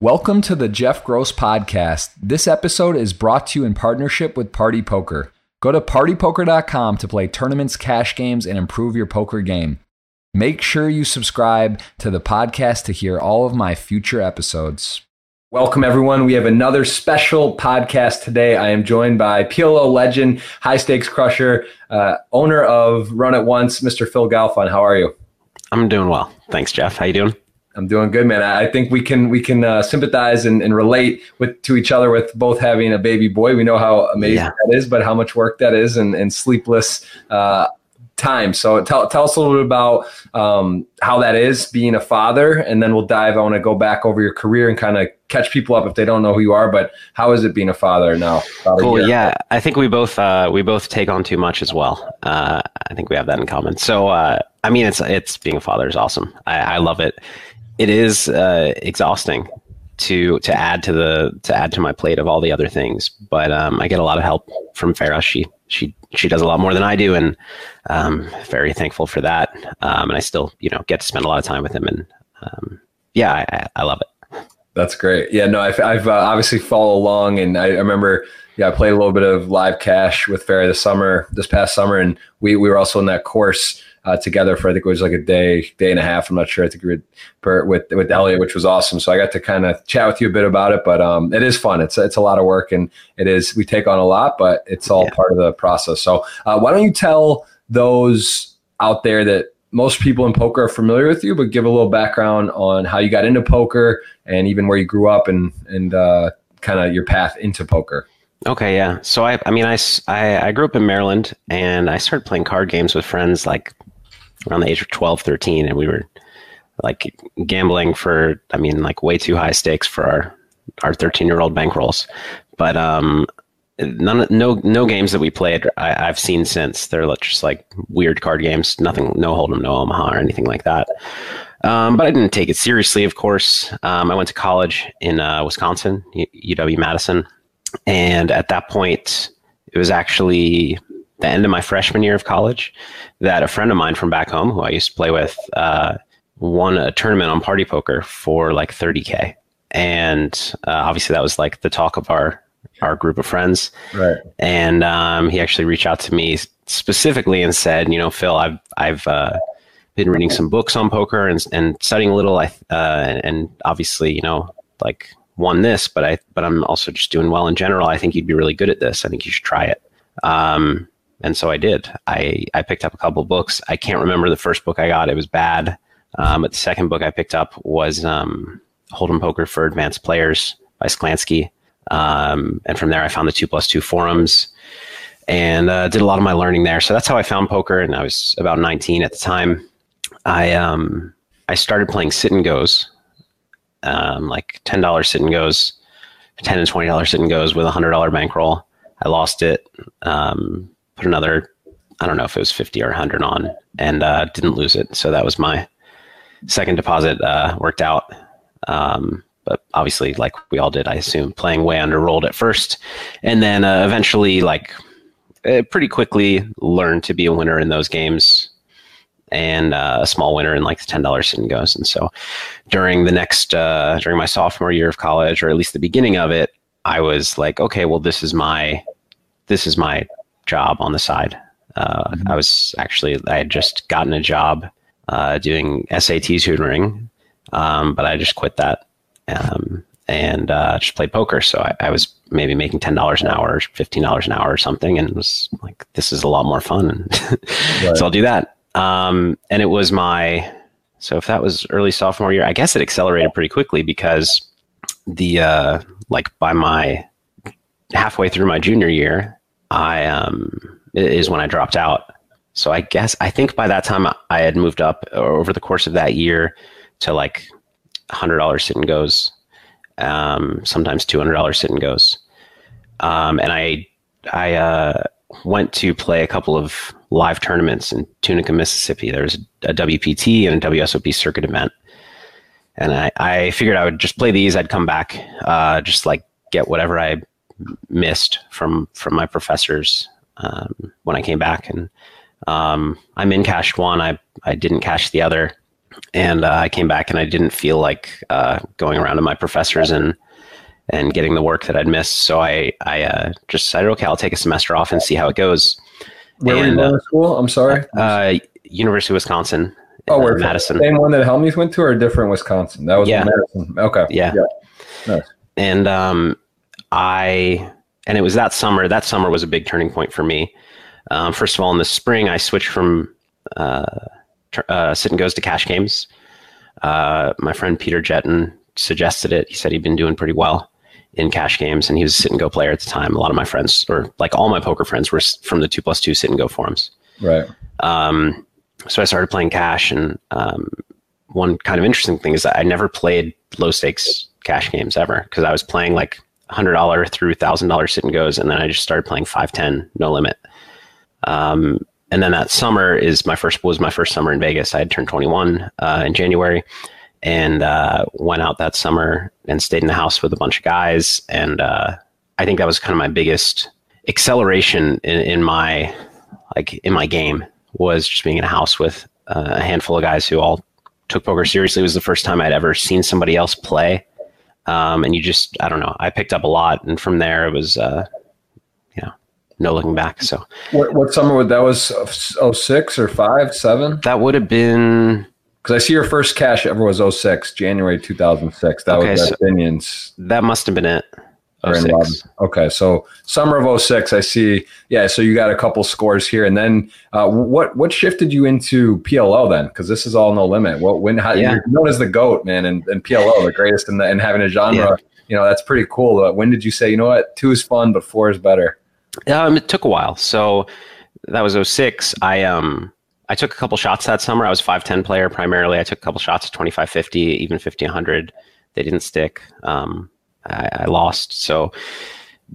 Welcome to the Jeff Gross Podcast. This episode is brought to you in partnership with Party Poker. Go to partypoker.com to play tournaments, cash games, and improve your poker game. Make sure you subscribe to the podcast to hear all of my future episodes. Welcome, everyone. We have another special podcast today. I am joined by PLO legend, high stakes crusher, uh, owner of Run It Once, Mr. Phil Galfond. How are you? I'm doing well. Thanks, Jeff. How you doing? I'm doing good, man. I think we can we can uh, sympathize and, and, relate with to each other with both having a baby boy. We know how amazing yeah. that is, but how much work that is, and, and sleepless uh, time. So tell tell us a little bit about um, how that is being a father, and then we'll dive. I want to go back over your career and kind of catch people up if they don't know who you are. But how is it being a father now? Cool. Yeah, I think we both uh, we both take on too much as well. Uh, I think we have that in common. So uh, I mean, it's it's being a father is awesome. I, I love it it is uh, exhausting to to add to the to add to my plate of all the other things. But um, I get a lot of help from Farah. She she she does a lot more than I do, and um, very thankful for that. Um, and I still you know get to spend a lot of time with him, and um, yeah, I, I, love it. That's great. Yeah, no, I've, I've uh, obviously followed along, and I, I remember yeah, I played a little bit of live cash with Farah this summer, this past summer, and we we were also in that course uh, together for I think it was like a day, day and a half. I'm not sure. I think we were with with Elliot, which was awesome. So I got to kind of chat with you a bit about it. But um, it is fun. It's it's a lot of work, and it is we take on a lot, but it's all yeah. part of the process. So uh, why don't you tell those out there that most people in poker are familiar with you, but give a little background on how you got into poker and even where you grew up and and uh, kind of your path into poker. Okay, yeah. So I, I mean, I, I, I grew up in Maryland, and I started playing card games with friends like around the age of 12, 13, and we were like gambling for, I mean, like way too high stakes for our, our 13 year old bankrolls. But, um, none, no, no games that we played I, have seen since. They're just like weird card games. Nothing, no Hold'em, no Omaha, or anything like that. Um, but I didn't take it seriously. Of course, um, I went to college in uh, Wisconsin, UW Madison, and at that point, it was actually the end of my freshman year of college that a friend of mine from back home, who I used to play with, uh, won a tournament on Party Poker for like 30k, and uh, obviously that was like the talk of our our group of friends. Right. And um, he actually reached out to me specifically and said, you know, Phil, I've I've uh, been reading some books on poker and and studying a little. I uh, and obviously, you know, like won this, but I but I'm also just doing well in general. I think you'd be really good at this. I think you should try it. Um, and so I did. I, I picked up a couple books. I can't remember the first book I got. It was bad. Um, but the second book I picked up was um, Hold'em Poker for Advanced Players by Sklansky. Um, and from there, I found the two plus two forums and uh, did a lot of my learning there. So that's how I found poker. And I was about 19 at the time. I um, I started playing sit and goes, um, like ten dollars sit and goes, ten and twenty dollars sit and goes with a hundred dollar bankroll. I lost it. Um, put another, I don't know if it was 50 or 100 on and uh, didn't lose it. So that was my second deposit uh, worked out. Um, but obviously, like we all did, I assume, playing way under rolled at first. And then uh, eventually, like, uh, pretty quickly learned to be a winner in those games and uh, a small winner in like the ten dollars sit goes. And so during the next uh, during my sophomore year of college, or at least the beginning of it, I was like, okay, well, this is my this is my job on the side. Uh, mm-hmm. I was actually I had just gotten a job uh, doing SAT tutoring, um, but I just quit that um, and uh, just played poker. So I, I was maybe making ten dollars an hour, fifteen dollars an hour, or something, and it was like, "This is a lot more fun," right. so I'll do that. Um, and it was my so if that was early sophomore year, I guess it accelerated pretty quickly because the uh, like by my halfway through my junior year, I um is when I dropped out. So I guess I think by that time I had moved up over the course of that year to like hundred dollars sit and goes, um, sometimes two hundred dollars sit and goes, um, and I I uh, went to play a couple of live tournaments in Tunica, Mississippi. There was a WPT and a WSOP circuit event, and I, I figured I would just play these. I'd come back, uh, just like get whatever I missed from from my professors um, when I came back, and um, I'm in cash one. I I didn't cash the other, and uh, I came back and I didn't feel like uh, going around to my professors and and getting the work that I'd missed. So I I uh, just decided, okay, I'll take a semester off and see how it goes. Where and, were you going to school? I'm sorry. Uh, University of Wisconsin. Oh, where Madison. Same one that Helmuth went to, or a different Wisconsin? That was yeah. Madison. Okay. Yeah. yeah. Nice. And um, I and it was that summer. That summer was a big turning point for me. Um, first of all, in the spring, I switched from uh, uh, sit and goes to cash games. Uh, my friend Peter Jetten suggested it. He said he'd been doing pretty well in cash games, and he was a sit and go player at the time. A lot of my friends, or like all my poker friends, were from the two plus two sit and go forums. Right. Um, so I started playing cash, and um, one kind of interesting thing is that I never played low stakes cash games ever because I was playing like hundred dollar through thousand dollar sit and goes, and then I just started playing five ten no limit. Um, and then that summer is my first was my first summer in Vegas. I had turned 21 uh, in January, and uh, went out that summer and stayed in the house with a bunch of guys. And uh, I think that was kind of my biggest acceleration in, in, my like in my game was just being in a house with uh, a handful of guys who all took poker seriously. It was the first time I'd ever seen somebody else play. Um, and you just, I don't know, I picked up a lot. And from there, it was, uh, you know, no looking back. So what, what summer would that was? Oh six or five, seven? That would have been because I see your first cash ever was 06, January 2006. That okay, was so opinions. That must have been it. 06. Okay, so summer of 06, I see. Yeah, so you got a couple scores here, and then uh, what what shifted you into PLO then? Because this is all no limit. What when how, yeah. you're known as the goat, man, and, and PLO, the greatest in the and having a genre. Yeah. You know that's pretty cool. But when did you say, you know what, two is fun, but four is better? Um, it took a while. So that was 06. I um I took a couple shots that summer. I was 5'10 player primarily. I took a couple shots at 25 50, even 50 100. They didn't stick. Um, I, I, lost. So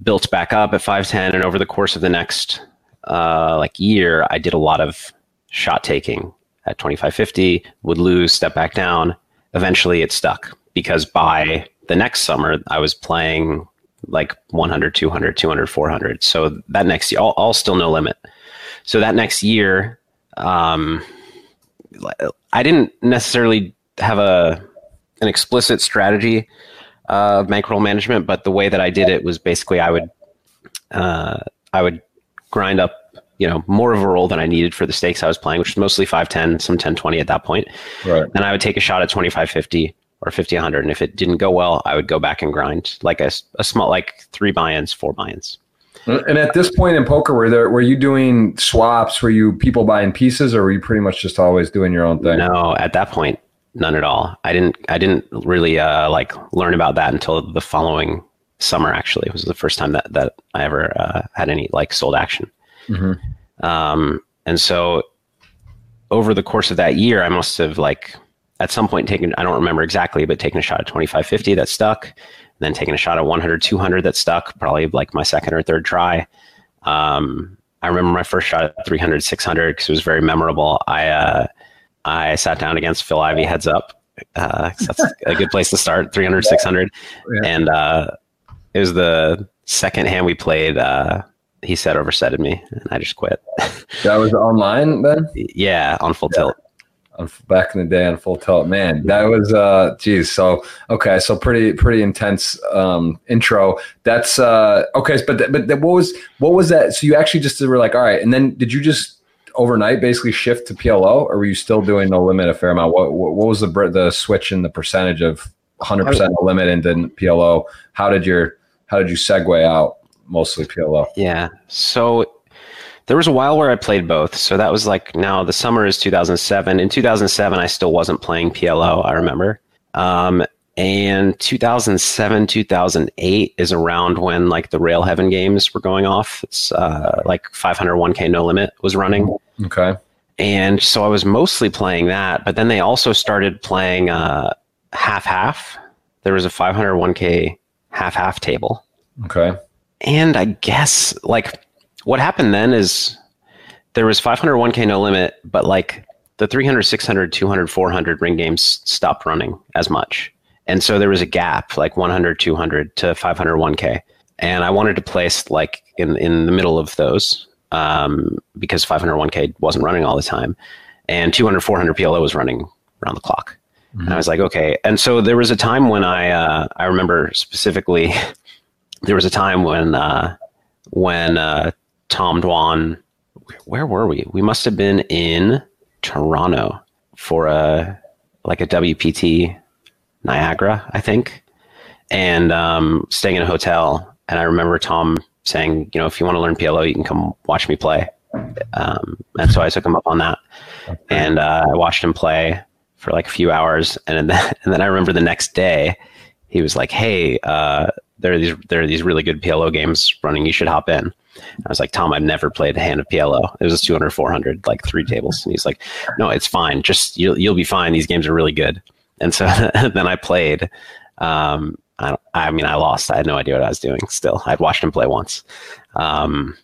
built back up at 5'10. And over the course of the next uh, like year, I did a lot of shot taking at 25 50, would lose, step back down. Eventually it stuck because by the next summer, I was playing like 100, 200, 200, 400. So that next year, all, all still no limit. So that next year, um, I didn't necessarily have a an explicit strategy of bankroll management, but the way that I did it was basically I would uh, I would grind up you know more of a roll than I needed for the stakes I was playing, which was mostly 510, some 1020 at that point. Right. And I would take a shot at 2550 or 50 100 and if it didn't go well i would go back and grind like a, a small like three buy-ins four buy-ins and at this point in poker were there were you doing swaps were you people buying pieces or were you pretty much just always doing your own thing no at that point none at all i didn't i didn't really uh, like learn about that until the following summer actually it was the first time that that i ever uh, had any like sold action mm-hmm. um, and so over the course of that year i must have like at some point taken, I don't remember exactly, but taking a shot at 25, 50 that stuck, then taking a shot at 100, 200 that stuck, probably like my second or third try. Um, I remember my first shot at 300, 600 because it was very memorable. I, uh, I sat down against Phil Ivey heads up. Uh, that's a good place to start 300, 600. Yeah. And, uh, it was the second hand we played, uh, he said oversetted me and I just quit. that was online then? Yeah, on full yeah. tilt back in the day on full tilt man that was uh geez so okay so pretty pretty intense um intro that's uh okay but but what was what was that so you actually just were like all right and then did you just overnight basically shift to plo or were you still doing no limit a fair amount what what, was the the switch in the percentage of 100% no limit and then plo how did your how did you segue out mostly plo yeah so there was a while where I played both. So that was like now the summer is 2007. In 2007, I still wasn't playing PLO, I remember. Um, and 2007, 2008 is around when like the Rail Heaven games were going off. It's uh, like 501k no limit was running. Okay. And so I was mostly playing that, but then they also started playing uh, half half. There was a 501k half half table. Okay. And I guess like what happened then is there was 501k no limit, but like the 300, 600, 200, 400 ring games stopped running as much. And so there was a gap like 100, 200 to 501k. And I wanted to place like in, in the middle of those um, because 501k wasn't running all the time. And 200, 400 PLO was running around the clock. Mm-hmm. And I was like, okay. And so there was a time when I uh, I remember specifically there was a time when uh, when uh, Tom Dwan where were we? We must have been in Toronto for a like a WPT Niagara, I think, and um, staying in a hotel. And I remember Tom saying, you know, if you want to learn PLO, you can come watch me play. Um, and so I took him up on that, and uh, I watched him play for like a few hours, and then and then I remember the next day, he was like, "Hey, uh, there are these there are these really good PLO games running. You should hop in." I was like, Tom, I've never played a hand of PLO. It was 200, 400, like three tables. And he's like, no, it's fine. Just you'll, you'll be fine. These games are really good. And so then I played. Um, I, I, mean, I lost. I had no idea what I was doing still. I'd watched him play once. Um,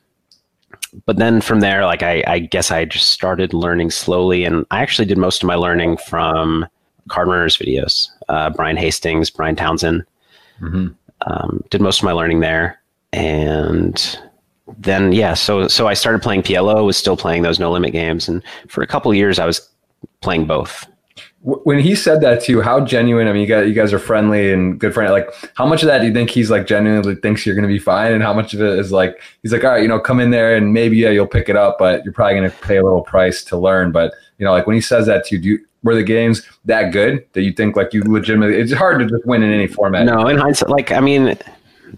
but then from there, like, I, I guess I just started learning slowly. And I actually did most of my learning from Card Runners videos. Uh, Brian Hastings, Brian Townsend. Mm-hmm. Um, did most of my learning there. And then yeah, so so I started playing PLO, was still playing those no limit games, and for a couple years I was playing both. When he said that to you, how genuine? I mean, you guys, you guys are friendly and good friends. Like, how much of that do you think he's like genuinely thinks you're going to be fine, and how much of it is like he's like, all right, you know, come in there and maybe yeah, you'll pick it up, but you're probably going to pay a little price to learn. But you know, like when he says that to you, do you, were the games that good that you think like you legitimately? It's hard to just win in any format. No, in hindsight, like I mean,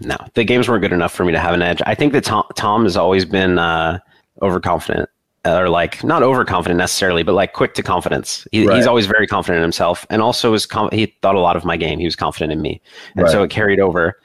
no, the games weren't good enough for me to have an edge. I think that Tom, Tom has always been uh, overconfident, or like not overconfident necessarily, but like quick to confidence. He, right. He's always very confident in himself, and also was com- he thought a lot of my game. He was confident in me, and right. so it carried over.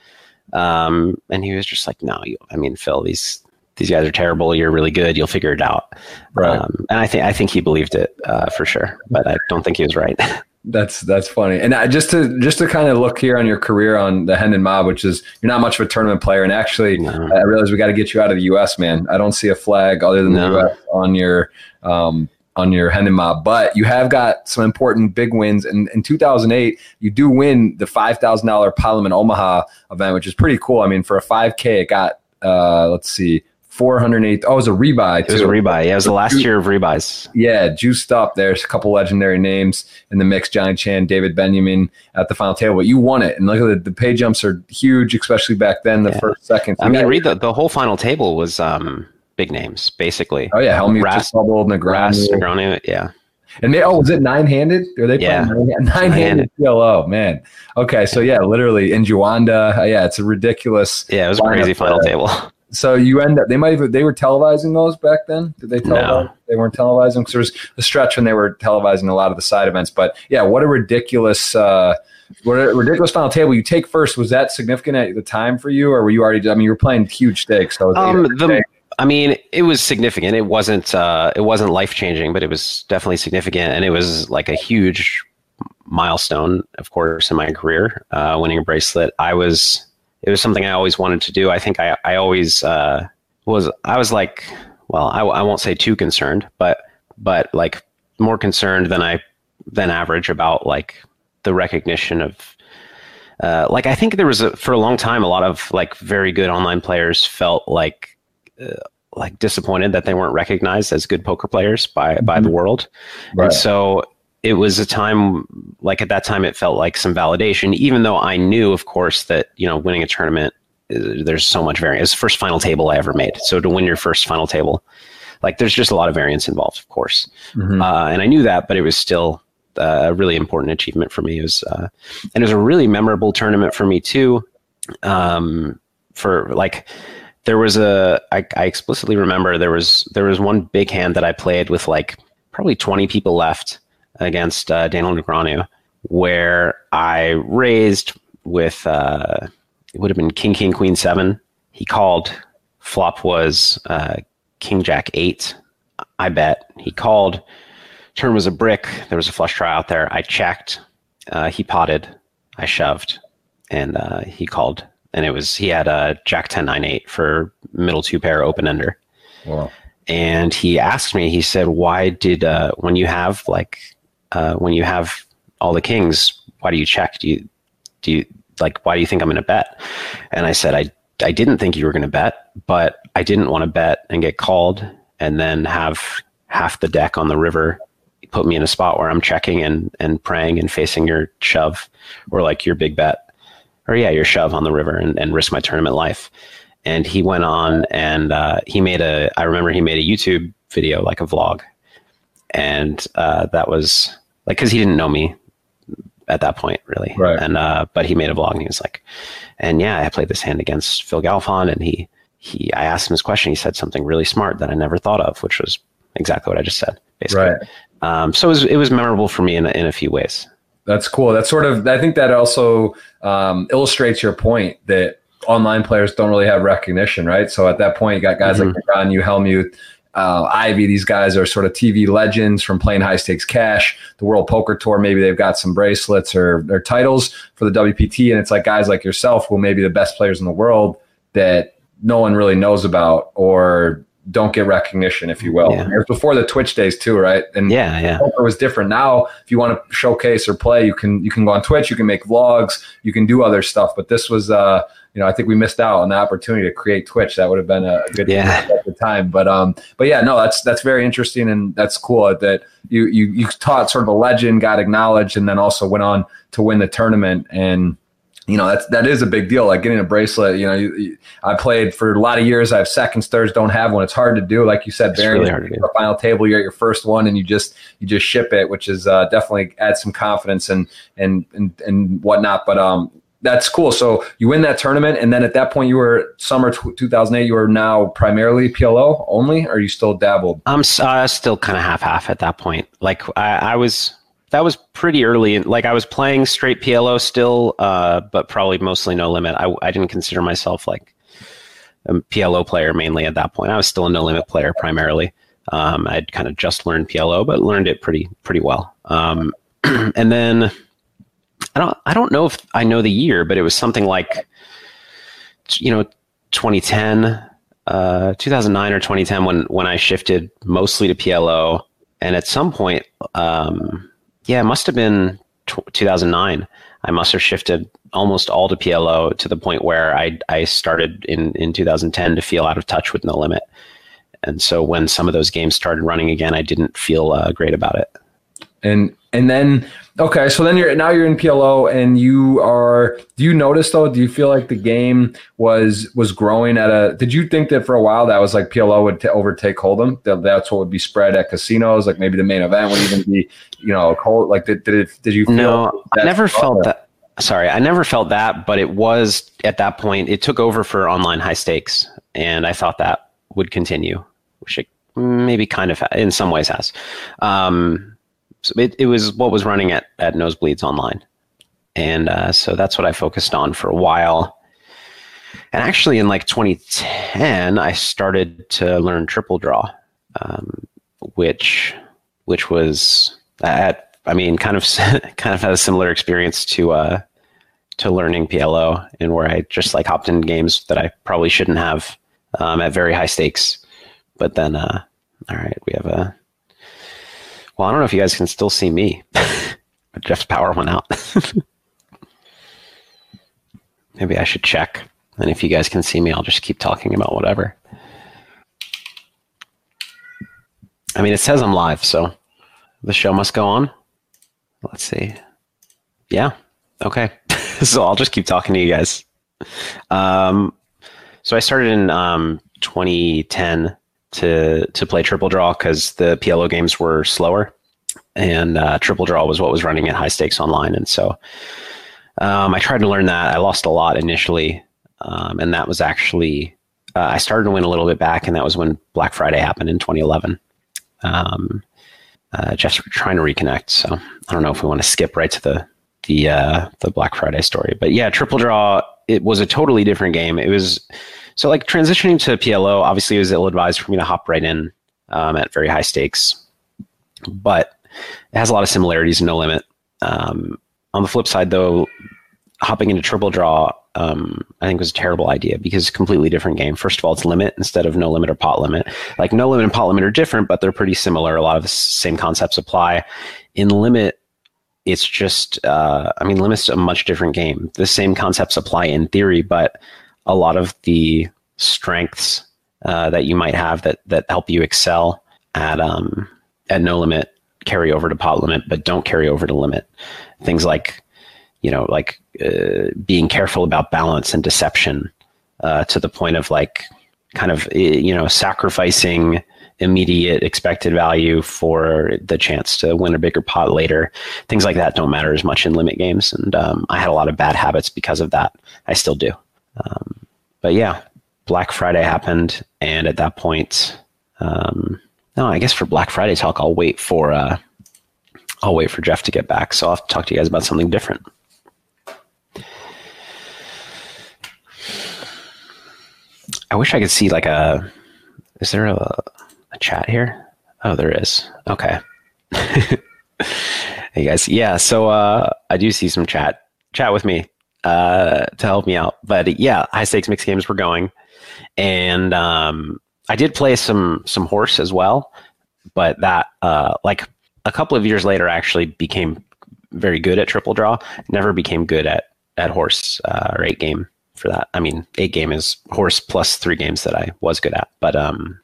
Um, and he was just like, "No, you, I mean, Phil, these these guys are terrible. You're really good. You'll figure it out." Right. Um, and I think I think he believed it uh, for sure, but I don't think he was right. That's that's funny. And I, just to just to kind of look here on your career on the Hendon Mob, which is you're not much of a tournament player. And actually, no. I realize we got to get you out of the U.S. Man, I don't see a flag other than no. the U.S. on your um, on your Hendon Mob, but you have got some important big wins. And in 2008, you do win the $5,000 Pot Limit Omaha event, which is pretty cool. I mean, for a 5K, it got uh, let's see, 408. Oh, it was a rebuy. Too. It was a rebuy. Yeah, it was the last year of rebuys. Yeah, juiced up. There's a couple legendary names in the mix Johnny Chan, David Benjamin at the final table, but you won it. And look at the, the pay jumps are huge, especially back then, the yeah. first, second. I mean, read the, the whole final table was um, big names, basically. Oh, yeah. Helmuth, Ras- Negreanu. Negreanu, yeah. And they, oh, was it nine handed? Are they yeah. nine handed PLO? Man. Okay, so yeah, literally in Juanda. Uh, yeah, it's a ridiculous. Yeah, it was a crazy final table. So you end up they might have they were televising those back then. Did they televise? No. They weren't televising because there was a stretch when they were televising a lot of the side events. But yeah, what a ridiculous uh, what a ridiculous final table. You take first. Was that significant at the time for you, or were you already? I mean, you were playing huge stakes. So um, the, I mean, it was significant. It wasn't uh, it wasn't life changing, but it was definitely significant, and it was like a huge milestone, of course, in my career, uh, winning a bracelet. I was it was something I always wanted to do. I think I, I always uh, was, I was like, well, I, I won't say too concerned, but, but like more concerned than I, than average about like the recognition of, uh, like I think there was a, for a long time, a lot of like very good online players felt like, uh, like disappointed that they weren't recognized as good poker players by, mm-hmm. by the world. Right. And so it was a time like at that time it felt like some validation even though i knew of course that you know winning a tournament uh, there's so much variance. It's the first final table i ever made. So to win your first final table like there's just a lot of variance involved of course. Mm-hmm. uh, and i knew that but it was still uh, a really important achievement for me. It was uh, and it was a really memorable tournament for me too. Um, for like there was a I, I explicitly remember there was there was one big hand that i played with like probably 20 people left against uh, Daniel Negreanu, where I raised with uh, it would have been King King Queen seven. He called. Flop was uh, King Jack eight. I bet he called. Turn was a brick. There was a flush draw out there. I checked. Uh, he potted. I shoved, and uh, he called. And it was he had a Jack ten nine eight for middle two pair open ender. Wow. And he asked me. He said, "Why did uh, when you have like uh, when you have all the kings, why do you check? Do you do you like why do you think I'm going to bet? And I said I I didn't think you were going to bet, but I didn't want to bet and get called and then have half the deck on the river put me in a spot where I'm checking and and praying and facing your shove or like your big bet or yeah your shove on the river and, and risk my tournament life. And he went on and uh, he made a I remember he made a YouTube video like a vlog, and uh, that was like because he didn't know me at that point really, Right. and uh, but he made a vlog and he was like, and yeah I played this hand against Phil Galfond and he he I asked him his question he said something really smart that I never thought of which was exactly what I just said basically. Right. Um, so it was, it was memorable for me in a, in a few ways. That's cool. That's sort of. I think that also um, illustrates your point that online players don't really have recognition, right? So at that point, you got guys like Ron, you Helmuth, uh, Ivey. These guys are sort of TV legends from playing high stakes cash. The World Poker Tour, maybe they've got some bracelets or, or titles for the WPT, and it's like guys like yourself who may be the best players in the world that no one really knows about or don't get recognition, if you will. Yeah. It was before the Twitch days too, right? And Yeah, yeah. poker was different. Now, if you want to showcase or play, you can you can go on Twitch, you can make vlogs, you can do other stuff. But this was, uh, you know, I think we missed out on the opportunity to create Twitch. That would have been a good Yeah. at the time. But um, but yeah, no, that's that's very interesting and that's cool that you you you taught sort of a legend, got acknowledged, and then also went on to win the tournament and you know that's that is a big deal. Like getting a bracelet you know you, you, i played for a lot of years. I have seconds thirds don't have one. It's hard to do. Like you said It's Barry, really hard to do. final table you're at your first one and you just you just ship it which is uh, definitely adds some confidence and and and and whatnot. But um that's cool. So you win that tournament and then at that point you were summer t- 2008 you were now primarily plo only or you still dabbled? I'm uh, still kind of half half at that point. Like I, I was, that was pretty early. Like I was playing straight PLO still, uh, but probably mostly no limit. I, I didn't consider myself like a PLO player mainly at that point. I was still a no limit player primarily. Um, I'd kind of just learned PLO, but learned it pretty pretty well. Um, and then I don't I don't know if I know the year, but it was something like you know 2010 uh, 2009 or 2010 when when I shifted mostly to PLO, and at some point, um, yeah, it must have been tw 2009. I must have shifted almost all to PLO to the point where I I started in in 2010 to feel out of touch with No Limit, and so when some of those games started running again, I didn't feel uh, great about it. and and then okay so then you're now you're in plo and you are do you notice though do you feel like the game was was growing at a did you think that for a while that was like plo would t- overtake hold'em that that's what would be spread at casinos like maybe the main event would even be you know cold like did, did it did you feel No, I never felt that. Sorry, I never felt that, but it was at that point. It took over for online high stakes, and I thought that would continue, which it maybe kind of in some ways has. Um, so it, it was what was running at at Nosebleeds online, and uh, so that's what I focused on for a while. And actually, in like 2010, I started to learn triple draw, um, which which was at I mean, kind of kind of had a similar experience to uh, to learning PLO, and where I just like hopped in games that I probably shouldn't have um, at very high stakes. But then, uh, all right, we have a. Well, I don't know if you guys can still see me. Jeff's power went out. Maybe I should check. And if you guys can see me, I'll just keep talking about whatever. I mean, it says I'm live, so the show must go on. Let's see. Yeah. Okay. so I'll just keep talking to you guys. Um, so I started in um, 2010 to to play triple draw because the PLO games were slower, and uh, triple draw was what was running at high stakes online. And so um, I tried to learn that. I lost a lot initially, um, and that was actually uh, I started to win a little bit back, and that was when Black Friday happened in 2011. Um, uh, trying to reconnect, so I don't know if we want to skip right to the the uh, the Black Friday story. But yeah, triple draw. It was a totally different game. It was so like transitioning to PLO. Obviously, it was ill advised for me to hop right in um, at very high stakes, but it has a lot of similarities. No limit. Um, on the flip side, though, hopping into triple draw, um, I think was a terrible idea because it's a completely different game. First of all, it's limit instead of no limit or pot limit. Like no limit and pot limit are different, but they're pretty similar. A lot of the same concepts apply. In limit, it's just, uh, I mean, limit's a much different game. The same concepts apply in theory, but a lot of the strengths uh, that you might have that that help you excel at um, at no limit carry over to pot limit, but don't carry over to limit. Things like, you know, like uh, being careful about balance and deception uh, to the point of like kind of, you know, sacrificing immediate expected value for the chance to win a bigger pot later. Things like that don't matter as much in limit games. And um, I had a lot of bad habits because of that. I still do. Um, but yeah, Black Friday happened. And at that point, um, no, I guess for Black Friday talk, I'll wait for uh, I'll wait for Jeff to get back. So I'll have to talk to you guys about something different. I wish I could see like a. Is there a, a chat here? Oh, there is. Okay. hey guys, yeah. So uh, I do see some chat. Chat with me uh, to help me out. But yeah, high stakes mixed games were going, and um, I did play some some horse as well. But that uh, like a couple of years later, I actually became very good at triple draw. Never became good at at horse uh, or eight game for that. I mean, eight game is horse plus three games that I was good at. But um,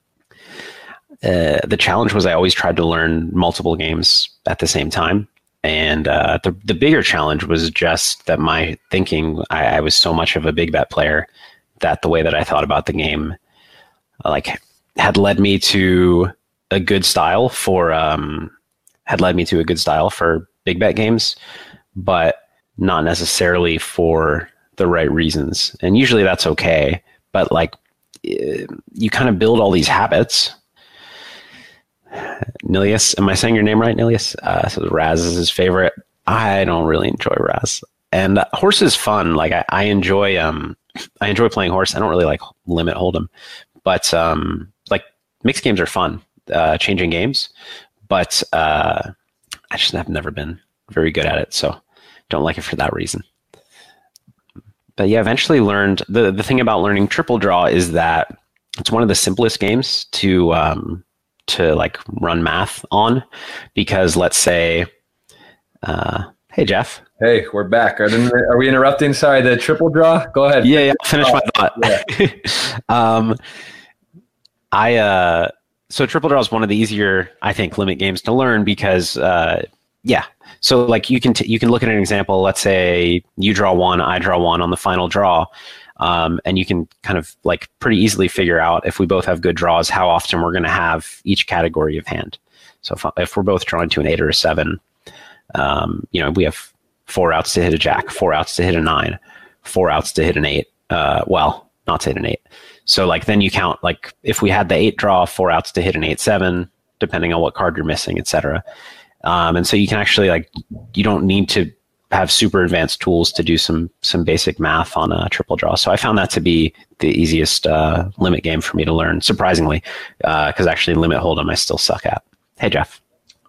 uh, the challenge was I always tried to learn multiple games at the same time. And uh, the the bigger challenge was just that my thinking, I, I, was so much of a big bet player that the way that I thought about the game, like, had led me to a good style for um, had led me to a good style for big bet games, but not necessarily for the right reasons. And usually that's okay, but like eh, you kind of build all these habits Nilius, am I saying your name right, Nilius? Uh, so Razz is his favorite. I don't really enjoy Razz, and uh, horse is fun. Like I, I enjoy, um, I enjoy playing horse. I don't really like limit hold'em, but um, like mixed games are fun, uh, changing games. But uh, I just have never been very good at it, so don't like it for that reason. But yeah, eventually learned the the thing about learning triple draw is that it's one of the simplest games to um, to like run math on. Because let's say uh, hey jeff. Hey we're back. Are, are, we interrupting? Sorry the triple draw? Go ahead. Yeah yeah finish my thought. Yeah. um, i uh, so triple draw is one of the easier i think limit games to learn because uh, yeah. So like you can t- you can look at an example. Let's say you draw one i draw one on the final draw um, and you can kind of like pretty easily figure out if we both have good draws, how often we're going to have each category of hand. So if, if, we're both drawn to an eight or a seven, um, you know, we have four outs to hit a jack, four outs to hit a nine, four outs to hit an eight. Uh, well, not to hit an eight. So like then you count like if we had the eight draw, four outs to hit an eight seven, depending on what card you're missing, etc. Um, and so you can actually like you don't need to have super advanced tools to do some some basic math on a triple draw. So I found that to be the easiest uh, limit game for me to learn, surprisingly, because uh, actually limit hold'em I still suck at. Hey Jeff.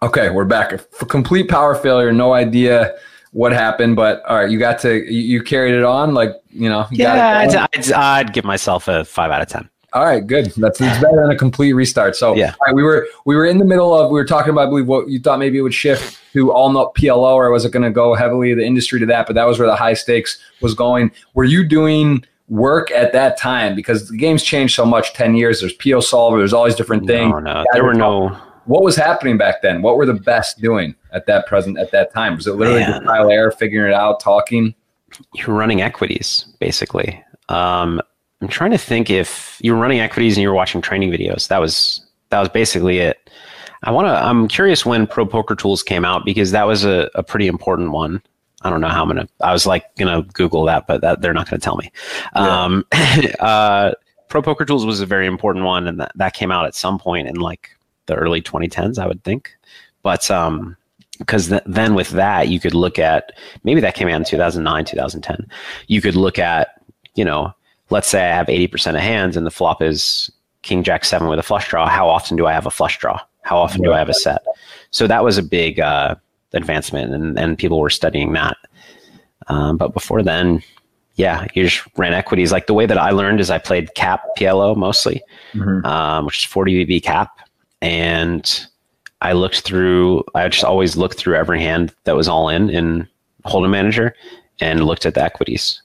Okay, we're back. For complete power failure. No idea what happened, but all right, you got to you, carried it on. Like you know, you yeah, I'd, I'd, I'd give myself a five out of ten. All right, good. That's it's better than a complete restart. So yeah, we were we were in the middle of we were talking about I believe what you thought maybe it would shift to all not PLO or was it going to go heavily the industry to that? But that was where the high stakes was going. Were you doing work at that time because the game's changed so much? Ten years. There's PioSolver. There's all these different things. No, no, there were no. What was happening back then? What were the best doing at that present at that time? Was it literally Man. just trial error, figuring it out, talking? You're running equities basically. Um, I'm trying to think if you were running equities and you were watching training videos. That was that was basically it. I want to. I'm curious when Pro Poker Tools came out because that was a, a pretty important one. I don't know how I'm gonna. I was like gonna Google that, but that, they're not gonna tell me. Yeah. Um, uh, Pro Poker Tools was a very important one, and that, that came out at some point in like the early 2010s, I would think. But um, because th- then with that you could look at maybe that came out in 2009, 2010. You could look at you know let's say I have 80% of hands and the flop is king jack seven with a flush draw. How often do I have a flush draw? How often do I have a set? So that was a big uh, advancement, and, and people were studying that. Um, but before then, yeah, you just ran equities. Like the way that I learned is I played cap PLO mostly, mm-hmm. um, which is 40 BB cap. And I looked through, I just always looked through every hand that was all in in Hold'em Manager and looked at the equities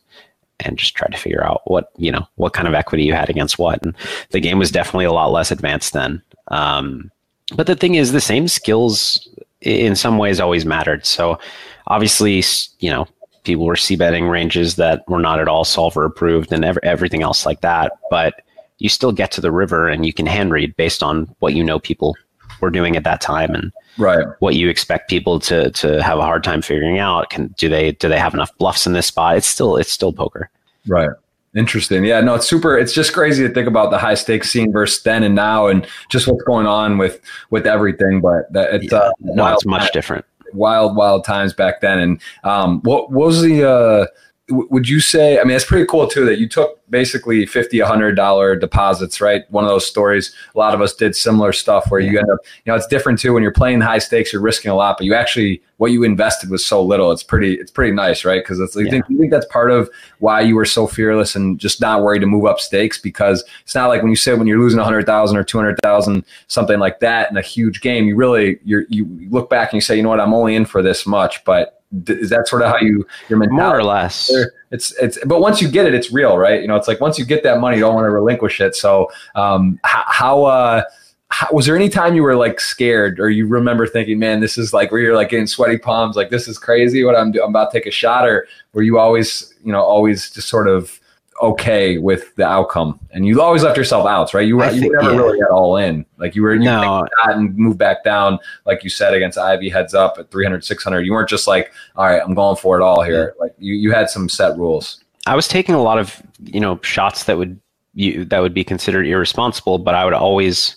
and just try to figure out what you know what kind of equity you had against what. And the game was definitely a lot less advanced then. Um, but the thing is, the same skills in some ways always mattered. So obviously, you know, people were c betting ranges that were not at all solver approved and ev- everything else like that. But you still get to the river and you can hand read based on what you know people were doing at that time and right. what you expect people to to have a hard time figuring out. Can do they do they have enough bluffs in this spot? It's still it's still poker. Right. Interesting. Yeah, no, it's super. It's just crazy to think about the high stakes scene versus then and now, and just what's going on with with everything. But that, it's Yeah. uh, no, it's much different. wild, wild times back then. And um, what, what was the? Uh, would you say? I mean, it's pretty cool too that you took basically fifty, a hundred dollar deposits, right? One of those stories. A lot of us did similar stuff where you end up, you know, it's different too when you're playing high stakes. You're risking a lot, but you actually what you invested was so little. It's pretty, it's pretty nice, right? Because it's. You Yeah. think you think that's part of why you were so fearless and just not worried to move up stakes because it's not like when you say when you're losing a hundred thousand or two hundred thousand something like that in a huge game. You really you're, you look back and you say, you know what, I'm only in for this much, but. Is that sort of how you your mentality? More or less. It's it's but once you get it, it's real, right? You know, it's like once you get that money, you don't want to relinquish it. So, um, how, how uh, how, was there any time you were like scared, or you remember thinking, "Man, this is like where you're like getting sweaty palms, like this is crazy. What I'm do- I'm about to take a shot," or were you always, you know, always just sort of okay with the outcome, and you always left yourself out, right? You were I you think- never yeah. really got all in, like you were you No. and move back down, like you said against Ivey, heads up at 300, 600. You weren't just like, all right, I'm going for it all here. Like you you had some set rules. I was taking a lot of you know shots that would you that would be considered irresponsible, but I would always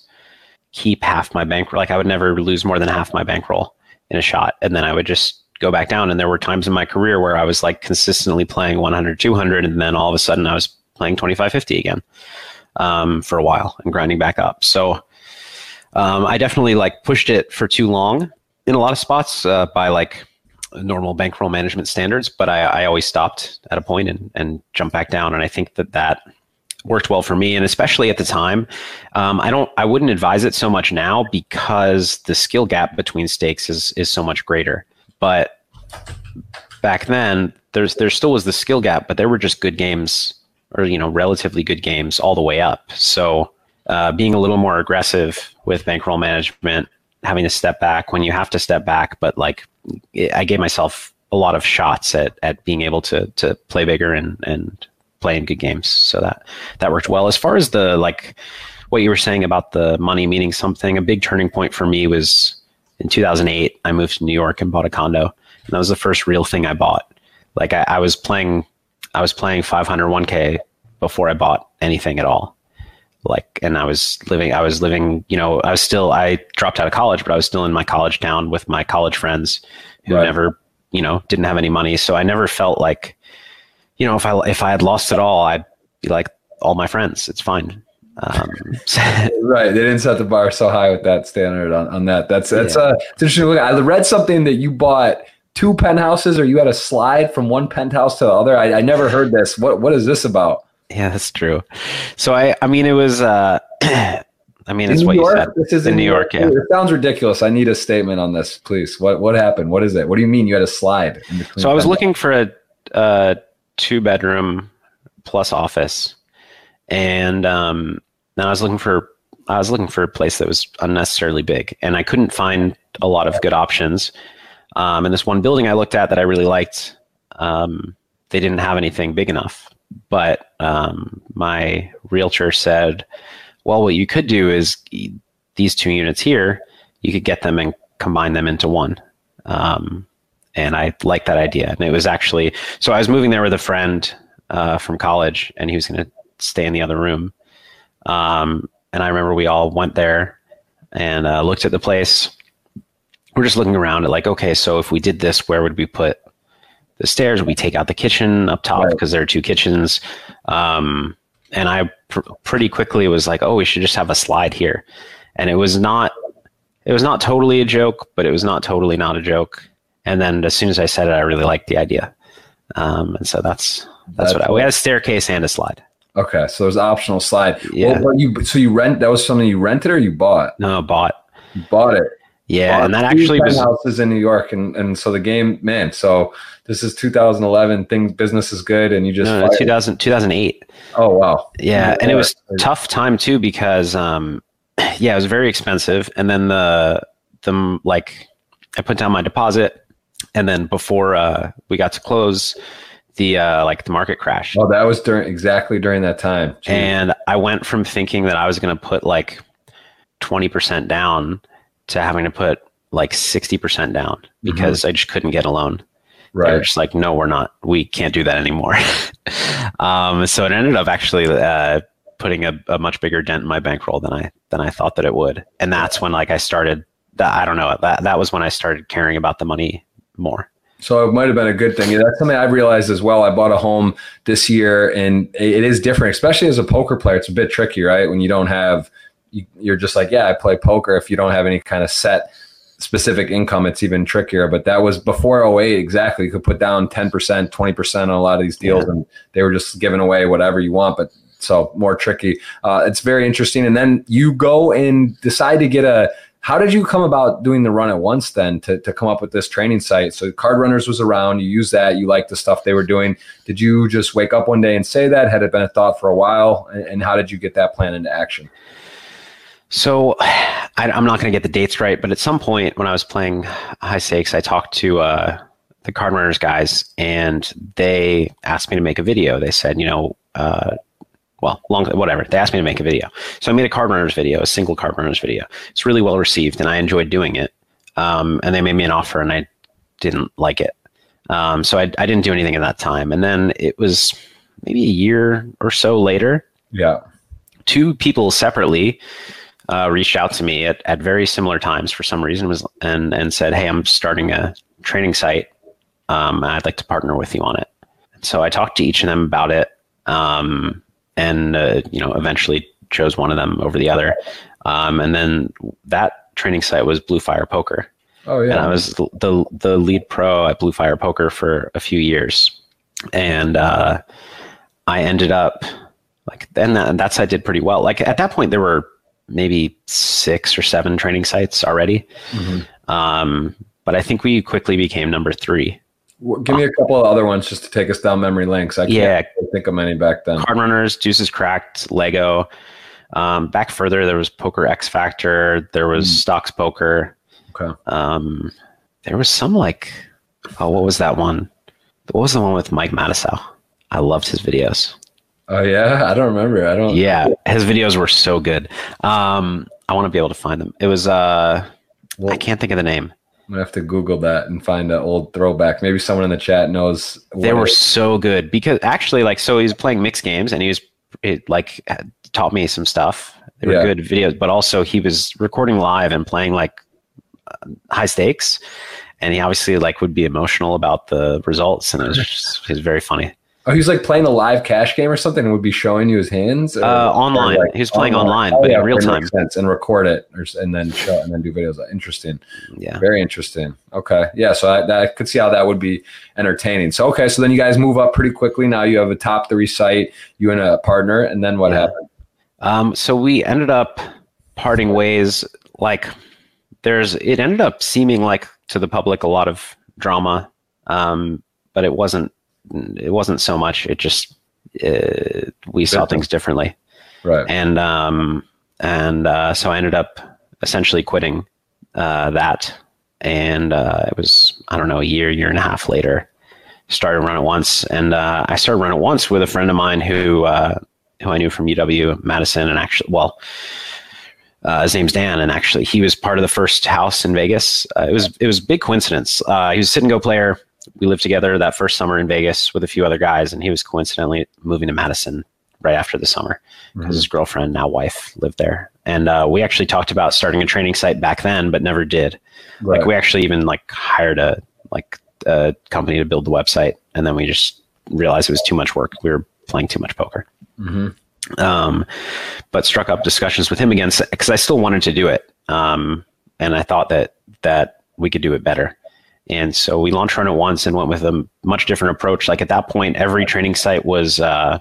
keep half my bankroll. Like I would never lose more than half my bankroll in a shot, and then I would just go back down. And there were times in my career where I was like consistently playing 100, 200, and then all of a sudden I was playing 25, 50 again um, for a while and grinding back up. So um, I definitely like pushed it for too long in a lot of spots uh, by like normal bankroll management standards, but I, I always stopped at a point and, and jumped back down. And I think that that worked well for me. And especially at the time, um, I don't, I wouldn't advise it so much now because the skill gap between stakes is, is so much greater. But back then there's, there still was the skill gap, but there were just good games or, you know, relatively good games all the way up. So, uh, being a little more aggressive with bankroll management, having to step back when you have to step back, but like I gave myself a lot of shots at, at being able to to play bigger and and play in good games. So that that worked well. As far as the like what you were saying about the money meaning something, a big turning point for me was in 2008. I moved to New York and bought a condo, and that was the first real thing I bought. Like I, I was playing, I was playing 500 1K before I bought anything at all like and i was living i was living you know i was still i dropped out of college but i was still in my college town with my college friends who Right. never you know didn't have any money so i never felt like you know if i if i had lost it all i'd be like all my friends it's fine um, Right. They didn't set the bar so high with that standard on, on that. That's that's Yeah. uh it's interesting. Look, I read something that you bought two penthouses or you had a slide from one penthouse to the other. I, I never heard this. What what is this about? yeah that's true so i i mean it was uh i mean it's what New you said This is in New York, yeah. It sounds ridiculous. I need a statement on this, please. What what happened? What is it? What do you mean you had a slide? In So I was penthouses? looking for a, a two bedroom plus office, and um, I was looking for I was looking for a place that was unnecessarily big, and I couldn't find a lot of good options. Um, and this one building I looked at that I really liked, um, they didn't have anything big enough. But um, my realtor said, "Well, what you could do is these two units here, you could get them and combine them into one." Um, and I liked that idea. And it was actually so I was moving there with a friend uh, from college, and he was going to stay in the other room. Um, and I remember we all went there and uh, looked at the place. We're just looking around at like, okay, so if we did this, where would we put the stairs? We take out the kitchen up top Right. because there are two kitchens? Um, and I pr- pretty quickly was like, oh, we should just have a slide here. And it was not, it was not totally a joke, but it was not totally not a joke. And then as soon as I said it, I really liked the idea. Um, and so that's that's, That's what I, we had a staircase and a slide. Okay, so there's optional slide. Yeah. Well, but you so you rent that was something you rented or you bought? No, bought. You bought it. Yeah, Bought and that actually was penthouses in New York, and and so the game, man. So this is 2011. Things business is good, and you just no, no, 2000, 2008. oh wow, Yeah, and it was Yeah. tough time too because um, yeah, it was very expensive, and then the the like I put down my deposit, and then before uh, we got to close, the uh, like the market crash. Oh, that was during exactly during that time. Jeez. And I went from thinking that I was going to put like twenty percent down to having to put like sixty percent down mm-hmm. because mm-hmm. I just couldn't get a loan. Right. They were just like, no, we're not. We can't do that anymore. um, so it ended up actually uh, putting a, a, much bigger dent in my bankroll than I than I thought that it would. And that's when like I started. That, I don't know. That that was when I started caring about the money more. So it might have been a good thing. That's something I've realized as well. I bought a home this year, and it is different, especially as a poker player. It's a bit tricky, right? When you don't have, you're just like, yeah, I play poker. If you don't have any kind of set specific income, it's even trickier. But that was before 08 exactly. You could put down 10%, 20% on a lot of these deals, yeah. and they were just giving away whatever you want. But so more tricky. Uh, it's very interesting. And then you go and decide to get a how did you come about doing the Run It Once then to, to come up with this training site? So Card Runners was around, you used that, you liked the stuff they were doing. Did you just wake up one day and say that? Had it been a thought for a while? And, and how did you get that plan into action? So I, am not going to get the dates right, but at some point when I was playing high stakes, I talked to uh, the Card Runners guys and they asked me to make a video. They said, you know, uh, well, long whatever. They asked me to make a video, so I made a card runners video, a single card runners video. It's really well received, and I enjoyed doing it. Um, and they made me an offer, and I didn't like it, um, so I, I didn't do anything at that time. And then it was maybe a year or so later. Yeah, two people separately uh, reached out to me at, at very similar times for some reason was and and said, "Hey, I'm starting a training site. Um, I'd like to partner with you on it." So I talked to each of them about it. Um, and uh, you know eventually chose one of them over the other. Um, and then that training site was Blue Fire Poker. Oh yeah. And I was the the lead pro at Blue Fire Poker for a few years, and uh, I ended up like then that, that site did pretty well. Like at that point, there were maybe six or seven training sites already. Mm-hmm. Um, but I think we quickly became number three. Give me a couple of other ones just to take us down memory links. I can't yeah. think of many back then. Card Runners, Deuces Cracked, Leggo. Um, back further, there was Poker X Factor. There was mm. Stox Poker. Okay. Um, there was some like, oh, what was that one? What was the one with Mike Matusow? I loved his videos. Oh yeah, I don't remember. I don't. Yeah, his videos were so good. Um, I want to be able to find them. It was uh, well, I can't think of the name. I'm gonna have to Google that and find an old throwback. Maybe someone in the chat knows. They were it, so good because actually, like, so he was playing mixed games and he was it, like taught me some stuff. They were yeah. good videos, but also he was recording live and playing like high stakes, and he obviously like would be emotional about the results, and it was just, it was very funny. Oh, he's like playing a live cash game or something, and would be showing you his hands. Or, uh, online, like he was playing online, online oh, but yeah, in real time. Sense, and record it, or, and then show, and then do videos. Interesting. Yeah, very interesting. Okay, yeah. So I, I could see how that would be entertaining. So okay, so then you guys move up pretty quickly. Now you have a top three site, you and a partner, and then what yeah. happened? Um, so we ended up parting ways. Like, there's it ended up seeming like to the public a lot of drama, um, but it wasn't it wasn't so much. It just uh, we saw things differently, right? And um, and uh, so I ended up essentially quitting uh, that, and uh, it was I don't know a year, year and a half later, started Run It Once, and uh, I started Run It Once with a friend of mine who uh, who I knew from UW Madison, and actually, well. Uh, his name's Dan, and actually, he was part of the first house in Vegas. Uh, it was it was a big coincidence. Uh, he was a sit and go player we lived together that first summer in Vegas with a few other guys, and he was coincidentally moving to Madison right after the summer because mm-hmm. his girlfriend, now wife, lived there. And uh, we actually talked about starting a training site back then, but never did. Right. Like we actually even like hired a like a company to build the website, and then we just realized it was too much work. We were playing too much poker. Mm-hmm. Um, but struck up discussions with him again because I still wanted to do it, um, and I thought that that we could do it better. And so we launched Run It Once and went with a much different approach. Like at that point, every training site was uh,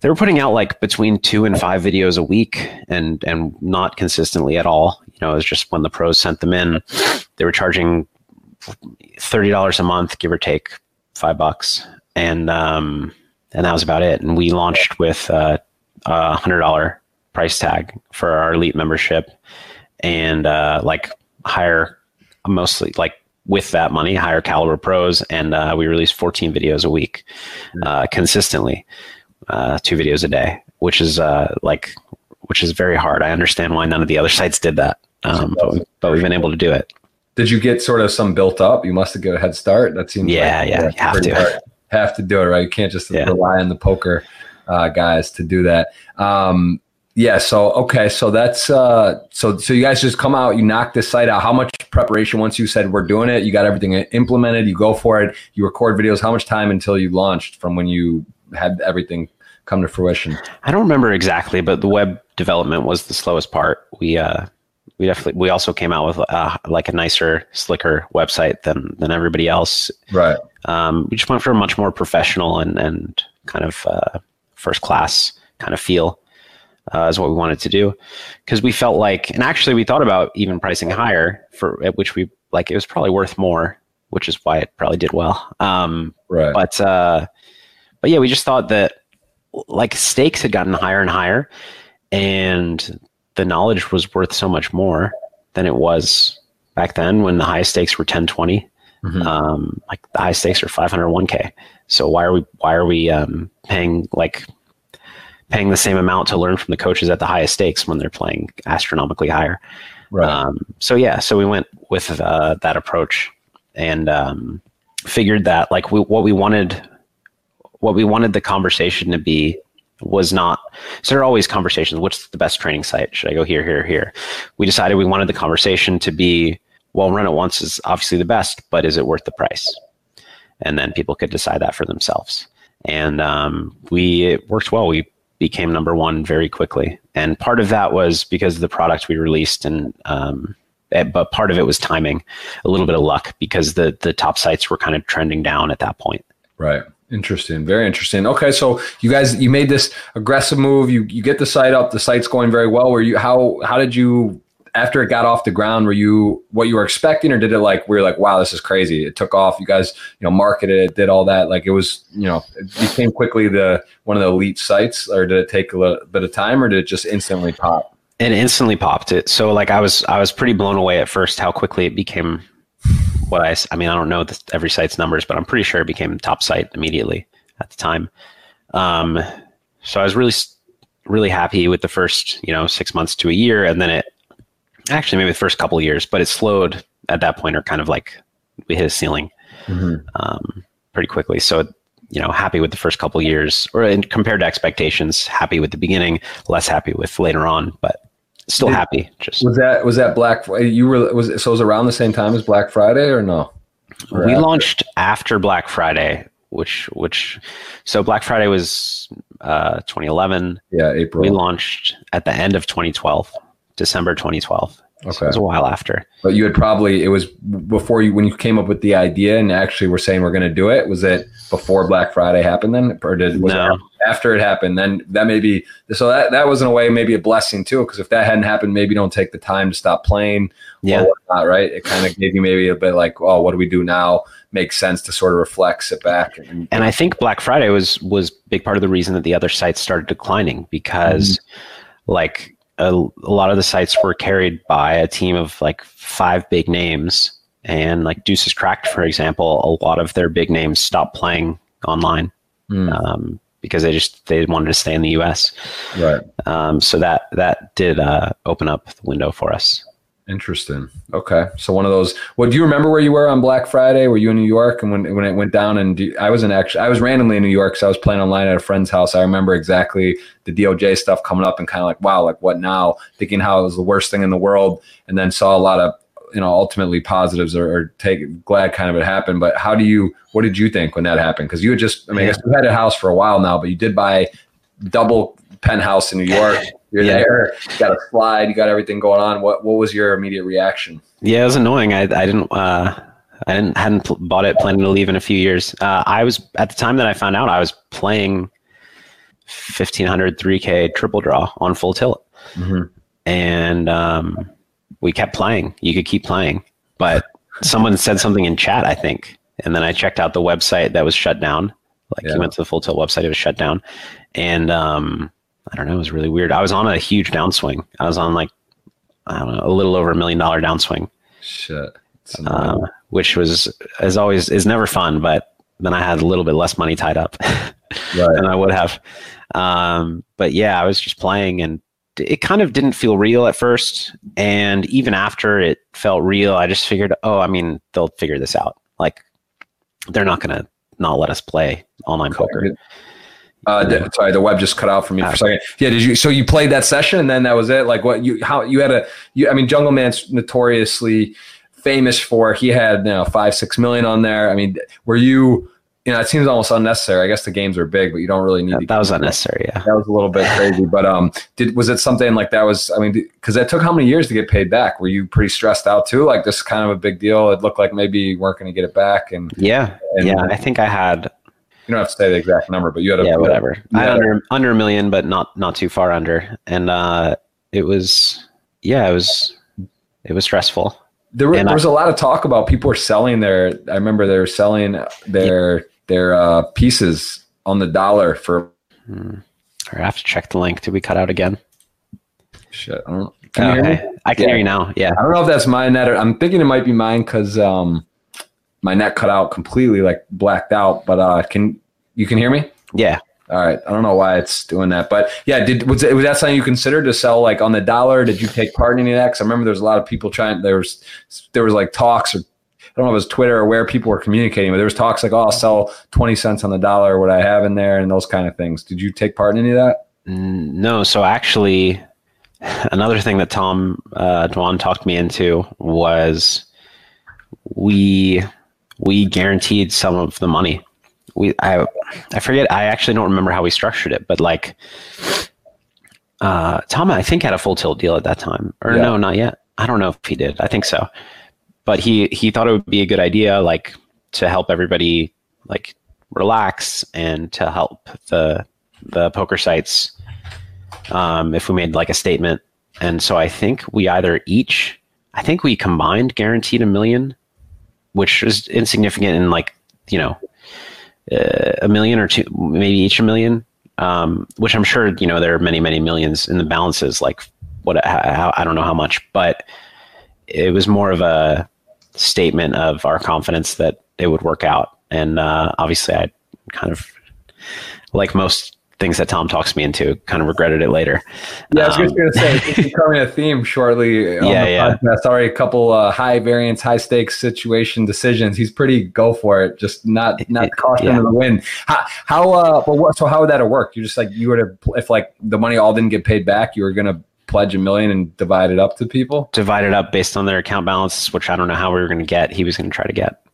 they were putting out like between two and five videos a week, and and not consistently at all. You know, it was just when the pros sent them in, they were charging thirty dollars a month, give or take five bucks, and um, and that was about it. And we launched with uh, a hundred dollar price tag for our elite membership, and uh, like higher mostly like with that money, higher caliber pros, and uh, we release 14 videos a week uh, consistently, uh, two videos a day, which is uh, like which is very hard. I understand why none of the other sites did that, um, but, we, but we've been able to do it. Did you get sort of some built up? You must have got a head start. That seems yeah, like, yeah, you have to hard. have to do it right. You can't just Yeah. rely on the poker uh, guys to do that. Um, yeah. So okay. So that's uh, so so you guys just come out. You knock this site out. How much preparation? Once you said we're doing it, you got everything implemented. You go for it. You record videos. How much time until you launched from when you had everything come to fruition? I don't remember exactly, but the web development was the slowest part. We uh, we definitely we also came out with uh, like a nicer, slicker website than than everybody else. Right. Um, we just went for a much more professional and and kind of uh, first class kind of feel. Uh, is what we wanted to do because we felt like, and actually we thought about even pricing higher for at which we like it was probably worth more, which is why it probably did well. Um, Right. but uh, but yeah, we just thought that like stakes had gotten higher and higher, and the knowledge was worth so much more than it was back then when the highest stakes were 10, 20. Mhm. Um, like the highest stakes are 501k. So why are we why are we um, paying like paying the same amount to learn from the coaches at the highest stakes when they're playing astronomically higher? right. Um, so yeah, so we went with uh, that approach and um, figured that like we, what we wanted, what we wanted the conversation to be was not. So there are always conversations. What's the best training site? Should I go here, here, here? We decided we wanted the conversation to be well, run it once is obviously the best, but is it worth the price? And then people could decide that for themselves. And um, we it worked well. We became number one very quickly. And part of that was because of the product we released, and um, eh, but part of it was timing, a little bit of luck because the the top sites were kind of trending down at that point. Right. Interesting. Very interesting. Okay, so you guys you made this aggressive move. You you get the site up. The site's going very well. Were you how how did you after it got off the ground? Were you what you were expecting, or did it like we were like wow this is crazy? It took off. You guys you know marketed it, did all that. Like it was you know it became quickly the one of the elite sites, or did it take a little bit of time, or did it just instantly pop? It instantly popped it. So like I was I was pretty blown away at first how quickly it became what I I mean I don't know the, every site's numbers, but I'm pretty sure it became top site immediately at the time. Um, so I was really really happy with the first you know six months to a year, and then it actually maybe the first couple of years, but it slowed at that point, or kind of like we hit a ceiling um, pretty quickly. So, you know, happy with the first couple years, or in, compared to expectations, happy with the beginning, less happy with later on, but still Did- happy. Just Was that was that Black You were was it, so it was around the same time as Black Friday or no? Or we after? launched after Black Friday, which which so Black Friday was uh, 2011. Yeah, April. We launched at the end of 2012, December 2012. So Okay. it was a while after. But you had probably it was before you when you came up with the idea and actually were saying we're going to do it. Was it before Black Friday happened then, or did was No. it after it happened? Then that may be so that that was in a way maybe a blessing too because if that hadn't happened, maybe don't take the time to stop playing Yeah. or whatnot, right? It kind of gave you maybe a bit like, oh, what do we do now? Makes sense to sort of reflect, sit back, and, and I think Black Friday was was big part of the reason that the other sites started declining because mm-hmm. like a, a lot of the sites were carried by a team of like five big names. And like Deuces Cracked for example a lot of their big names stopped playing online Hmm, um, because they just they wanted to stay in the US right. um, so that that did uh, open up the window for us Interesting. Okay, so one of those. Well, do you remember where you were on Black Friday? Were you in New York? And when when it went down, and do, I was in actually, I was randomly in New York, so I was playing online at a friend's house. I remember exactly the DOJ stuff coming up, and kind of like, wow, like what now? Thinking how it was the worst thing in the world, and then saw a lot of you know ultimately positives or, or take glad kind of it happened. But how do you? What did you think when that happened? Because you had just, I mean, I guess you had a house for a while now, but you did buy double penthouse in New York. You're Yeah. there. You got a slide. You got everything going on. What What was your immediate reaction? Yeah, it was annoying. I I didn't uh I didn't hadn't pl- bought it, planning to leave in a few years. Uh, I was at the time that I found out I was playing 1500 3K triple draw on full tilt, Mhm. and um, we kept playing. You could keep playing, but someone said something in chat, I think, and then I checked out the website that was shut down. Like Yeah. you went to the full tilt website, it was shut down, and um, I don't know, it was really weird. I was on a huge downswing. I was on like I don't know, a little over a million dollar downswing Shit. um, which was as always is never fun. But then I had a little bit less money tied up right. than I would have. Um, but yeah, I was just playing and it kind of didn't feel real at first. And even after it felt real, I just figured, oh, I mean, they'll figure this out. Like they're not going to not let us play online poker. Uh, sorry, the web just cut out for me for a ah. second. Yeah, did you? So you played that session, and then that was it. Like what you? How you had a? You, I mean, Jungle Man's notoriously famous for. He had you know five six million on there. I mean, were you? You know, it seems almost unnecessary. I guess the games are big, but you don't really need. Yeah, that was unnecessary. Yeah, that was a little bit crazy. But um, did was it something like that? Was I mean, because that took how many years to get paid back? Were you pretty stressed out too? Like this kind of a big deal. It looked like maybe you weren't going to get it back. And yeah, and, yeah, I think I had you don't have to say the exact number, but you had a yeah, whatever. I had under under a million, but not not too far under, and uh, it was yeah, it was it was stressful. There, were, there was I, a lot of talk about people were selling their. I remember they were selling their yeah. their uh, pieces on the dollar for. Hmm. I have to check the link. Did we cut out again? Shit, I don't. Can okay, I can yeah. hear you now. Yeah, I don't know if that's my net. Or, I'm thinking it might be mine because um, my neck cut out completely, like blacked out. But uh, can you can hear me? Yeah. All right. I don't know why it's doing that, but yeah, did was, it, was that something you considered to sell like on the dollar? Did you take part in any of that? Because I remember there was a lot of people trying. There was there was like talks or I don't know if it was Twitter or where people were communicating, but there was talks like, oh, I'll sell twenty cents on the dollar, what I have in there, and those kind of things. Did you take part in any of that? No. So actually, another thing that Tom uh, Dwan talked me into was we we guaranteed some of the money. We I I forget I actually don't remember how we structured it, but like uh Tom I think had a full tilt deal at that time. Or yeah. no, not yet. I don't know if he did. I think so. But he he thought it would be a good idea like to help everybody like relax and to help the the poker sites um, if we made like a statement. And so I think we either each I think we combined guaranteed a million which is insignificant in like you know uh, a million or two, maybe each a million. Um, which I'm sure you know there are many many millions in the balances. Like what how, I don't know how much, but it was more of a statement of our confidence that it would work out. And uh, obviously, I kind of like most things that Tom talks me into. Kind of regretted it later. Yeah, I was um, going to say it's becoming a theme shortly. On yeah, the yeah. Podcast. Already a couple uh, high variance, high stakes situation decisions. He's pretty go for it, just not not caution yeah. to the wind. How how uh, well what? So how would that have worked? You just like you would have if like the money all didn't get paid back, you were going to pledge a million and divide it up to people. Divide it up based on their account balance, which I don't know how we were going to get. He was going to try to get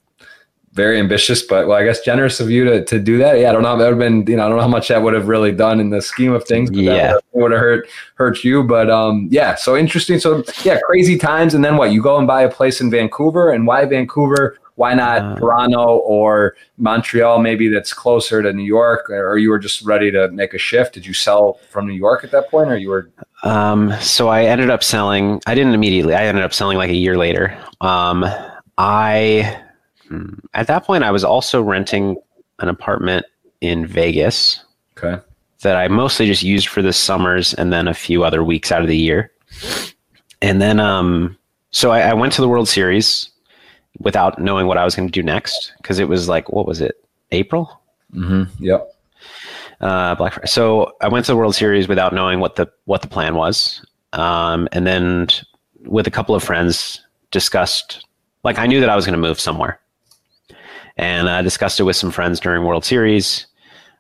very ambitious, but well, I guess generous of you to, to do that. Yeah, I don't know. That would have been, you know, I don't know how much that would have really done in the scheme of things. yeah, would have hurt hurt you. But um, yeah, so interesting. So yeah, crazy times. And then what? You go and buy a place in Vancouver, and why Vancouver? Why not uh, Toronto or Montreal? Maybe that's closer to New York, or you were just ready to make a shift. Did you sell from New York at that point, or you were? Um, so I ended up selling. I didn't immediately. I ended up selling like a year later. Um, I. At that point, I was also renting an apartment in Vegas. Okay. That I mostly just used for the summers and then a few other weeks out of the year. And then, um, so I, I went to the World Series without knowing what I was going to do next because it was like, what was it, April? Mm-hmm. Yep. Uh, Black Friday. So I went to the World Series without knowing what the what the plan was, um, and then with a couple of friends discussed. Like I knew that I was going to move somewhere, and I discussed it with some friends during World Series.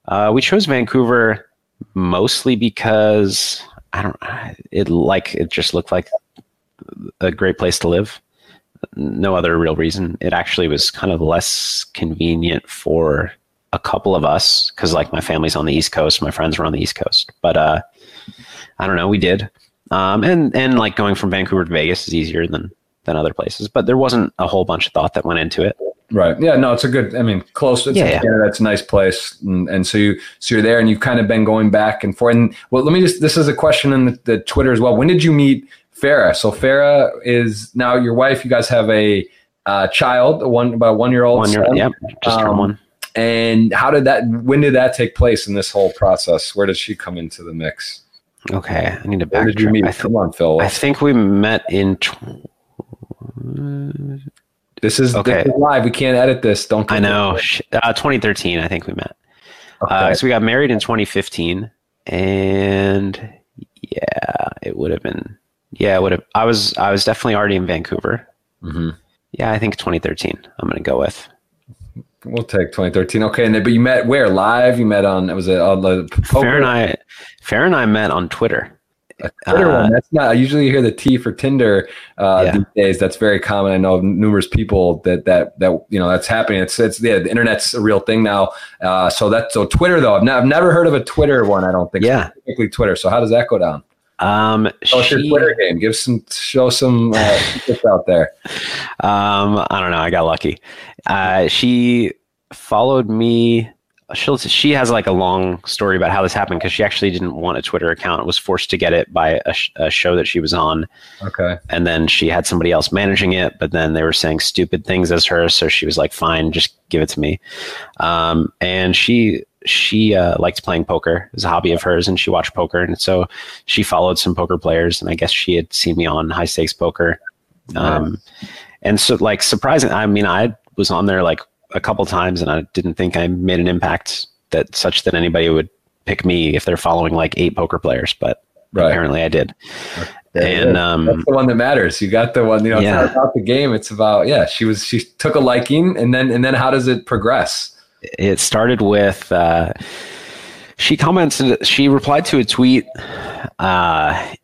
Uh, we chose Vancouver mostly because I don't it like it just looked like a great place to live. No other real reason. It actually was kind of less convenient for a couple of us because like my family's on the East Coast, my friends were on the East Coast. But uh, I don't know, we did. Um, and and like going from Vancouver to Vegas is easier than than other places. But there wasn't a whole bunch of thought that went into it. Right. Yeah. No, it's a good. I mean, close. It's yeah, yeah. Canada. It's a nice place, and, and, so you so you're there, and you've kind of been going back and forth. And well, let me just. This is a question in the, the Twitter as well. When did you meet Farah? So Farah is now your wife. You guys have a uh, child, one about one year old. One year. Yep. Just um, one. And how did that? When did that take place in this whole process? Where does she come into the mix? Okay, I need to back. Did you meet? Th- Come on, Phil. I think we met in. Tw- This is, Okay. this is live. We can't edit this. Don't. I know. Uh, 2013, I think we met. Uh, Okay. so we got married in 2015, and yeah, it would have been. Yeah, it would have. I was I was definitely already in Vancouver. Mhm. Yeah, I think 2013. I'm gonna go with. We'll take 2013. Okay, and then, but you met where live? You met on was it on the? Farah and I, Farah and I met on Twitter. Twitter Uh, one. That's not. I usually hear the T for Tinder uh, Yeah. these days. That's very common. I know numerous people that that that you know that's happening. It's it's yeah. The internet's a real thing now. Uh, so that's so Twitter though. I've, ne- I've never heard of a Twitter one. I don't think. Yeah. Specifically Twitter. So how does that go down? Um, Show your Twitter game. Give some show some uh, tips out there. Um, I don't know. I got lucky. Uh, she followed me. She'll, she has like a long story about how this happened because she actually didn't want a Twitter account. Was forced to get it by a, sh- a show that she was on, Okay. and then she had somebody else managing it. But then they were saying stupid things as her, so she was like, "Fine, just give it to me." Um, and she she uh, liked playing poker. It was a hobby of hers, and she watched poker, and so she followed some poker players. And I guess she had seen me on high stakes poker. Um, and so like surprising. I mean, I was on there like a couple times, and I didn't think I made an impact that such that anybody would pick me if they're following like eight poker players. But Right. apparently, I did. Yeah, and yeah. um, that's the one that matters. You got the one. You know, it's not about the game. It's about yeah. She was she took a liking, and then and then how does it progress? it started with uh, she commented she replied to a tweet uh,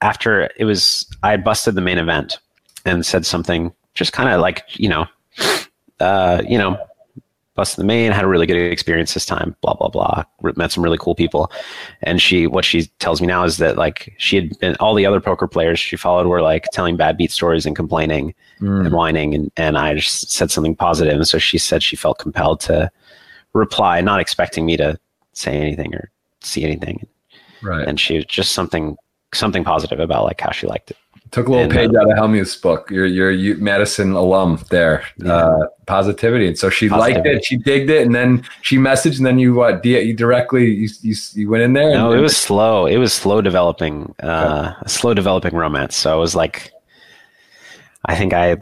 after it was i had busted the main event and said something just kind of like you know uh, you know busted the main had a really good experience this time blah blah blah met some really cool people and she what she tells me now is that like she had been all the other poker players she followed were like telling bad beat stories and complaining Mm. and whining and, and I just said something positive. positive and so she said she felt compelled to reply not expecting me to say anything or see anything Right. and she was just something something positive about like how she liked it Took a little and, page uh, out of Helmuth's book. You're you're you, Madison alum there. Yeah. Uh, positivity, and so she liked it. She digged it, and then she messaged, and then you what? You directly you, you you went in there. no and, it was slow it was slow developing uh a slow developing romance so it was like I think I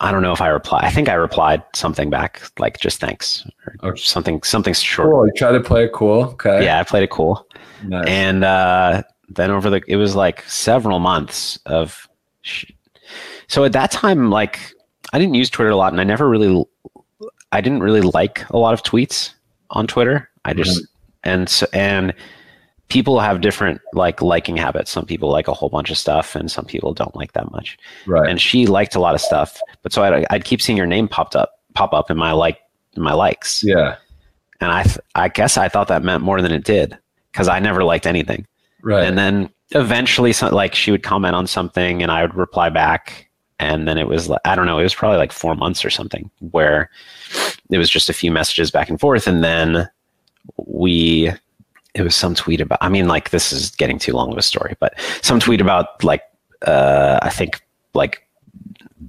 I don't know if I replied I think I replied something back like just thanks or Okay. something something short cool. You try to play it cool. Okay. yeah I played it cool Nice. and uh, then over the it was like several months of sh- so at that time like i didn't use twitter a lot and i never really i didn't really like a lot of tweets on twitter. I just and so and people have different like liking habits. Some people like a whole bunch of stuff and some people don't like that much. Right. and she liked a lot of stuff but so I'd, I'd keep seeing your name popped up pop up in my like in my likes. Yeah. and i th- i guess i thought that meant more than it did because i never liked anything Right. and then eventually some, like she would comment on something and i would reply back. And then it was like i don't know it was probably like four months or something where it was just a few messages back and forth. And then we it was some tweet about i mean like this is getting too long of a story but some tweet about like uh i think like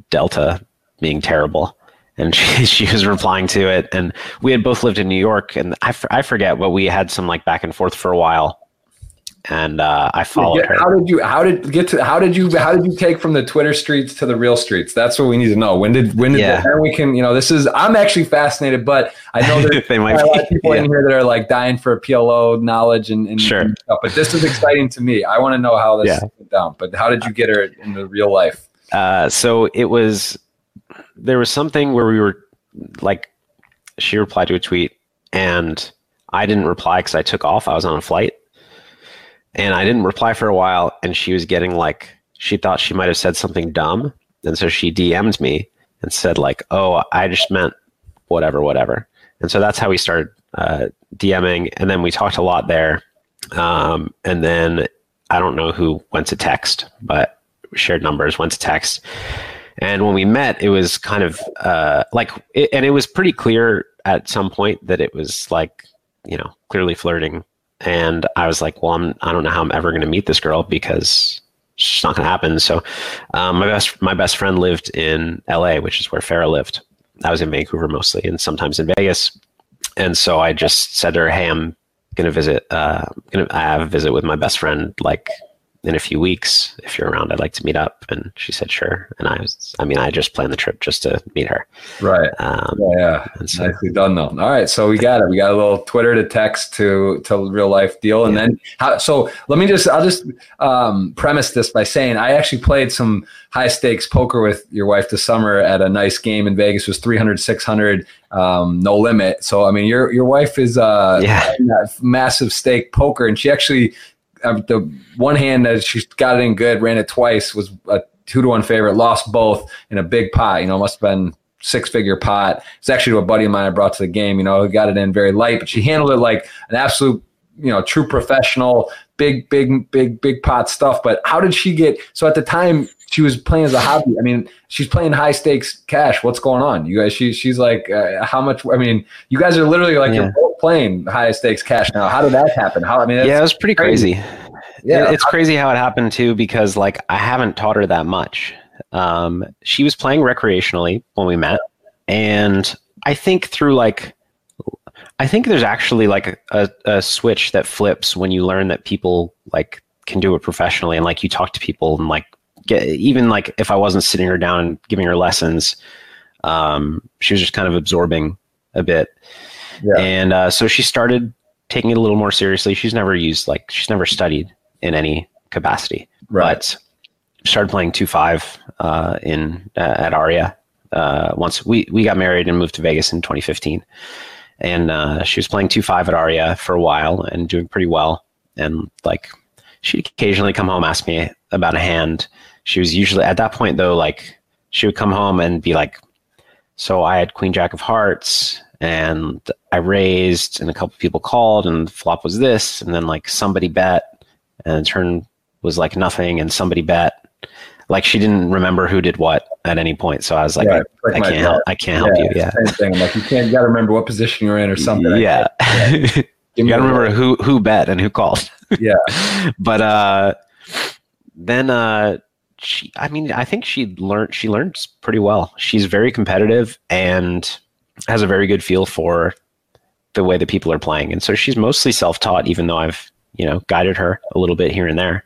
delta being terrible. And she, she was replying to it. And we had both lived in new york and I, f- I forget but we had some like back and forth for a while and uh, i followed Yeah, her How did you? How did get to? How did you? How did you take from the Twitter streets to the real streets? That's what we need to know. When did? When did? Yeah. And we can. You know, this is. I'm actually fascinated, but I know there's They might a lot of people in here that are like dying for PLO knowledge and, and Sure. and stuff. But this is exciting to me. I want to know how this Yeah. went down. But how did you get her in the real life? uh, so it was there was something where we were like she replied to a tweet and i didn't reply because i took off i was on a flight and i didn't reply for a while and she was getting like she thought she might have said something dumb. And so she dm'd me and said like oh i just meant whatever whatever. And so that's how we started uh, dming and then we talked a lot there. Um, and then i don't know who went to text but shared numbers went to text. And when we met, it was kind of uh, like, it, and it was pretty clear at some point that it was like, you know, clearly flirting. And I was like, well, I'm, I don't know how I'm ever going to meet this girl because it's not going to happen. So um, my best, my best friend lived in LA, which is where Farah lived. I was in Vancouver mostly and sometimes in Vegas. And so I just said to her, Hey, I'm going to visit, uh, gonna, I have a visit with my best friend like in a few weeks if you're around. I'd like to meet up." And she said, "Sure." And I was, I mean, I just planned the trip just to meet her. Right. Um, yeah. yeah. So, Nicely done, though. All right, so we got it. We got a little Twitter to text to to real life deal, and yeah. then how? So let me just, I'll just um, premise this by saying I actually played some high stakes poker with your wife this summer at a nice game in Vegas. It was 300, 600, um, no limit. So I mean, your your wife is uh, yeah. massive stake poker, and she actually the one hand that she got it in good, ran it twice, was a two to one favorite, lost both in a big pot. You know, must have been six figure pot. It's actually to a buddy of mine I brought to the game. You know, who got it in very light, but she handled it like an absolute, you know, true professional. Big, big, big, big pot stuff. But how did she get? So at the time, she was playing as a hobby. I mean, she's playing high stakes cash. What's going on? You guys, she, she's like, uh, how much? I mean, you guys are literally like yeah. you're both playing high stakes cash now. How did that happen? How? I mean, yeah, it was pretty crazy. crazy. Yeah, it's crazy how it happened too because like I haven't taught her that much. Um, she was playing recreationally when we met, and I think through like I think there's actually like a, a switch that flips when you learn that people like can do it professionally and like you talk to people and like get even like if I wasn't sitting her down and giving her lessons, um, she was just kind of absorbing a bit. Yeah. And uh, so she started taking it a little more seriously. She's never used like she's never studied in any capacity, right. but started playing two five uh, in uh, at Aria. Uh, once we we got married and moved to Vegas in 2015, and uh, she was playing two five at Aria for a while and doing pretty well. And like she'd occasionally come home ask me about a hand. She was usually at that point though like she would come home and be like, "So I had Queen Jack of Hearts." And I raised, and a couple people called, and the flop was this, and then like somebody bet, and the turn was like nothing, and somebody bet, like she didn't remember who did what at any point. So I was like, yeah, I, I, can't help. I can't help you. Yeah. Same thing. Like you can't. You got to remember what position you're in or something. Yeah. you got to remember who who bet and who called. yeah. but uh, then uh, she. I mean, I think she learned. She learned pretty well. She's very competitive and has a very good feel for the way that people are playing, and so she's mostly self taught. Even though I've you know, guided her a little bit here and there.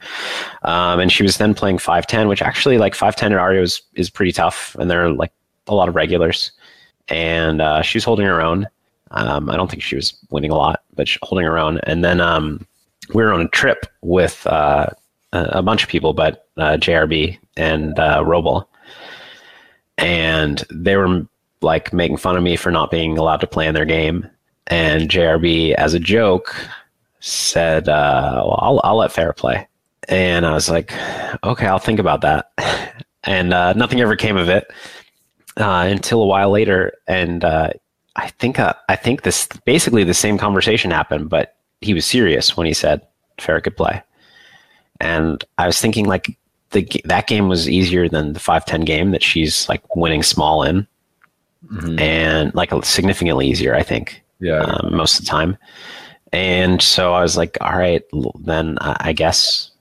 Um, and she was then playing 510, which actually like 510 at Aria is, is pretty tough. And there are like a lot of regulars and uh, she was holding her own. Um, I don't think she was winning a lot, but holding her own. And then um, we were on a trip with uh, a, bunch of people, but uh, JRB and uh, Robl. And they were like making fun of me for not being allowed to play in their game. And JRB, as a joke, said, uh, well, I'll, I'll let Farah play. And I was like, okay, I'll think about that. and uh, nothing ever came of it uh, until a while later. And uh, I think uh, I think this basically the same conversation happened, but he was serious when he said Farah could play. And I was thinking like the that game was easier than the five ten game that she's like winning small in, mm-hmm. and like significantly easier, I think. Yeah, um, most of the time. And so I was like, all right, then I guess,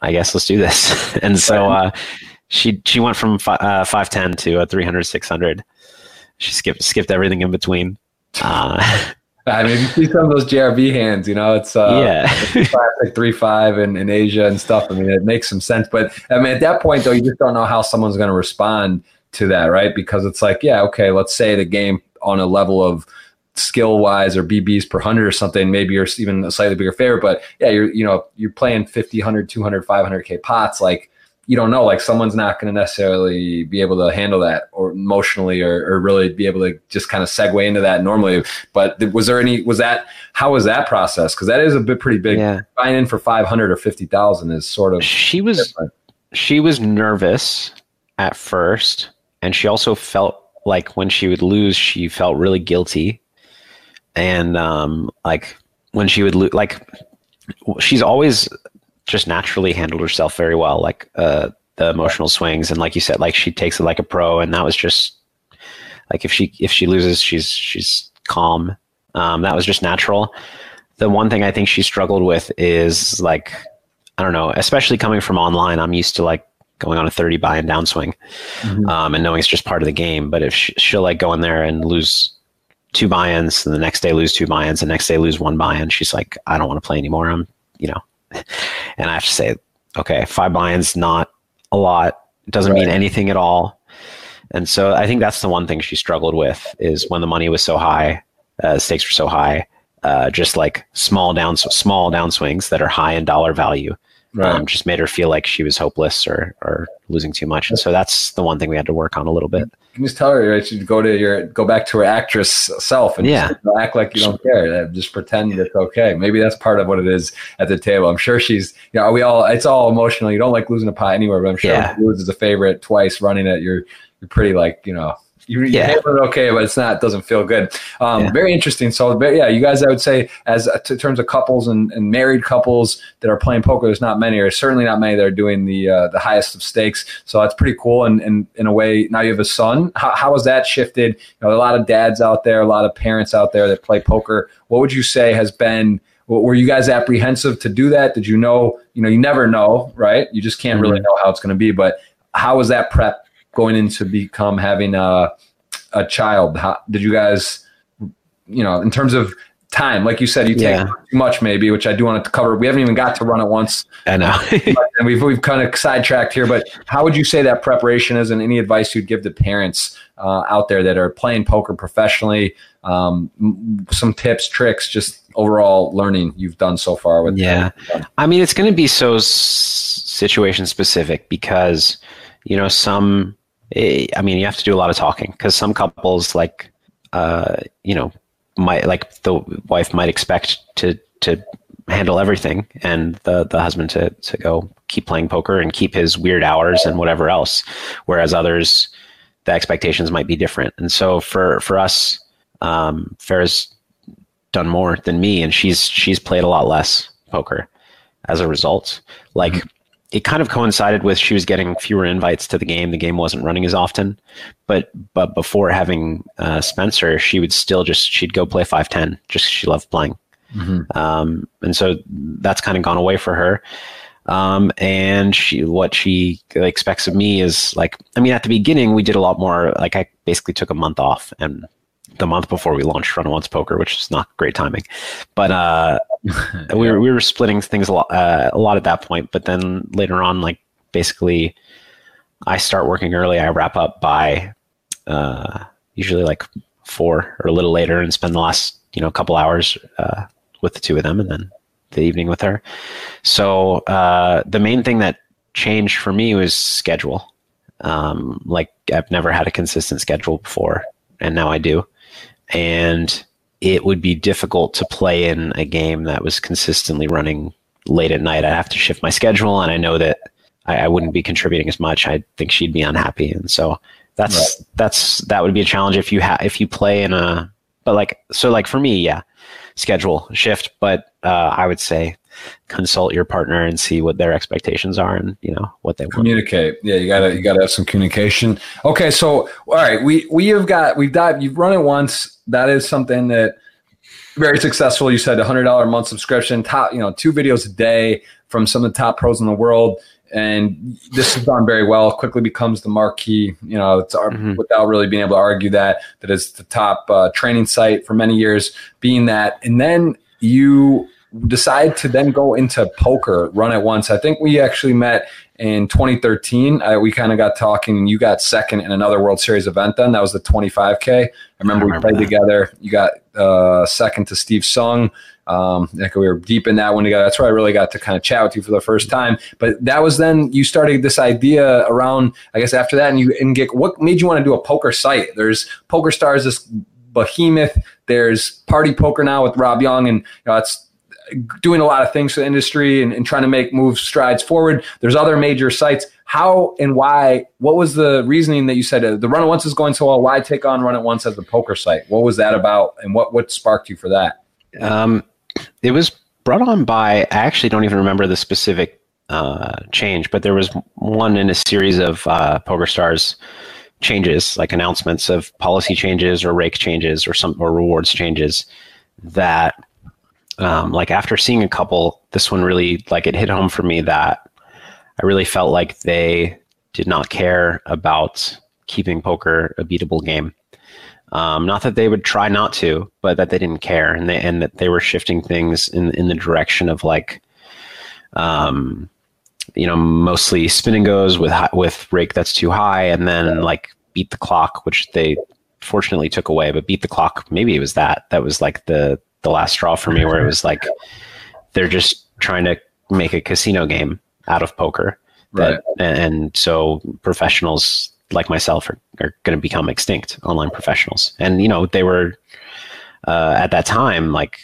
I guess let's do this. and so uh, she she went from fi- uh, 510 to a 300, 600. She skipped skipped everything in between. Uh, I mean, you see some of those JRB hands, you know, it's uh, yeah, like three five in, in Asia and stuff. I mean, it makes some sense. But I mean, at that point, though, you just don't know how someone's going to respond to that, right? Because it's like, yeah, okay, let's say the game on a level of skill wise or BBs per hundred or something, maybe you're even a slightly bigger favorite. But yeah, you're you know you're playing 50, 100, 200, 500k pots. Like you don't know, like someone's not going to necessarily be able to handle that or emotionally or, or really be able to just kind of segue into that normally. But was there any, was that, how was that process? Cause that is a bit pretty big. Yeah. Buying in for 500 or 50,000 is sort of. She was, different. she was nervous at first. And she also felt like when she would lose, she felt really guilty and um, like when she would lo- like she's always just naturally handled herself very well like uh, the emotional swings. And like you said like she takes it like a pro. And that was just like if she if she loses she's she's calm. Um, that was just natural. The one thing i think she struggled with is like i don't know especially coming from online i'm used to like going on a 30 buy and downswing mm-hmm. um, and knowing it's just part of the game. But if she, she'll like go in there and lose two buy-ins, and the next day lose two buy-ins, the next day lose one buy-in. She's like, I don't want to play anymore. I'm, you know, and I have to say, okay, five buy-ins not a lot. It doesn't right. mean anything at all. And so I think that's the one thing she struggled with is when the money was so high, uh, stakes were so high, uh, just like small down small downswings that are high in dollar value. Right. Um, just made her feel like she was hopeless or or losing too much. And so that's the one thing we had to work on a little bit. You can just tell her right, to go to your go back to her actress self and yeah. act like you don't care. Just pretend it's okay. Maybe that's part of what it is at the table. I'm sure she's you know we all it's all emotional. You don't like losing a pie anywhere, but I'm sure yeah. loses a favorite twice running it. You're you're pretty like you know you, you yeah. handle it okay, but it's not it doesn't feel good. Um, yeah. Very interesting. So, yeah, you guys, I would say, as uh, in terms of couples and, and, married couples that are playing poker, there's not many, or certainly not many that are doing the uh, the highest of stakes. So that's pretty cool. And, and in a way, now you have a son. How, how has that shifted? You know, a lot of dads out there, a lot of parents out there that play poker. What would you say has been were you guys apprehensive to do that? Did you know, you know, you never know, right? You just can't really know how it's going to be, but how was that prep going into become having a a child? How, did you guys, you know, in terms of time, like you said, you take yeah. too much maybe, which I do want to cover. We haven't even got to run it once. I know, and we've we've kind of sidetracked here. But how would you say that preparation is, and any advice you'd give to parents uh, out there that are playing poker professionally? Um, some tips, tricks, just overall learning you've done so far with. Yeah, I mean, it's going to be so s- situation specific because you know some Eh, I mean, you have to do a lot of talking because some couples, like, uh, you know, might like the wife might expect to to handle everything, and the the husband to to go keep playing poker and keep his weird hours and whatever else, whereas others, the expectations might be different. And so for for us, um, Farah's done more than me, and she's she's played a lot less poker as a result. Like. Mm-hmm it kind of coincided with she was getting fewer invites to the game. The game wasn't running as often, but but before having uh, Spencer, she would still just she'd go play five ten. Just she loved playing, mm-hmm. um, and so that's kind of gone away for her. Um, and she what she expects of me is like I mean at the beginning we did a lot more. Like I basically took a month off and the month before we launched Run Once Poker, which is not great timing. But uh, yeah. we were we were splitting things a lot uh, a lot at that point. But then later on, like basically, I start working early. I wrap up by uh, usually like four or a little later, and spend the last you know couple hours uh, with the two of them, and then the evening with her. So uh, the main thing that changed for me was schedule. Um, like I've never had a consistent schedule before, and now I do and it would be difficult to play in a game that was consistently running late at night. I'd have to shift my schedule, and I know that I, I wouldn't be contributing as much. I think she'd be unhappy, and so that's right. that's that would be a challenge if you have if you play in a but like so like for me, yeah, schedule shift. But uh, I would say consult your partner and see what their expectations are and you know what they want. Communicate. Yeah, you gotta you gotta have some communication. Okay, so all right, we we have got we've dived you've run it once. That is something that very successful. You said a hundred dollar a month subscription, top, you know, two videos a day from some of the top pros in the world. And this has done very well. Quickly becomes the marquee. You know, it's our, mm-hmm. without really being able to argue that that is the top uh, training site for many years. Being that, and then you decide to then go into poker Run It Once. I think we actually met in 2013. Uh, we kind of got talking, and you got second in another World Series event. Then that was the 25k. I remember, I remember we played that. together. You got uh, second to Steve Sung. Um, like we were deep in that one together. That's where I really got to kind of chat with you for the first time. But that was then you started this idea around, I guess, after that, and you and get what made you want to do a poker site? There's Poker Stars, this behemoth. There's Party Poker now with Rob Yong, and you know, it's doing a lot of things for the industry and, and, trying to make move strides forward. There's other major sites. How and why? What was the reasoning that you said uh, the Run It Once is going so well? Why take on Run It Once as the poker site? What was that about, and what what sparked you for that? Um, it was brought on by. I actually don't even remember the specific uh, change, but there was one in a series of uh, Poker Stars changes, like announcements of policy changes or rake changes or some or rewards changes that um, like after seeing a couple, this one really like it hit home for me that I really felt like they did not care about keeping poker a beatable game. Um, not that they would try not to, but that they didn't care, and they and that they were shifting things in in the direction of like, um, you know, mostly spin and goes with with rake that's too high, and then like beat the clock, which they fortunately took away. But beat the clock, maybe it was that. That was like the the last straw for me, where it was like they're just trying to make a casino game out of poker. That, right. and so professionals like myself are, are going to become extinct online professionals. And, you know, they were uh, at that time, like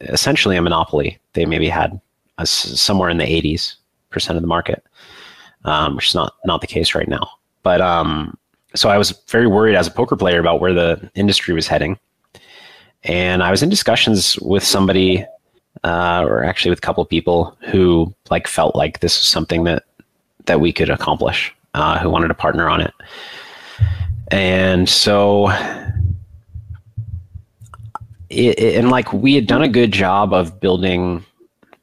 essentially a monopoly. They maybe had a, somewhere in the 80s percent of the market, um, which is not, not the case right now. But um, so I was very worried as a poker player about where the industry was heading. And I was in discussions with somebody, uh, or actually with a couple people who like felt like this was something that that we could accomplish, uh, who wanted to partner on it. And so, it, it, and like we had done a good job of building.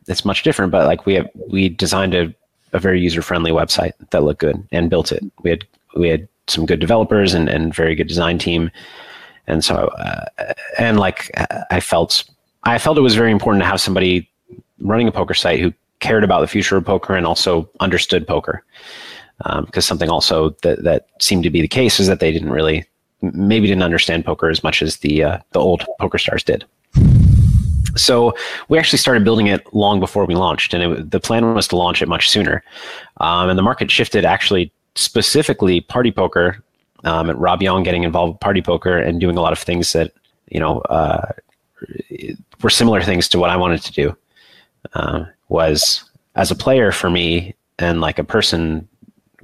It's much different, but like we have, we designed a, a very user friendly website that looked good and built it. We had we had some good developers and and very good design team, and so uh, and like I felt I felt it was very important to have somebody running a poker site who cared about the future of poker and also understood poker. Because um, something also that, that seemed to be the case is that they didn't really, maybe didn't understand poker as much as the uh, the old poker stars did. So we actually started building it long before we launched, and it, the plan was to launch it much sooner. Um, and the market shifted actually specifically party poker, um, and Rob Yong getting involved with party poker and doing a lot of things that you know uh, were similar things to what I wanted to do. Uh, was as a player for me and like a person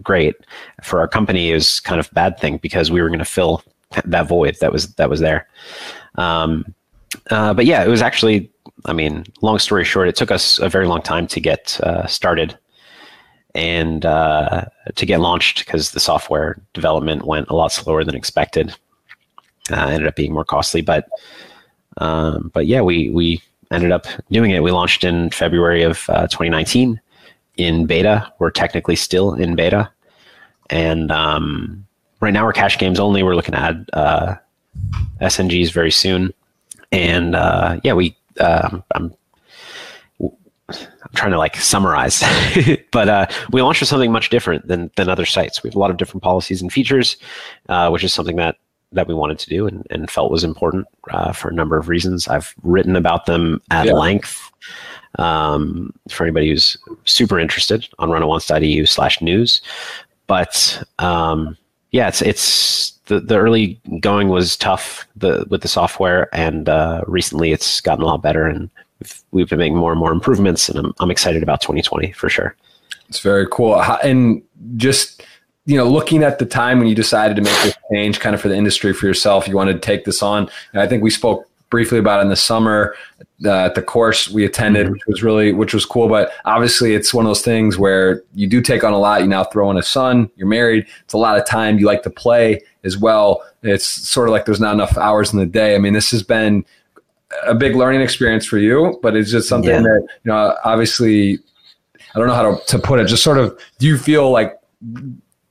great for our company is kind of bad thing because we were going to fill that void that was that was there um, uh, but yeah it was actually i mean long story short it took us a very long time to get uh, started and uh, to get launched because the software development went a lot slower than expected uh, ended up being more costly but um, but yeah we we ended up doing it. We launched in February of uh, 2019 in beta. We're technically still in beta, and um, right now we're cash games only. We're looking at uh, SNGs very soon, and uh, yeah, we. I'm, I'm trying to like summarize, but uh, we launched with something much different than than other sites. We have a lot of different policies and features, uh, which is something that that we wanted to do and, and felt was important uh, for a number of reasons. I've written about them at yeah. length um, for anybody who's super interested on runonce.eu slash news. But um, yeah, it's it's the, the early going was tough the, with the software, and uh, recently it's gotten a lot better, and we've, we've been making more and more improvements, and I'm, I'm excited about 2020 for sure. It's very cool, and just you know, looking at the time when you decided to make this change kind of for the industry for yourself, you wanted to take this on. And I think we spoke briefly about in the summer uh, at the course we attended, mm-hmm. which was really, which was cool. But obviously it's one of those things where you do take on a lot. You now throw in a son, you're married. It's a lot of time. You like to play as well. It's sort of like there's not enough hours in the day. I mean, this has been a big learning experience for you, but it's just something yeah. that, you know, obviously I don't know how to, to put it. Just sort of, do you feel like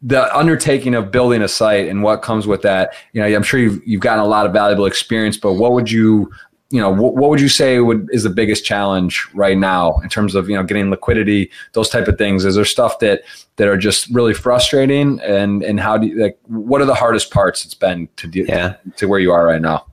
the undertaking of building a site and what comes with that you know i'm sure you've, you've gotten a lot of valuable experience but what would you you know what, what would you say would is the biggest challenge right now in terms of you know getting liquidity those type of things is there stuff that that are just really frustrating and and how do you like what are the hardest parts it's been to do yeah. to where you are right now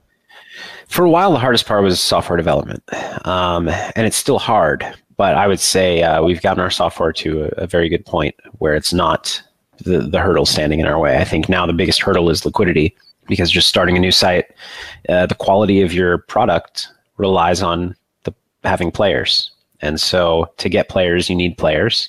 for a while the hardest part was software development um, and it's still hard but i would say uh, we've gotten our software to a, a very good point where it's not the, the hurdle standing in our way. I think now the biggest hurdle is liquidity because just starting a new site, uh, the quality of your product relies on the having players. And so to get players, you need players.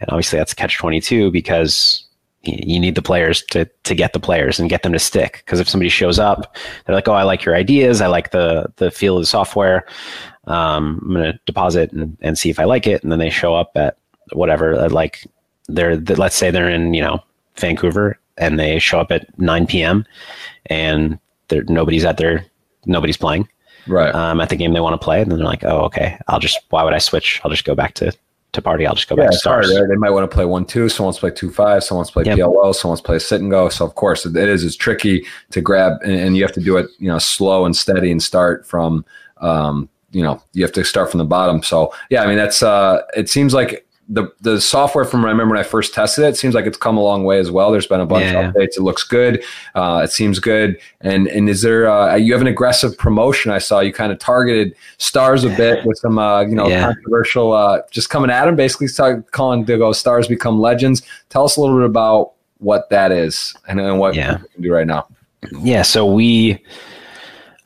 And obviously that's catch 22 because you need the players to, to get the players and get them to stick. Because if somebody shows up, they're like, oh, I like your ideas. I like the, the feel of the software. Um, I'm going to deposit and, and see if I like it. And then they show up at whatever, like they're let's say they're in you know Vancouver and they show up at 9 p.m. and there nobody's at their nobody's playing right um, at the game they want to play and then they're like oh okay I'll just why would I switch I'll just go back to to party I'll just go yeah, back to stars. hard, They might want to play one two someone wants to play two five someone wants to play yep. PLO someone wants to play sit and go. So of course it is it's tricky to grab and, and you have to do it you know slow and steady and start from um, you know you have to start from the bottom. So yeah I mean that's uh, it seems like the the software from I remember when I first tested it, it seems like it's come a long way as well. There's been a bunch yeah. of updates. It looks good. Uh, it seems good. And and is there uh, you have an aggressive promotion? I saw you kind of targeted stars a bit with some uh, you know yeah. controversial uh, just coming at them, basically calling to go stars become legends. Tell us a little bit about what that is and, and what yeah. you can do right now. Yeah. So we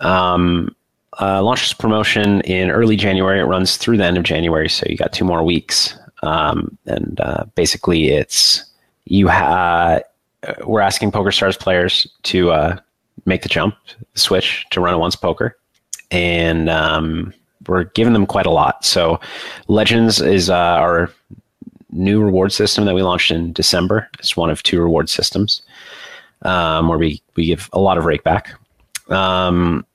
um, uh, launched this promotion in early January. It runs through the end of January, so you got two more weeks. Um, and uh, basically, it's you ha- we're asking Poker Stars players to uh, make the jump, switch to Run It Once poker, and um, we're giving them quite a lot. So, Legends is uh, our new reward system that we launched in December. It's one of two reward systems um, where we we give a lot of rake back. Um,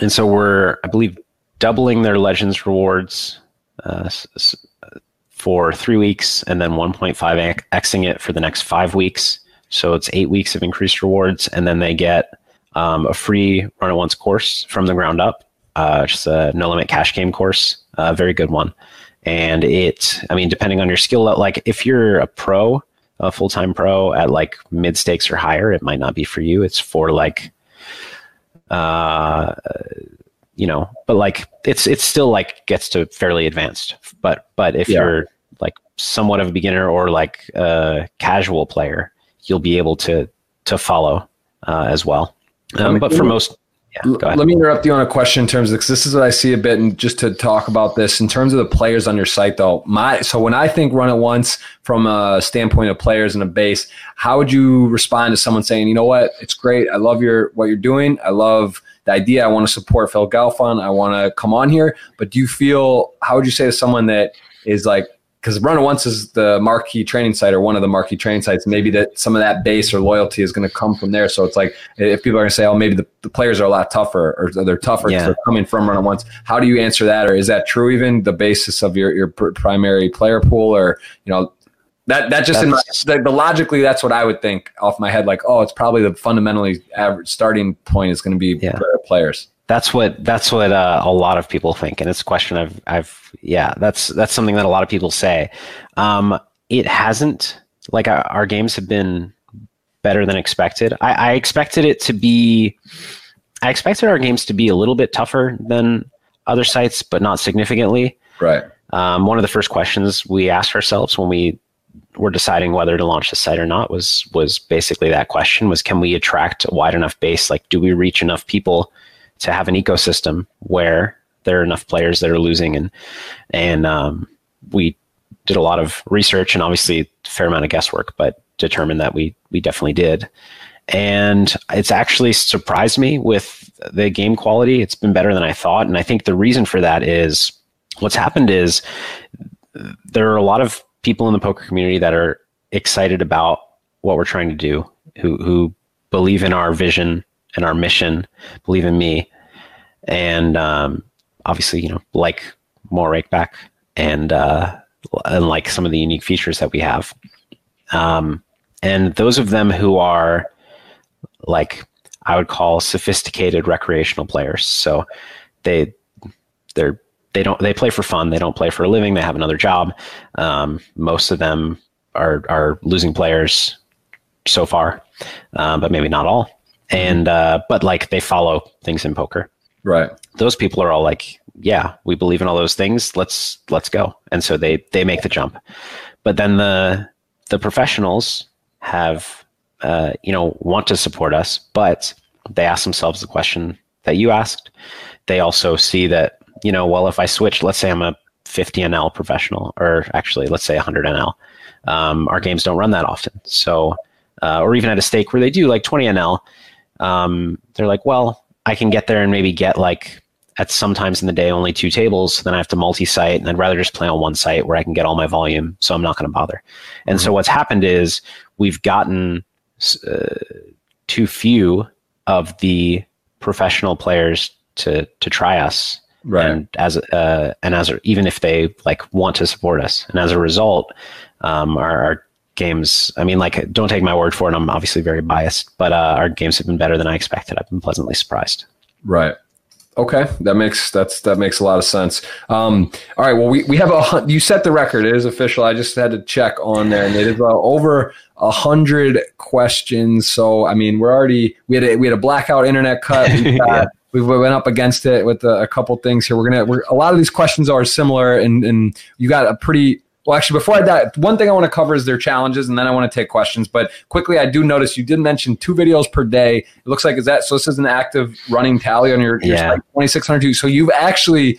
and so we're, I believe, doubling their Legends rewards uh, for three weeks and then 1.5 xing it for the next five weeks. So it's eight weeks of increased rewards, and then they get um, a free Run It Once course from the ground up, uh, just a no limit cash game course, a very good one. And it, I mean, depending on your skill, like if you're a pro, a full time pro at like mid stakes or higher, it might not be for you. It's for like uh, you know, but like it's it's still like gets to fairly advanced. But but if yeah. you're like somewhat of a beginner or like a casual player, you'll be able to to follow uh, as well. Um, but for most yeah, Let me interrupt you on a question in terms of because this is what I see a bit, and just to talk about this in terms of the players on your site, though. My so when I think run it once from a standpoint of players and a base, how would you respond to someone saying, you know what, it's great, I love your what you're doing, I love the idea, I want to support Phil Galfond, I want to come on here, but do you feel how would you say to someone that is like because Run It Once is the marquee training site or one of the marquee training sites. Maybe that some of that base or loyalty is going to come from there. So it's like if people are going to say, "Oh, maybe the, the players are a lot tougher," or they're tougher because yeah. they're coming from Run It Once. How do you answer that, or is that true? Even the basis of your your primary player pool, or you know, that that just in my, the, the, logically that's what I would think off my head. Like, oh, it's probably the fundamentally average starting point is going to be yeah. players that's what that's what uh, a lot of people think, and it's a question I've I've yeah that's that's something that a lot of people say. Um, it hasn't like our, our, games have been better than expected. I, I expected it to be. I expected our games to be a little bit tougher than other sites, but not significantly. Right. Um, one of the first questions we asked ourselves when we were deciding whether to launch the site or not was was basically that question: was can we attract a wide enough base? Like, do we reach enough people to have an ecosystem where there are enough players that are losing? And and um, we did a lot of research and obviously a fair amount of guesswork but determined that we we definitely did. And it's actually surprised me with the game quality. It's been better than i thought. And i think the reason for that is what's happened is there are a lot of people in the poker community that are excited about what we're trying to do who who believe in our vision and our mission, believe in me, and um, obviously, you know, like more rakeback and uh, and like some of the unique features that we have. Um, and those of them who are like I would call sophisticated recreational players. So they they're they don't they play for fun. They don't play for a living. They have another job. Um, most of them are are losing players so far, um, but maybe not all and uh, but like they follow things in poker. Right. Those people are all like, yeah, we believe in all those things. Let's let's go. And so they they make the jump. But then the the professionals have uh, you know want to support us, but they ask themselves the question that you asked. They also see that you know, well, if I switch, let's say I'm a 50 NL professional, or actually, let's say 100 NL. Um, our games don't run that often, so uh, or even at a stake where they do like 20 NL um, they're like, well, I can get there and maybe get like at sometimes in the day only two tables. Then I have to multi-site, and I'd rather just play on one site where I can get all my volume. So I'm not going to bother. And mm-hmm. so what's happened is we've gotten uh, too few of the professional players to to try us. Right. And as uh, and as even if they like want to support us, and as a result, um, our, our games. I mean, like, don't take my word for it. I'm obviously very biased, but uh, our games have been better than I expected. I've been pleasantly surprised. Right. Okay, that makes that's that makes a lot of sense. Um, all right, well, we, we have a you set the record. It is official. I just had to check on there, and it is uh, over a hundred questions. So I mean, we're already we had a, we had a blackout internet cut. We, yeah. We went up against it with a, a couple things here. We're gonna we're, a lot of these questions are similar, and and you got a pretty well, actually, before I die, one thing I want to cover is their challenges, and then I want to take questions. But quickly, I do notice you did mention two videos per day. It looks like is that so? This is an active running tally on your, yeah. twenty six hundred two. So you've actually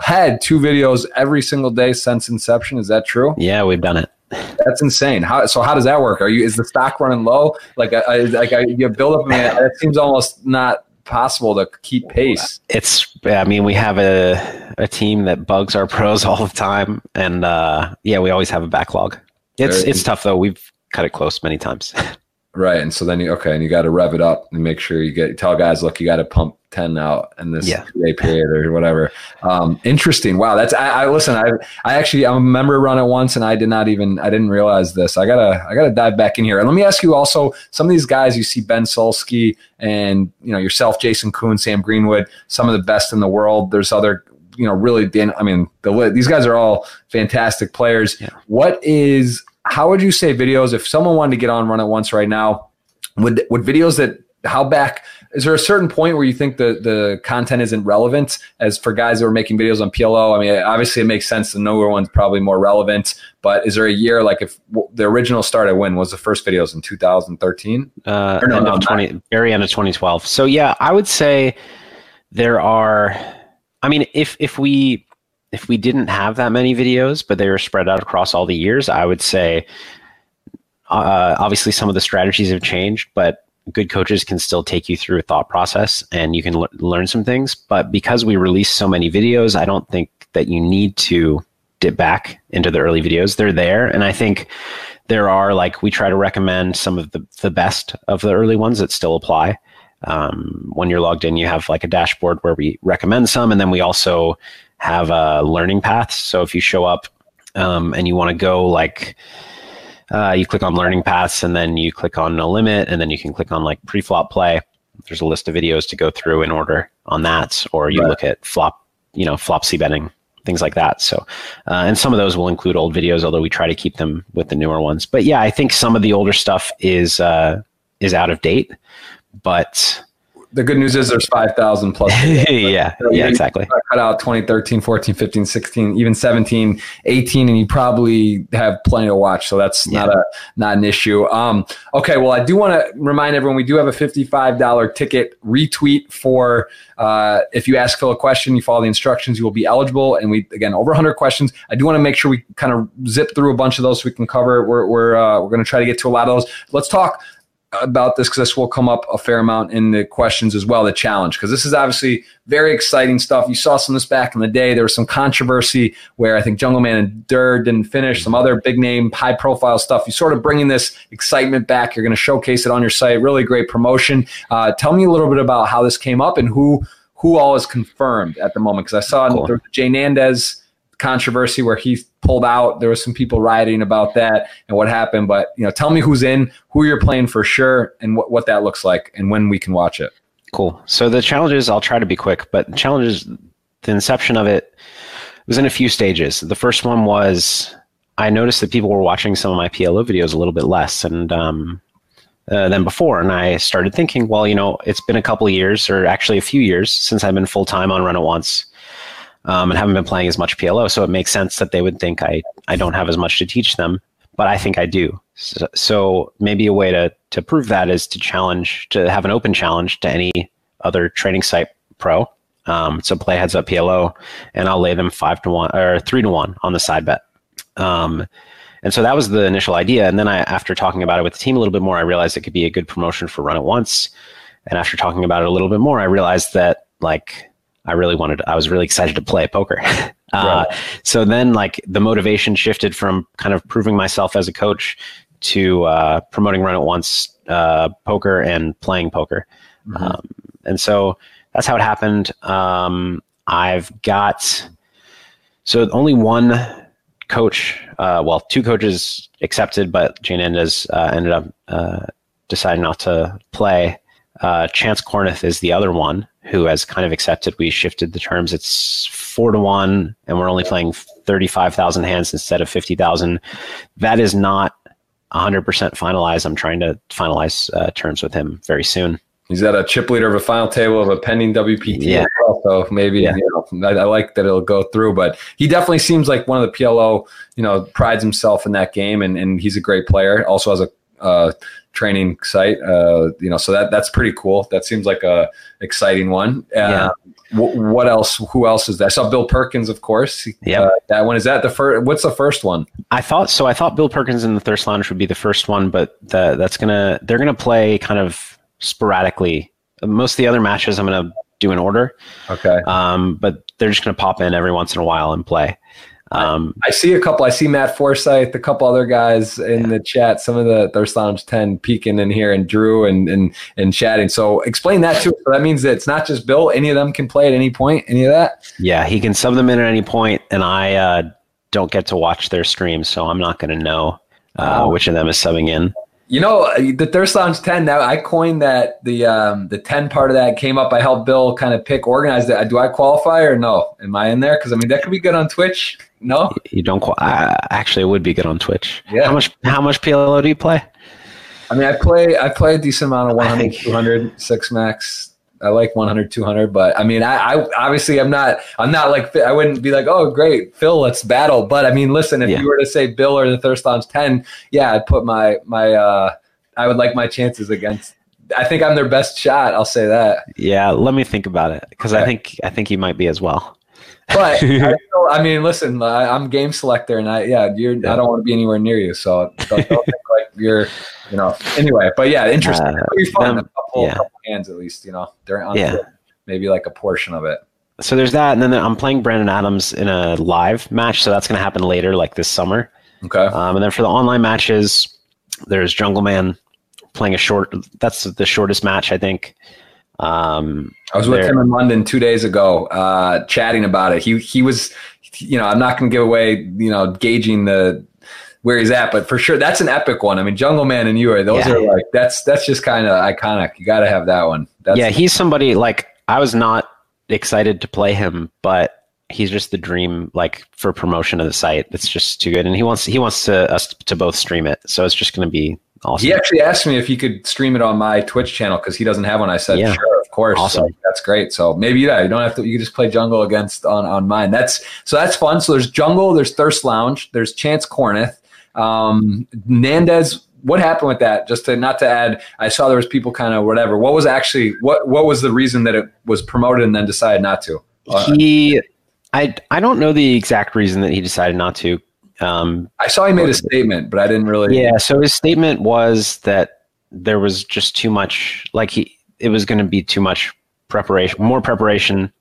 had two videos every single day since inception. Is that true? Yeah, we've done it. That's insane. How so? How does that work? Are you is the stock running low? Like, uh, I, like I, you build up. It seems almost not possible to keep pace. It's, I mean, we have a, a team that bugs our pros all the time. And uh, yeah, we always have a backlog. It's, Very it's tough though. We've cut it close many times. right. And so then you, okay. And you got to rev it up and make sure you get, tell guys, look, you got to pump 10 out in this yeah. day period or whatever. Um, interesting. Wow. That's, I, I, listen, I, I actually, I remember run it once and I did not even, I didn't realize this. I gotta, I gotta dive back in here. And let me ask you also, some of these guys you see Ben Sulsky and, you know, yourself, Jason Koon, Sam Greenwood, some of the best in the world. There's other, you know, really, I mean, the, these guys are all fantastic players. Yeah. What is, how would you say videos, if someone wanted to get on run it once right now, would, would videos that, how back is there a certain point where you think the the content isn't relevant as for guys that are making videos on PLO? I mean, obviously it makes sense. The newer one's probably more relevant, but is there a year like if the original started when was the first videos in 2013? Uh, no, end no, of 20, very end of 2012. So yeah, I would say there are. I mean, if if we if we didn't have that many videos, but they were spread out across all the years, I would say uh, obviously some of the strategies have changed, but good coaches can still take you through a thought process and you can l- learn some things. But because we release so many videos, I don't think that you need to dip back into the early videos. They're there. And I think there are like, we try to recommend some of the, the best of the early ones that still apply. Um, when you're logged in, you have like a dashboard where we recommend some. And then we also have uh, learning paths. So if you show up um, and you want to go like, uh, you click on learning paths and then you click on no limit and then you can click on like pre-flop play. There's a list of videos to go through in order on that, or you right. look at flop, you know, flop c betting, things like that. So, uh, and some of those will include old videos, although we try to keep them with the newer ones. But yeah, I think some of the older stuff is uh, is out of date, but the good news is there's 5,000 plus. yeah, so yeah, exactly. Cut out 2013, 14, 15, 16, even 17, 18, and you probably have plenty to watch. So that's yeah. not a not an issue. Um, okay, well, I do want to remind everyone we do have a $55 ticket retweet for uh, if you ask Phil a question, you follow the instructions, you will be eligible. And we again over 100 questions. I do want to make sure we kind of zip through a bunch of those so we can cover. We're we're uh, we're going to try to get to a lot of those. Let's talk about this because this will come up a fair amount in the questions as well, the challenge, because this is obviously very exciting stuff. You saw some of this back in the day. There was some controversy where I think Jungleman and Durr didn't finish, some other big name, high profile stuff. You sort of bringing this excitement back. You're going to showcase it on your site. Really great promotion. Uh, tell me a little bit about how this came up and who who all is confirmed at the moment, because I saw cool. Jnandez controversy where he pulled out. There was some people rioting about that and what happened. But you know, tell me who's in, who you're playing for sure, and what, what that looks like, and when we can watch it. Cool. So the challenges, I'll try to be quick, but the challenges, the inception of it was in a few stages. The first one was I noticed that people were watching some of my PLO videos a little bit less and um, uh, than before, and I started thinking, well, you know, it's been a couple years, or actually a few years, since I've been full time on Run It Once um, and haven't been playing as much PLO. So it makes sense that they would think I, I don't have as much to teach them, but I think I do. So, so maybe a way to, to prove that is to challenge, to have an open challenge to any other training site pro. Um, so play heads up PLO, and I'll lay them five to one or three to one on the side bet. Um, and so that was the initial idea. And then I, after talking about it with the team a little bit more, I realized it could be a good promotion for Run It Once. And after talking about it a little bit more, I realized that like I really wanted, I was really excited to play poker. uh, right. So then, like, the motivation shifted from kind of proving myself as a coach to uh, promoting Run It Once uh, poker and playing poker. Mm-hmm. Um, and so that's how it happened. Um, I've got, so only one coach, uh, well, two coaches accepted, but Jnandez uh, ended up uh, deciding not to play. Uh, Chance Kornuth is the other one who has kind of accepted we shifted the terms. It's four to one, and we're only playing 35,000 hands instead of 50,000. That is not 100% finalized. I'm trying to finalize uh, terms with him very soon. He's at a chip leader of a final table of a pending WPT. Yeah. Well, so maybe Yeah. you know, I, I like that it'll go through, but he definitely seems like one of the PLO. You know, prides himself in that game, and, and he's a great player. Also has a uh, training site. Uh, you know, so that that's pretty cool. That seems like a exciting one. Uh, Yeah. wh- what else? Who else is there? I saw Bill Perkins, of course. Yeah, Uh, that one is that the first. What's the first one? I thought so. I thought Bill Perkins and the Thirst Lounge would be the first one, but the, that's gonna they're gonna play kind of sporadically. Most of the other matches I'm gonna do in order, Okay. um, but they're just gonna pop in every once in a while and play. Um, I see a couple. I see Matt Forsyth, a couple other guys in the chat. Some of the Thirst Lounge ten peeking in here, and Drew and and and chatting. So explain that too. So that means that it's not just Bill. Any of them can play at any point. Any of that? yeah, he can sub them in at any point, and I uh, don't get to watch their streams, so I'm not gonna know uh, Oh. which of them is subbing in. You know, the Thirst Lounge ten. Now I coined that. The um the ten part of that came up. I helped Bill kind of pick, organize that. Do I qualify or no? Am I in there? Because I mean that could be good on Twitch. No. You don't qu- uh, actually it would be good on Twitch. Yeah. How much how much PLO do you play? I mean, I play I play a decent amount of I 100, think- 200, six max. I like 100, 200, but I mean, I, I obviously I'm not I'm not like I wouldn't be like, oh great, Phil, let's battle. But I mean, listen, if Yeah. you were to say Bill or the Thirst Lounge 10, yeah, I'd put my my uh I would like my chances against. I think I'm their best shot. I'll say that. Yeah, let me think about it because I think I think you might be as well. But I, still, I mean, listen, I, I'm game selector, and I yeah, you're I don't want to be anywhere near you, so don't, don't think like you're you know. Anyway, but yeah, interesting. Uh, It'll be fun. a couple, yeah. couple hands at least, you know. During on Yeah. maybe like a portion of it. So there's that, and then I'm playing Brandon Adams in a live match, so that's going to happen later, like this summer. Okay. Um, and then for the online matches, there's Jungle Man playing a short. That's the shortest match, I think. Um, I was with him in London two days ago, uh, chatting about it. He he was, you know, I'm not going to give away, you know, gauging the where he's at, but for sure that's an epic one. I mean, Jungle Man and you are those Yeah. are like that's that's just kind of iconic. You got to have that one. That's, yeah, he's somebody like I was not excited to play him, but he's just the dream like for promotion of the site. It's just too good, and he wants he wants to us to both stream it, so it's just going to be awesome. He actually asked me if he could stream it on my Twitch channel because he doesn't have one. I said, Yeah. sure, of course. Awesome. So that's great. So maybe yeah, you don't have to. You can just play Jungle against on on mine. That's so that's fun. So there's Jungle, there's Thirst Lounge, there's Chance Kornuth, um, Nandez. What happened with that? Just to not to add, I saw there was people kind of whatever. What was actually what what was the reason that it was promoted and then decided not to? Uh, he I I don't know the exact reason that he decided not to. Um, I saw he made a statement, but I didn't really. yeah, so his statement was that there was just too much like he it was going to be too much preparation, more preparation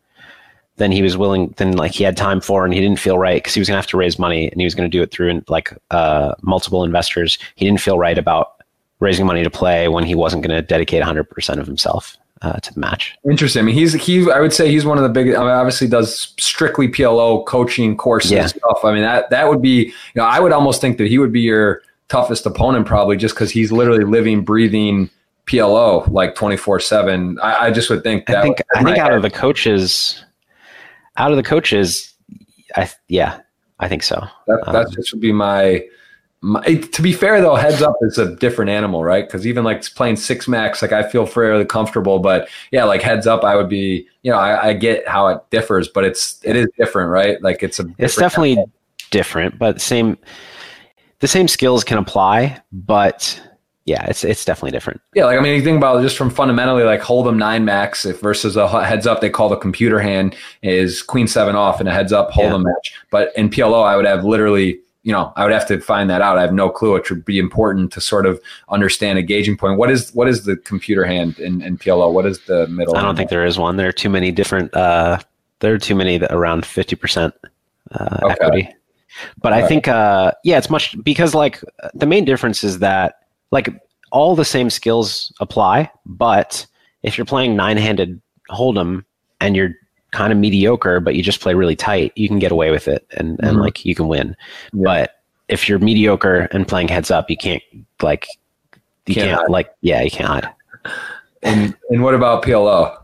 than he was willing than like he had time for and he didn't feel right because he was going to have to raise money and he was going to do it through like uh, multiple investors. He didn't feel right about raising money to play when he wasn't going to dedicate 100% of himself uh, to the match. Interesting. I mean, he's he. I would say he's one of the biggest. I mean, obviously does strictly PLO coaching courses Yeah. and stuff. I mean, that that would be. You know, I would almost think that he would be your toughest opponent probably just because he's literally living, breathing PLO like twenty four seven. I just would think. That I think I think out of the coaches out of the coaches I yeah, I think so. that that um, just would be my. My, to be fair though, heads up is a different animal, right? Because even like playing six max, like I feel fairly comfortable. But yeah, like heads up, I would be. You know, I, I get how it differs, but it's it is different, right? Like it's a. It's definitely different, but the same the same skills can apply, but yeah, it's it's definitely different. Yeah, like I mean, you think about it just from fundamentally like Hold'em nine max if versus a heads up they call the computer hand is queen seven off in a heads up Hold'em match. But in PLO, I would have literally, you know, I would have to find that out. I have no clue. It would be important to sort of understand a gauging point. What is what is the computer hand in, in PLO? What is the middle? I don't think there is one. There are too many different. Uh, there are too many that around fifty percent uh, Okay. equity. But I think, uh, yeah, it's much because like the main difference is that like all the same skills apply, but if you're playing nine-handed hold'em and you're kind of mediocre, but you just play really tight, you can get away with it and and Mhm. like you can win. Yeah. But if you're mediocre and playing heads up, you can't like you Can't can't, like yeah, you can't hide. And and what about PLO?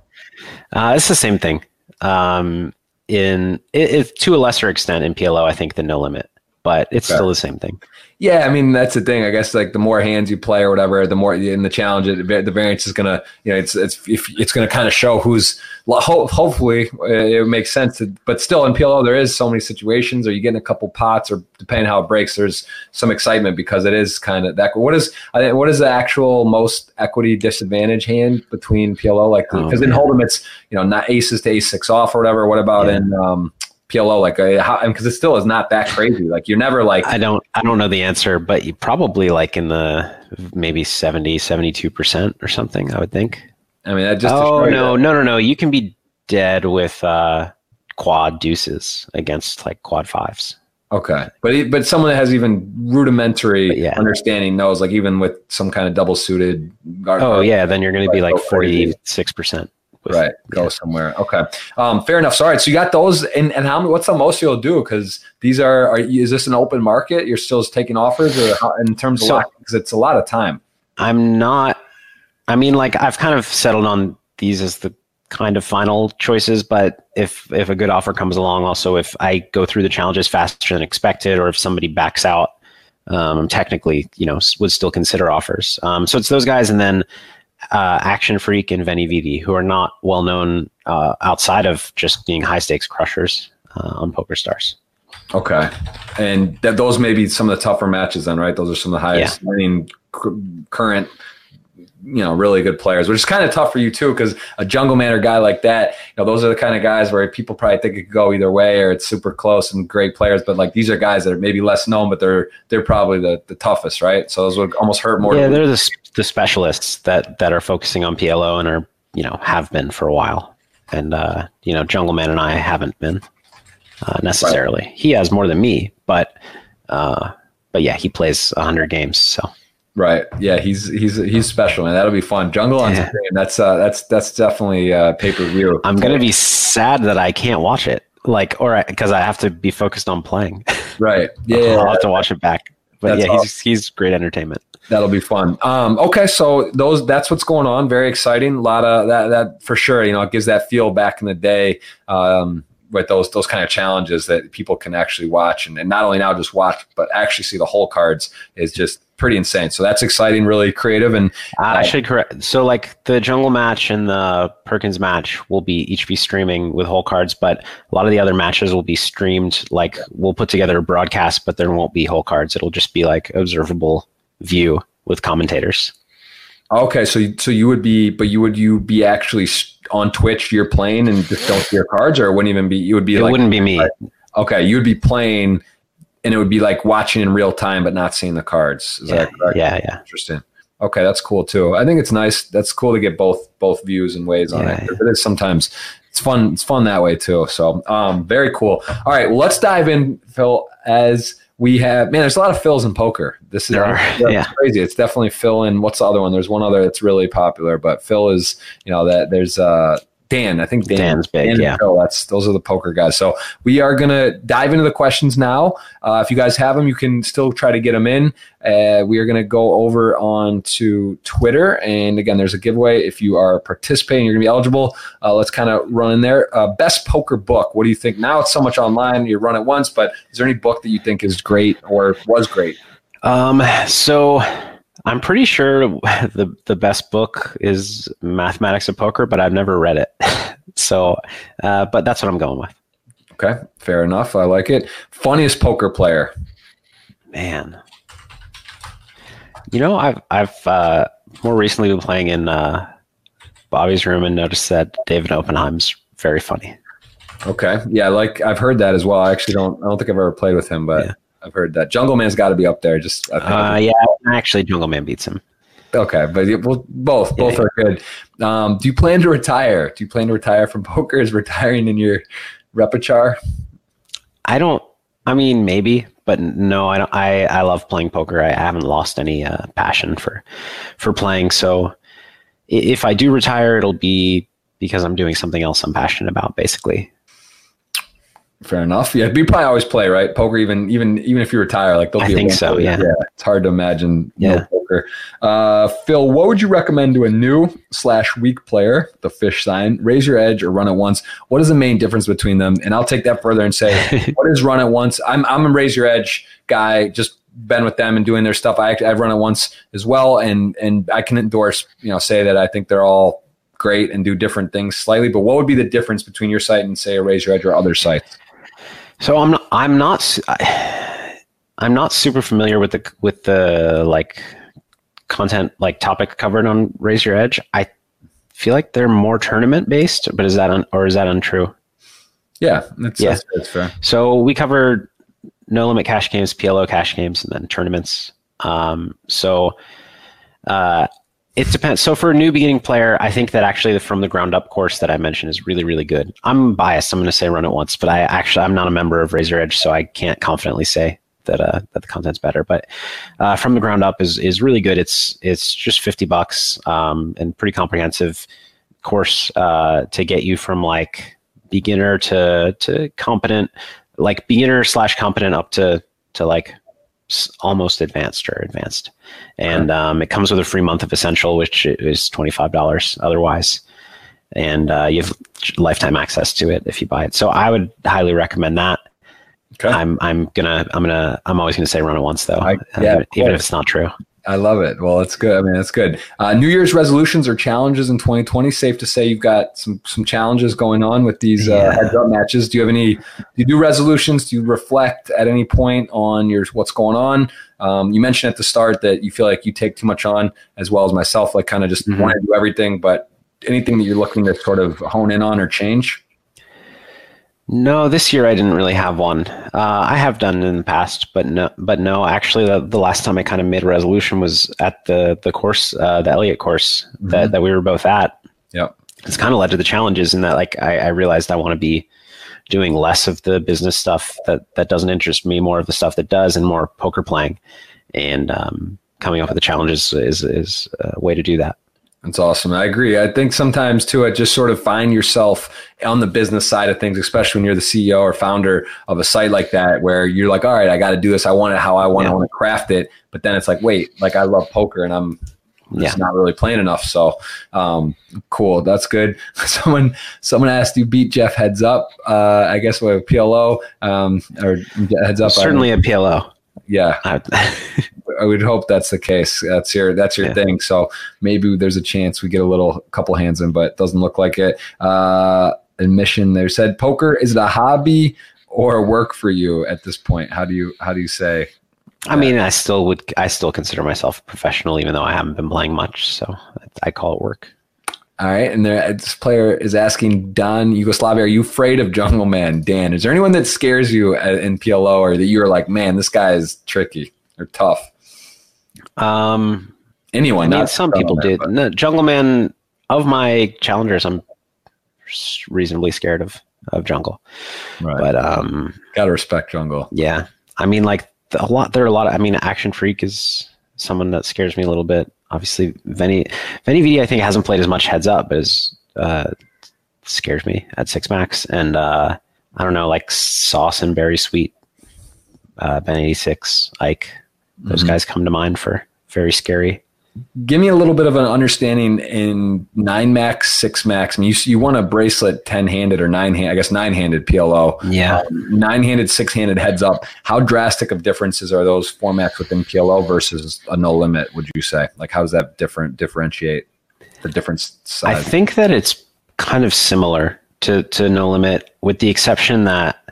Uh, it's the same thing. Um, in it, it, to a lesser extent in PLO, I think than no limit, but it's okay. still the same thing. Yeah, I mean that's the thing. I guess like the more hands you play or whatever, the more in the challenge, it, the variance is gonna, you know, it's it's it's gonna kind of show who's. Hopefully, it makes sense. To, but still, in PLO, there is so many situations. Or you getting a couple pots, or depending how it breaks, there's some excitement because it is kind of that. What is I think what is the actual most equity disadvantage hand between PLO? Like because oh, in Hold'em, it's you know not aces to ace six off or whatever. What about yeah. in um, PLO? Like, because it still is not that crazy. Like, you're never like. I don't, I don't know the answer, but you probably like in the maybe 70, 72% or something, I would think. I mean, that just. Oh, no, that. no, no, no. You can be dead with uh, quad deuces against like quad fives. Okay, but but someone that has even rudimentary yeah. understanding knows, like even with some kind of double suited. Guard oh yeah, then you're going to be like forty six percent right go yeah. somewhere okay. Um, fair enough so, all right so you got those and, and how what's the most you'll do? Because these are, are is this an open market? You're still taking offers or how, in terms of because it's a lot of time. I'm not i mean like i've kind of settled on these as the kind of final choices but if if a good offer comes along also if i go through the challenges faster than expected or if somebody backs out um, technically you know would still consider offers. Um, so it's those guys and then uh, Action Freak and Veni Vidi, who are not well known uh, outside of just being high stakes crushers uh, on Poker Stars. Okay, and that those may be some of the tougher matches then, right? Those are some of the highest. Yeah. I mean, current you know really good players, which is kind of tough for you too, because a jungle man or guy like that, you know, those are the kind of guys where people probably think it could go either way or it's super close and great players. But like these are guys that are maybe less known, but they're they're probably the, the toughest, right? So those would almost hurt more. Yeah, they're the the specialists that that are focusing on PLO and are you know have been for a while, and uh, you know Jungle Man and I haven't been uh, necessarily. Right. He has more than me, but uh, but yeah, he plays hundred games, so. Right. Yeah, he's he's he's special, and that'll be fun. Jungle on yeah. That's uh, that's that's definitely uh, pay per view. I'm gonna be sad that I can't watch it, like, or because I have to be focused on playing. Right. Yeah. I'll have to watch it back. But that's yeah, awesome. he's he's great entertainment. That'll be fun. Um, okay, so those that's what's going on. Very exciting. A lot of that that for sure. You know, it gives that feel back in the day. Um, with those those kind of challenges that people can actually watch and, and not only now just watch but actually see the hole cards is just pretty insane. So that's exciting, really creative. And uh, I should correct. So like the jungle match and the Perkins match will be each be streaming with hole cards, but a lot of the other matches will be streamed. Like we'll put together a broadcast, but there won't be hole cards. It'll just be like observable view with commentators. Okay, so so you would be, but you would you be actually on Twitch? You're playing and just don't see your cards, or it wouldn't even be. You would be. It like, wouldn't be me. Okay, you would be playing, and it would be like watching in real time, but not seeing the cards. Is yeah, yeah, yeah. Interesting. Okay, that's cool too. I think it's nice. That's cool to get both both views and ways on yeah, it. Yeah. It is sometimes it's fun. It's fun that way too. So, um, very cool. All right, well, let's dive in, Phil. As we have man there's a lot of Phils in poker this is yeah. crazy it's definitely fill in. what's the other one there's one other that's really popular but Phil is you know that there's uh Dan. I think Dan, Dan's big. Dan yeah, that's those are the poker guys. So we are gonna dive into the questions now. Uh, if you guys have them, you can still try to get them in. Uh, we are gonna go over on to Twitter, and again, there's a giveaway if you are participating. You're gonna be eligible. Uh, let's kind of run in there. Uh, best poker book. What do you think? Now it's so much online. You run it once, but is there any book that you think is great or was great? Um. So I'm pretty sure the the best book is Mathematics of Poker, but I've never read it. so, uh, but that's what I'm going with. Okay, fair enough. I like it. Funniest poker player, man. You know, I've I've uh, more recently been playing in uh, Bobby's room and noticed that David Oppenheim's very funny. Okay, yeah, like I've heard that as well. I actually don't. I don't think I've ever played with him, but. Yeah. I've heard that Jungle Man's got to be up there. Just uh, yeah, actually, Jungle Man beats him. Okay, but well, both both yeah, are good. Um, do you plan to retire? Do you plan to retire from poker? Is retiring in your repertoire? I don't. I mean, maybe, but no. I don't. I I love playing poker. I, I haven't lost any uh, passion for for playing. So if I do retire, it'll be because I'm doing something else I'm passionate about, basically. Fair enough. Yeah, we probably always play right poker. Even even even if you retire, like there'll I be. I think so. Yeah. yeah. It's hard to imagine. Yeah. No poker. Uh, Phil, what would you recommend to a new slash weak player? The fish sign. Raise your edge or run it once. What is the main difference between them? And I'll take that further and say, what is run it once? I'm I'm a raise your edge guy. Just been with them and doing their stuff. I I've run it once as well, and and I can endorse. You know, say that I think they're all great and do different things slightly. But what would be the difference between your site and say a raise your edge or other sites? So I'm not, I'm not I'm not super familiar with the with the like content like topic covered on Raise Your Edge. I feel like they're more tournament based, but is that un, or is that untrue? Yeah, that's, yeah. That's, that's fair. So we covered no limit cash games, PLO cash games, and then tournaments. Um, so uh, it depends. So for a new beginning player, I think that actually the from the ground up course that I mentioned is really, really good. I'm biased. I'm going to say run it once, but I actually I'm not a member of Raise Your Edge, so I can't confidently say that uh, that the content's better. But uh, from the ground up is is really good. It's it's just fifty bucks um, and pretty comprehensive course uh, to get you from like beginner to to competent, like beginner slash competent up to to like almost advanced or advanced. And um, it comes with a free month of Essential, which is $25 otherwise. And uh, you have lifetime access to it if you buy it. So I would highly recommend that. Okay. I'm I'm gonna I'm gonna I'm always gonna say run it once though, I, yeah, even, even if it's not true. I love it. Well, it's good. I mean, that's good. Uh, New Year's resolutions or challenges in 2020. Safe to say you've got some some challenges going on with these uh, heads up matches. Do you have any? Do you do resolutions? Do you reflect at any point on your what's going on? Um, you mentioned at the start that you feel like you take too much on, as well as myself. Like, kind of just mm-hmm. want to do everything, but anything that you're looking to sort of hone in on or change. No, this year I didn't really have one. Uh, I have done in the past, but no, but no. Actually, the, the last time I kind of made a resolution was at the the course, uh, the Elliott course mm-hmm. that, that we were both at. Yeah, it's kind of led to the challenges in that, like, I, I realized I want to be doing less of the business stuff that that doesn't interest me, more of the stuff that does, and more poker playing. And um, coming up with the challenges is is a way to do that. That's awesome. I agree. I think sometimes too, I just sort of find yourself on the business side of things, especially when you're the CEO or founder of a site like that, where you're like, all right, I got to do this. I want it how I want. Yeah. I want to craft it. But then it's like, wait, like I love poker and I'm just yeah. not really playing enough. So, um, cool. That's good. Someone, someone asked you beat Jeff heads up. Uh, I guess with PLO, um, or heads up. Certainly a PLO. Yeah. I would hope that's the case. That's your that's your yeah. thing. So maybe there's a chance we get a little couple hands in, but it doesn't look like it. Uh, admission there said poker is it a hobby or work for you at this point? How do you how do you say? I mean, I still would I still consider myself a professional, even though I haven't been playing much. So I call it work. All right, and there, this player is asking Don Yugoslavia, are you afraid of Jungle Man? Dan, is there anyone that scares you in PLO, or that you're like, man, this guy is tricky or tough? Um, anyone? I mean, some people did. No, Jungle Man of my challengers, I'm reasonably scared of of Jungle. Right. But um, gotta respect Jungle. Yeah, I mean, like a lot. There are a lot. Of, I mean, Action Freak is someone that scares me a little bit. Obviously, Venny Venny VD I think hasn't played as much heads up, but is uh, scares me at six max. And uh, I don't know, like Sauce and Berry Sweet, uh, Ben eighty six, Ike. Those mm-hmm. guys come to mind for very scary. Give me a little bit of an understanding in nine max, six max. I mean, you you want a bracelet ten handed or nine hand, I guess nine handed PLO. Yeah, um, nine handed, six handed heads up. How drastic of differences are those formats within PLO versus a no limit? Would you say? Like, how does that different differentiate the difference? I think that it's kind of similar to to no limit, with the exception that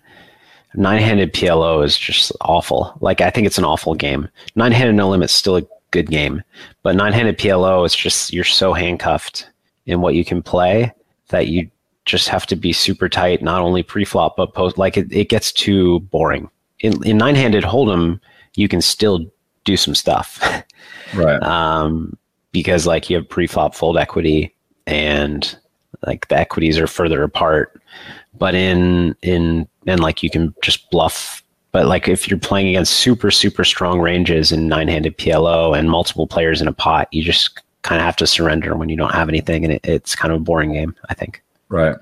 nine handed PLO is just awful. Like I think it's an awful game. Nine handed no limit is still a good game, but nine handed PLO is just you're so handcuffed in what you can play that you just have to be super tight, not only pre-flop but post. Like it, it gets too boring. In, in nine handed Hold'em, you can still do some stuff, right? Um, because like you have pre-flop fold equity and like the equities are further apart but in in and like you can just bluff but like if you're playing against super super strong ranges in nine-handed PLO and multiple players in a pot, you just kind of have to surrender when you don't have anything, and it, it's kind of a boring game. I think. Right.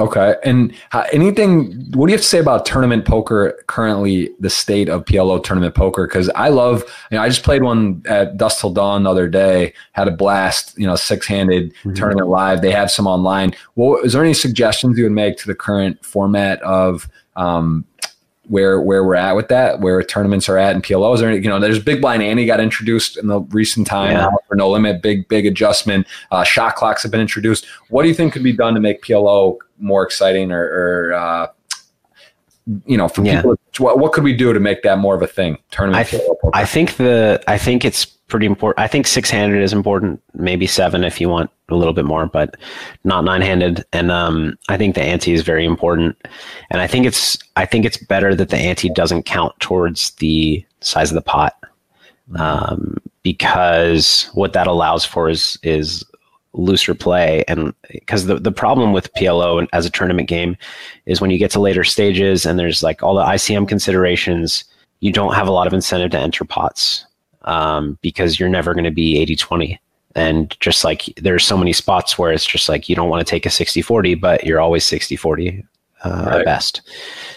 Okay. And how, anything, what do you have to say about tournament poker currently, the state of PLO tournament poker? Because I love, you know, I just played one at Dusk Till Dawn the other day, had a blast, you know, six handed mm-hmm. tournament live. They have some online. Well, is there any suggestions you would make to the current format of, um, where where we're at with that, where tournaments are at and PLO. Is there, you know, there's Big Blind Ante got introduced in the recent time yeah. for No Limit, big big adjustment. Uh, shot clocks have been introduced. What do you think could be done to make PLO more exciting, or, or uh, you know, for yeah. people, what, what could we do to make that more of a thing? Tournament. I, th- I think the I think it's pretty important. I think six handed is important, maybe seven if you want a little bit more, but not nine handed. And um, I think the ante is very important. And I think it's I think it's better that the ante doesn't count towards the size of the pot, um, because what that allows for is is looser play. And because the the problem with PLO as a tournament game is when you get to later stages and there's like all the ICM considerations, you don't have a lot of incentive to enter pots um, because you're never going to be 80 20. And just like there's so many spots where it's just like you don't want to take a 60 40, but you're always 60 40 uh, right. at best.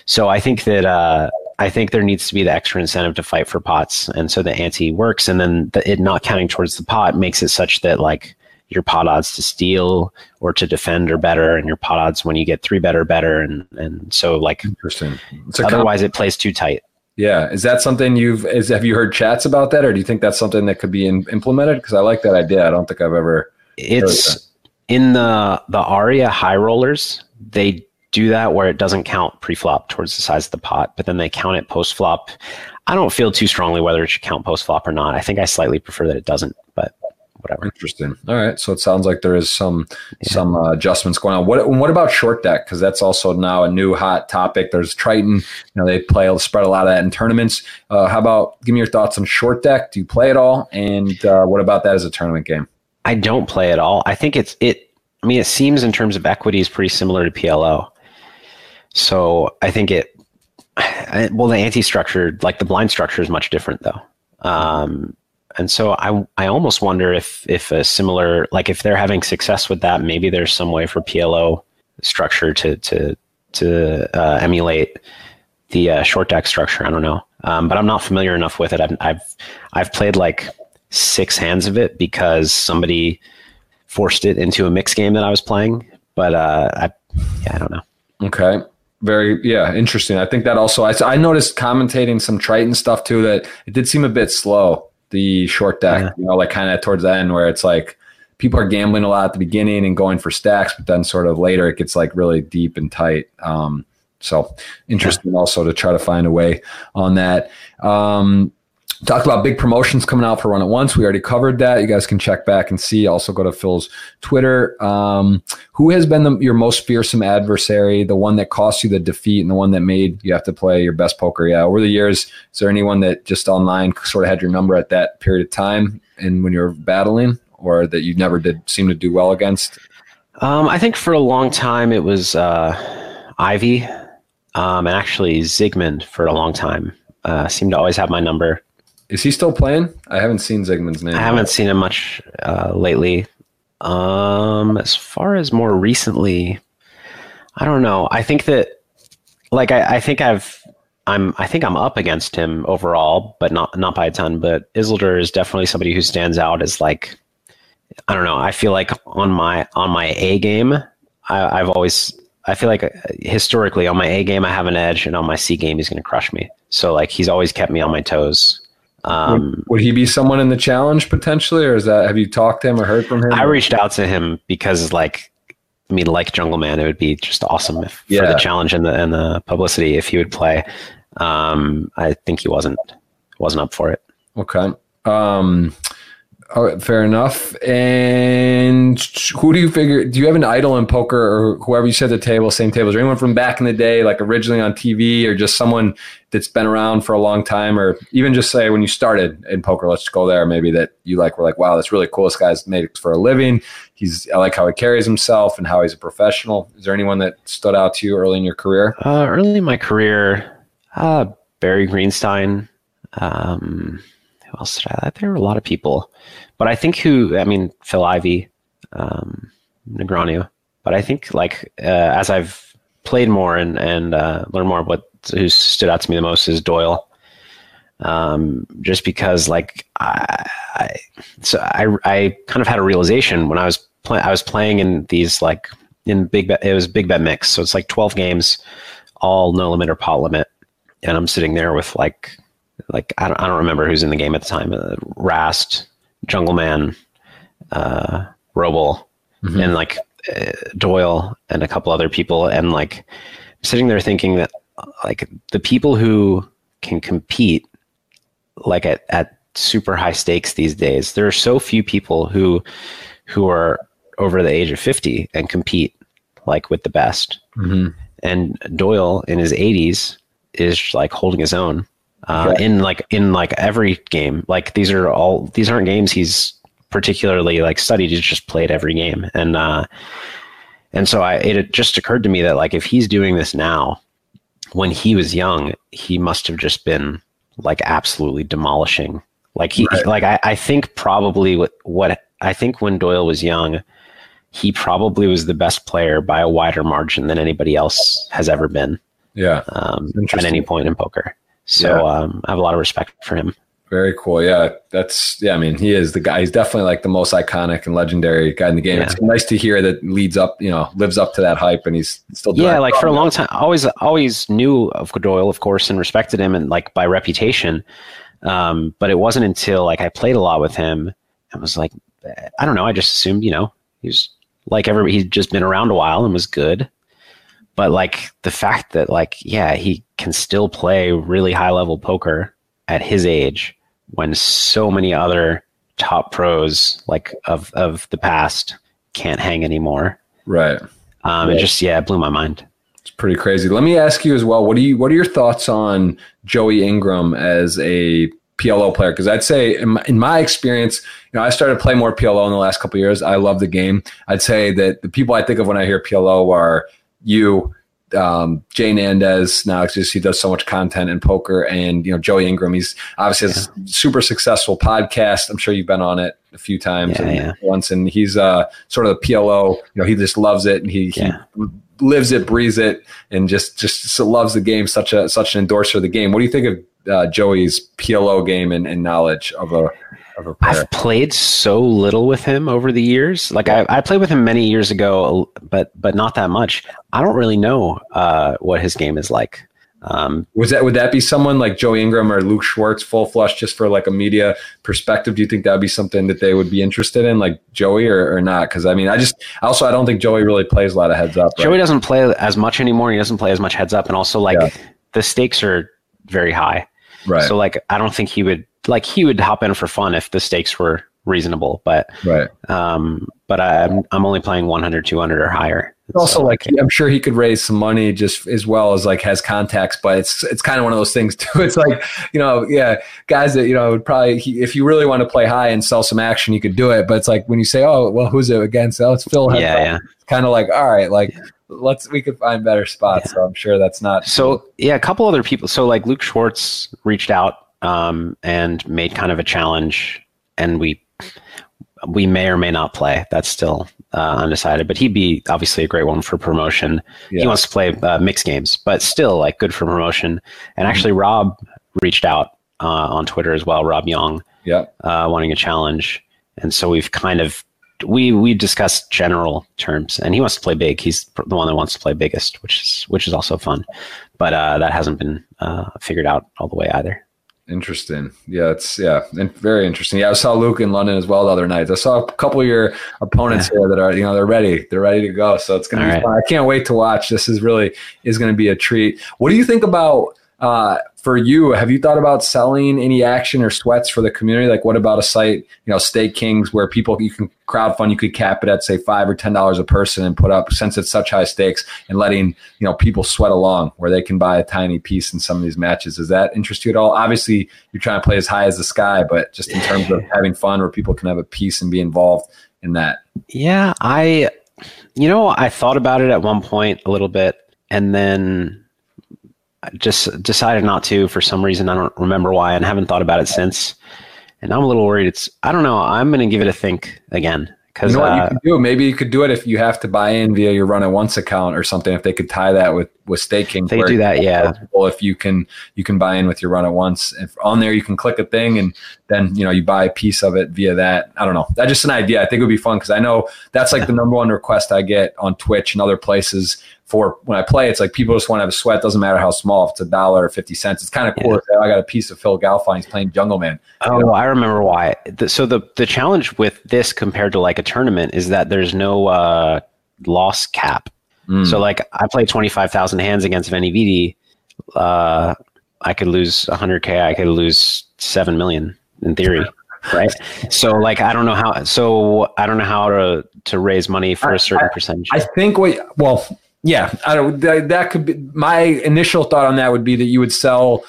So I think that uh, I think there needs to be the extra incentive to fight for pots. And so the ante works. And then the, it not counting towards the pot makes it such that like your pot odds to steal or to defend are better and your pot odds when you get three better better and and so like interesting otherwise it plays too tight yeah, is that something you've is have you heard chats about that, or do you think that's something that could be in, implemented? Because I like that idea. I don't think I've ever. It's in the the Aria high rollers. They do that where it doesn't count pre-flop towards the size of the pot, but then they count it post-flop. I don't feel too strongly whether it should count post-flop or not. I think I slightly prefer that it doesn't, but whatever. Interesting. All right. So it sounds like there is some yeah. some uh, adjustments going on. What what about short deck? Because that's also now a new hot topic. There's Triton. You know they play spread a lot of that in tournaments. Uh, how about give me your thoughts on short deck? Do you play it all? And uh, what about that as a tournament game? I don't play it all. I think it's it. I mean, it seems in terms of equity is pretty similar to PLO. So I think it. Well, the ante structure, like the blind structure, is much different though. Um, and so I I almost wonder if if a similar like if they're having success with that, maybe there's some way for PLO structure to to to uh, emulate the uh, short deck structure. I don't know, um, but I'm not familiar enough with it. I've, I've I've played like six hands of it because somebody forced it into a mix game that I was playing. But uh, I yeah, I don't know. Okay. Very yeah, interesting. I think that also I, I noticed commentating some Triton stuff too that it did seem a bit slow the short deck, yeah. you know, like kind of towards the end where it's like people are gambling a lot at the beginning and going for stacks, but then sort of later it gets like really deep and tight. Um, so interesting yeah. also to try to find a way on that. Um, Talked about big promotions coming out for Run It Once. We already covered that. You guys can check back and see. Also, go to Phil's Twitter. Um, who has been the, your most fearsome adversary? The one that cost you the defeat and the one that made you have to play your best poker? Yeah. Over the years, is there anyone that just online sort of had your number at that period of time and when you were battling, or that you never did seem to do well against? Um, I think for a long time it was uh, Ivey, um, and actually Ziigmund for a long time uh, seemed to always have my number. Is he still playing? I haven't seen Ziigmund's name. I haven't seen him much uh, lately. Um, as far as more recently, I don't know. I think that, like, I, I think I've, I'm, I think I'm up against him overall, but not not by a ton. But Isildur is definitely somebody who stands out as like, I don't know. I feel like on my on my A game, I, I've always I feel like uh, historically on my A game I have an edge, and on my C game he's going to crush me. So like he's always kept me on my toes. Um, would, would, he be someone in the challenge potentially, or is that have you talked to him or heard from him? I reached out to him because, like, I mean, like Jungle Man, it would be just awesome if yeah. for the challenge and the and the publicity if he would play. Um, I think he wasn't wasn't up for it. Okay. Um, all right, fair enough. And who do you figure? Do you have an idol in poker, or whoever you set the table, same table? Is there anyone from back in the day, like originally on TV, or just someone that's been around for a long time, or even just say when you started in poker? Let's go there. Maybe that you like were like, wow, that's really cool. This guy's made it for a living. He's I like how he carries himself and how he's a professional. Is there anyone that stood out to you early in your career? Uh, early in my career, uh, Barry Greenstein. Um, who else did I? There were a lot of people, but I think who I mean Phil Ivey, um, Negreanu, but I think like uh, as I've played more and and uh, learned more, what who stood out to me the most is Doyle. Um, just because like I, I so I I kind of had a realization when I was playing I was playing in these like in big bet it was big bet mix so it's like 12 games all no limit or pot limit and I'm sitting there with like like I don't, I don't remember who's in the game at the time uh, Rast Jungle Man uh Robl Mhm. and like uh, Doyle and a couple other people. And like sitting there thinking that like the people who can compete like at, at super high stakes these days there are so few people who who are over the age of 50 and compete like with the best. Hmm and Doyle in his 80s is like holding his own uh, in like in like every game. Like these are all these aren't games he's particularly like studied. He's just played every game, and uh, and so I it just occurred to me that like if he's doing this now, when he was young, he must have just been like absolutely demolishing. Like he Right. like I, I think probably what what I think when Doyle was young he probably was the best player by a wider margin than anybody else has ever been Yeah. um, at any point in poker. So Yeah. um, I have a lot of respect for him. Very cool. Yeah, that's yeah. I mean, he is the guy. He's definitely like the most iconic and legendary guy in the game. Yeah. It's nice to hear that leads up, you know, lives up to that hype, and he's still doing Yeah, like for a long time, always always knew of Doyle, of course, and respected him and like by reputation. Um, but it wasn't until like I played a lot with him and was like, I don't know, I just assumed, you know, he was like every he'd just been around a while and was good. But like the fact that like yeah, he can still play really high level poker at his age when so many other top pros like of of the past can't hang anymore. right. Um, it just yeah, it blew my mind. It's pretty crazy. Let me ask you as well. What do you? What are your thoughts on Joey Ingram as a PLO player? Because I'd say, in my, in my experience, you know, I started playing more PLO in the last couple of years. I love the game. I'd say that the people I think of when I hear PLO are you, um, Jnandez. Now just he does so much content in poker, and you know Joey Ingram. He's obviously has a super successful podcast. I'm sure you've been on it a few times Yeah, and yeah. once, and he's uh, sort of the PLO. You know, he just loves it, and he, Yeah. he lives it, breathes it, and just just loves the game. Such a such an endorser of the game. What do you think of uh, Joey's PLO game and, and knowledge of a? I've played so little with him over the years. Like I, I played with him many years ago, but but not that much. I don't really know uh, what his game is like. Um, Was that would that be someone like Joey Ingram or Luke Schwartz, full flush, just for like a media perspective? Do you think that would be something that they would be interested in, like Joey, or, or not? Because I mean, I just also I don't think Joey really plays a lot of heads up. right? Joey doesn't play as much anymore. He doesn't play as much heads up, and also like Yeah. the stakes are very high. right, So like I don't think he would like he would hop in for fun if the stakes were reasonable. But right. um, but I'm I'm only playing 100, 200 or higher. also So, like I'm sure he could raise some money just as well as like has contacts, but it's it's kind of one of those things too. It's like you know, yeah, guys that you know would probably he, if you really want to play high and sell some action, you could do it. But it's like when you say, oh, well, who's it against? Oh, it's Phil. yeah, yeah. Kind of like all right, like let's we could find better spots. So I'm sure that's not So yeah, a couple other people. So like Luke Schwartz reached out um, and made kind of a challenge, and we we may or may not play. That's still uh, undecided. But he'd be obviously a great one for promotion. Yeah. He wants to play uh, mixed games, but still like good for promotion. And actually, Rob reached out uh, on Twitter as well. Rob Yong yeah. uh, wanting a challenge, and so we've kind of we we discussed general terms, and he wants to play big. He's the one that wants to play biggest, which is which is also fun, but uh, that hasn't been uh, figured out all the way either. Interesting. Yeah, it's yeah, and very interesting. Yeah, I saw Luke in London as well the other night. I saw a couple of your opponents here that are, you know, they're ready. They're ready to go. So it's gonna All be right. fun. I can't wait to watch. This is really is gonna be a treat. What do you think about uh for you? Have you thought about selling any action or sweats for the community? Like what about a site, you know, Stake Kings where people you can crowdfund, you could cap it at say five or ten dollars a person and put up since it's such high stakes and letting you know people sweat along where they can buy a tiny piece in some of these matches. Does that interest you at all? Obviously, you're trying to play as high as the sky, but just in terms of having fun where people can have a piece and be involved in that. Yeah, I, you know, I thought about it at one point a little bit, and then just decided not to for some reason. I don't remember why, and haven't thought about it since. And I'm a little worried. It's I don't know. I'm going to give it a think again Because You know what you uh, could do? Maybe you could do it if you have to buy in via your Run It Once account or something. If they could tie that with with staking, they do that, yeah. Well, if you can, you can buy in with your Run It Once. If on there, you can click a thing, and then you know you buy a piece of it via that. I don't know. That's just an idea. I think it would be fun because I know that's like the number one request I get on Twitch and other places for when I play. It's like people just want to have a sweat. Doesn't matter how small. If it's a dollar or fifty cents, it's kind of cool. Yeah. I got a piece of Phil Galfond. He's playing Jungle Man. Oh, I remember why. So the the challenge with this compared to like a tournament is that there's no uh, loss cap. Mm. So like I play twenty five thousand hands against Veni Vidi. Uh, I could lose hundred k. I could lose seven million in theory, right? So like I don't know how. So I don't know how to to raise money for a certain percentage. I think what well, yeah, I don't that, that could be my initial thought on that would be that you would sell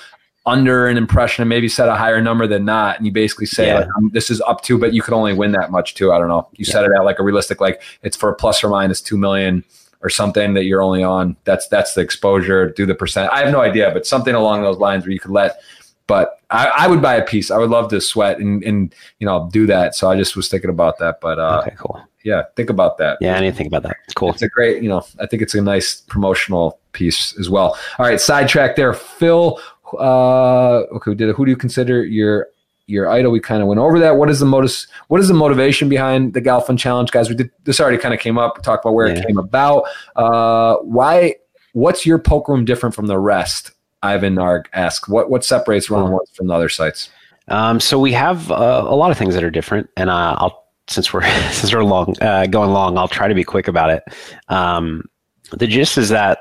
under an impression and maybe set a higher number than not, and you basically say Yeah. like, um, this is up to, but you could only win that much too. I don't know. You set it at like a realistic like it's for a plus or minus two million or something that you're only on. That's that's the exposure. Do the percent. I have no idea, but something along those lines where you could let. But I, I would buy a piece. I would love to sweat and, and you know do that. So I just was thinking about that. But uh, okay, cool. yeah, think about that Yeah, I didn't think about that. Cool. it's a great, you know, I think it's a nice promotional piece as well. All right, sidetrack there, Phil. Uh, okay, we did. Who do you consider your your idol? We kind of went over that. What is the motive? What is the motivation behind the Galfond Challenge, guys? We did this already. Kind of came up. We talked about where Yeah. it came about. Uh, why? What's your poker room different from the rest? Ivan Narg asked. What what separates Run from the other sites? Um, so we have uh, a lot of things that are different, and uh, I'll since we're since we're long uh, going long, I'll try to be quick about it. Um, the gist is that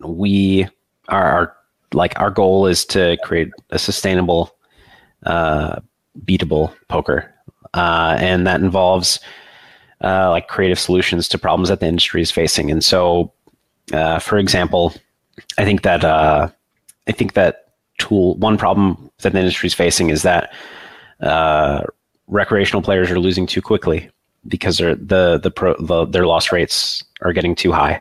we are, are like our goal is to create a sustainable, uh, beatable poker, uh, and that involves uh, like creative solutions to problems that the industry is facing. And so, uh, for example, I think that uh, I think that tool one problem that the industry is facing is that uh, recreational players are losing too quickly because the the, pro, the their loss rates are getting too high.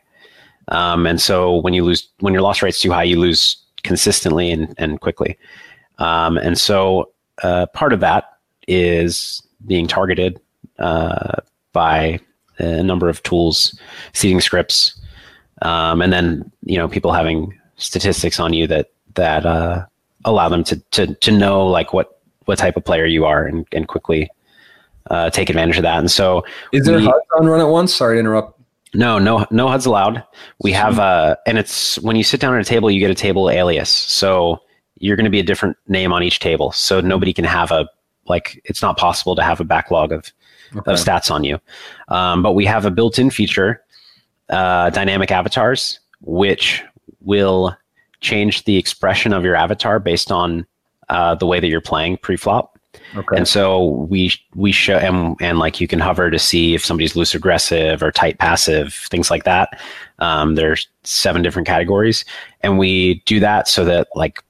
Um, and so when you lose when your loss rate's too high, you lose consistently and, and quickly. Um, and so uh, part of that is being targeted uh, by a number of tools, seating scripts, um, and then you know people having statistics on you that that uh, allow them to, to to know like what what type of player you are and, and quickly uh, take advantage of that. And so Is there we- HUD on Run It Once? Sorry to interrupt. no, no, no HUDs allowed. We have uh and it's when you sit down at a table, you get a table alias. So you're going to be a different name on each table. So nobody can have a like it's not possible to have a backlog of Okay. of stats on you. Um, but we have a built-in feature, uh, dynamic avatars, which will change the expression of your avatar based on uh, the way that you're playing pre-flop. Okay. And so we we show and and like you can hover to see if somebody's loose aggressive or tight passive, things like that. Um, there's seven different categories, and we do that so that like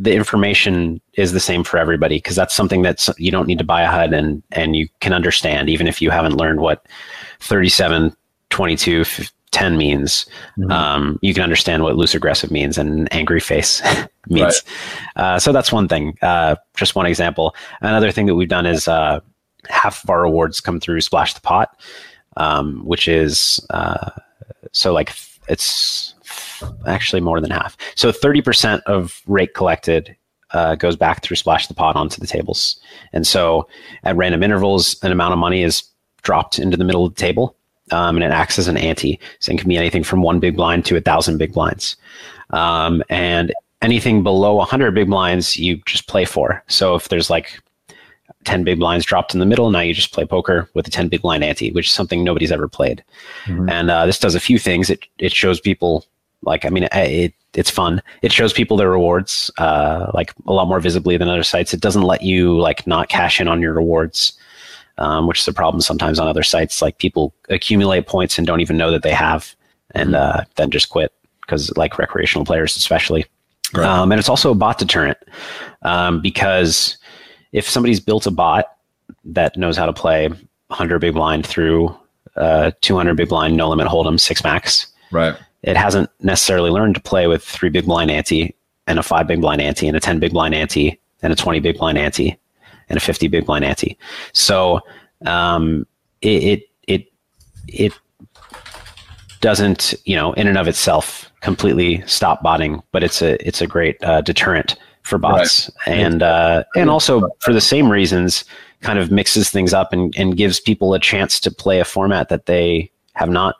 the information is the same for everybody because that's something that's you don't need to buy a HUD and and you can understand even if you haven't learned what 37, 22, 10 means. Mhm. Um, you can understand what loose aggressive means and angry face means. Uh, so that's one thing. Uh, just one example. Another thing that we've done is uh, half of our awards come through Splash the Pot, um, which is uh, so like it's actually more than half. So 30% of rate collected uh, goes back through Splash the Pot onto the tables. And so at random intervals, an amount of money is dropped into the middle of the table. Um, and it acts as an ante. So it can be anything from one big blind to a thousand big blinds. Um, and anything below 100 big blinds, you just play for. So if there's like 10 big blinds dropped in the middle, now you just play poker with a 10 big blind ante, which is something nobody's ever played. Mhm. And uh, this does a few things. It, it shows people, like, I mean, it, it, it's fun. It shows people their rewards, uh, like a lot more visibly than other sites. It doesn't let you like not cash in on your rewards, um, which is a problem sometimes on other sites. Like people accumulate points and don't even know that they have, and uh, then just quit because like recreational players, especially. Right. Um, and it's also a bot deterrent um, because if somebody's built a bot that knows how to play 100 big blind through uh, 200 big blind, no limit hold'em, six max, Right. It hasn't necessarily learned to play with three big blind ante and a five big blind ante and a 10 big blind ante and a 20 big blind ante and a 50 big blind ante. So um, it, it it it doesn't you know in and of itself completely stop botting, but it's a it's a great uh, deterrent for bots, right. and uh, and also for the same reasons, kind of mixes things up and, and gives people a chance to play a format that they have not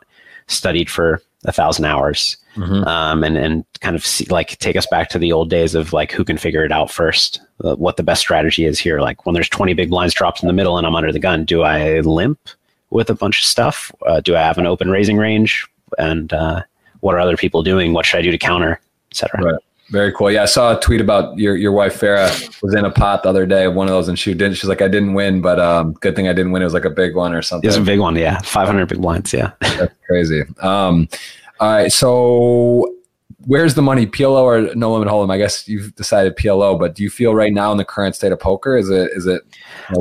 studied for a thousand hours, mm-hmm. um, and and kind of see, like take us back to the old days of like who can figure it out first, uh, what the best strategy is here. Like when there's 20 big blinds dropped in the middle and I'm under the gun, do I limp with a bunch of stuff? Uh, do I have an open raising range? And uh, what are other people doing? What should I do to counter, etc. Right. Very cool. Yeah, I saw a tweet about your your wife Farah was in a pot the other day, one of those, and she didn't. She's like, I didn't win, but um, good thing I didn't win. It was like a big one or something. It was a big one, yeah. Five hundred big blinds, yeah. That's crazy. Um, all right, so where's the money, PLO or no limit hold'em? I guess you've decided PLO, but do you feel right now in the current state of poker, is it is it?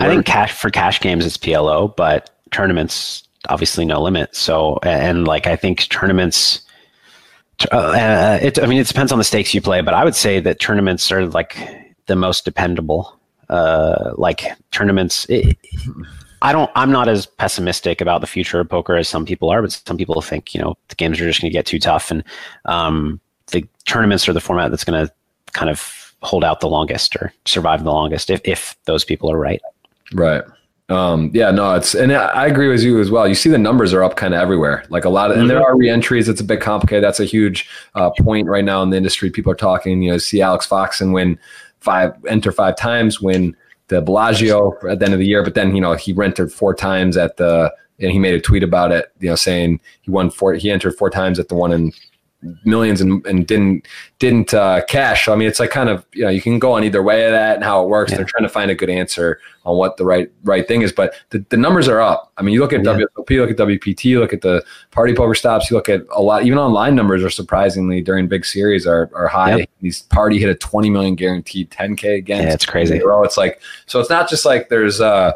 I think cash for cash games it's PLO, but tournaments obviously no limit. So and like I think tournaments uh, uh, it, I mean, it depends on the stakes you play, but I would say that tournaments are like the most dependable. Uh, like tournaments, it, I don't. I'm not as pessimistic about the future of poker as some people are, but some people think you know the games are just going to get too tough, and um, the tournaments are the format that's going to kind of hold out the longest or survive the longest if if those people are right. Right. Um, yeah, no, it's and I agree with you as well. You see the numbers are up kind of everywhere. Like a lot of, and there mm-hmm. are reentries. It's a bit complicated. That's a huge uh, point right now in the industry. People are talking. You know, see Alex Foxen win five, enter five times, win the Bellagio at the end of the year, but then you know he rented four times at the, and he made a tweet about it. You know, saying he won four, he entered four times at the one in millions and, and didn't didn't uh, cash. So I mean, it's like kind of you know you can go on either way of that and how it works. Yeah. They're trying to find a good answer on what the right right thing is, but the, the numbers are up. I mean, you look at yeah. WSOP, look at WPT, you look at the party poker stops, you look at a lot. Even online numbers are surprisingly during big series are are high. Yep. These party hit a twenty million guaranteed, ten k again. Yeah, it's crazy. It's like so. It's not just like there's. uh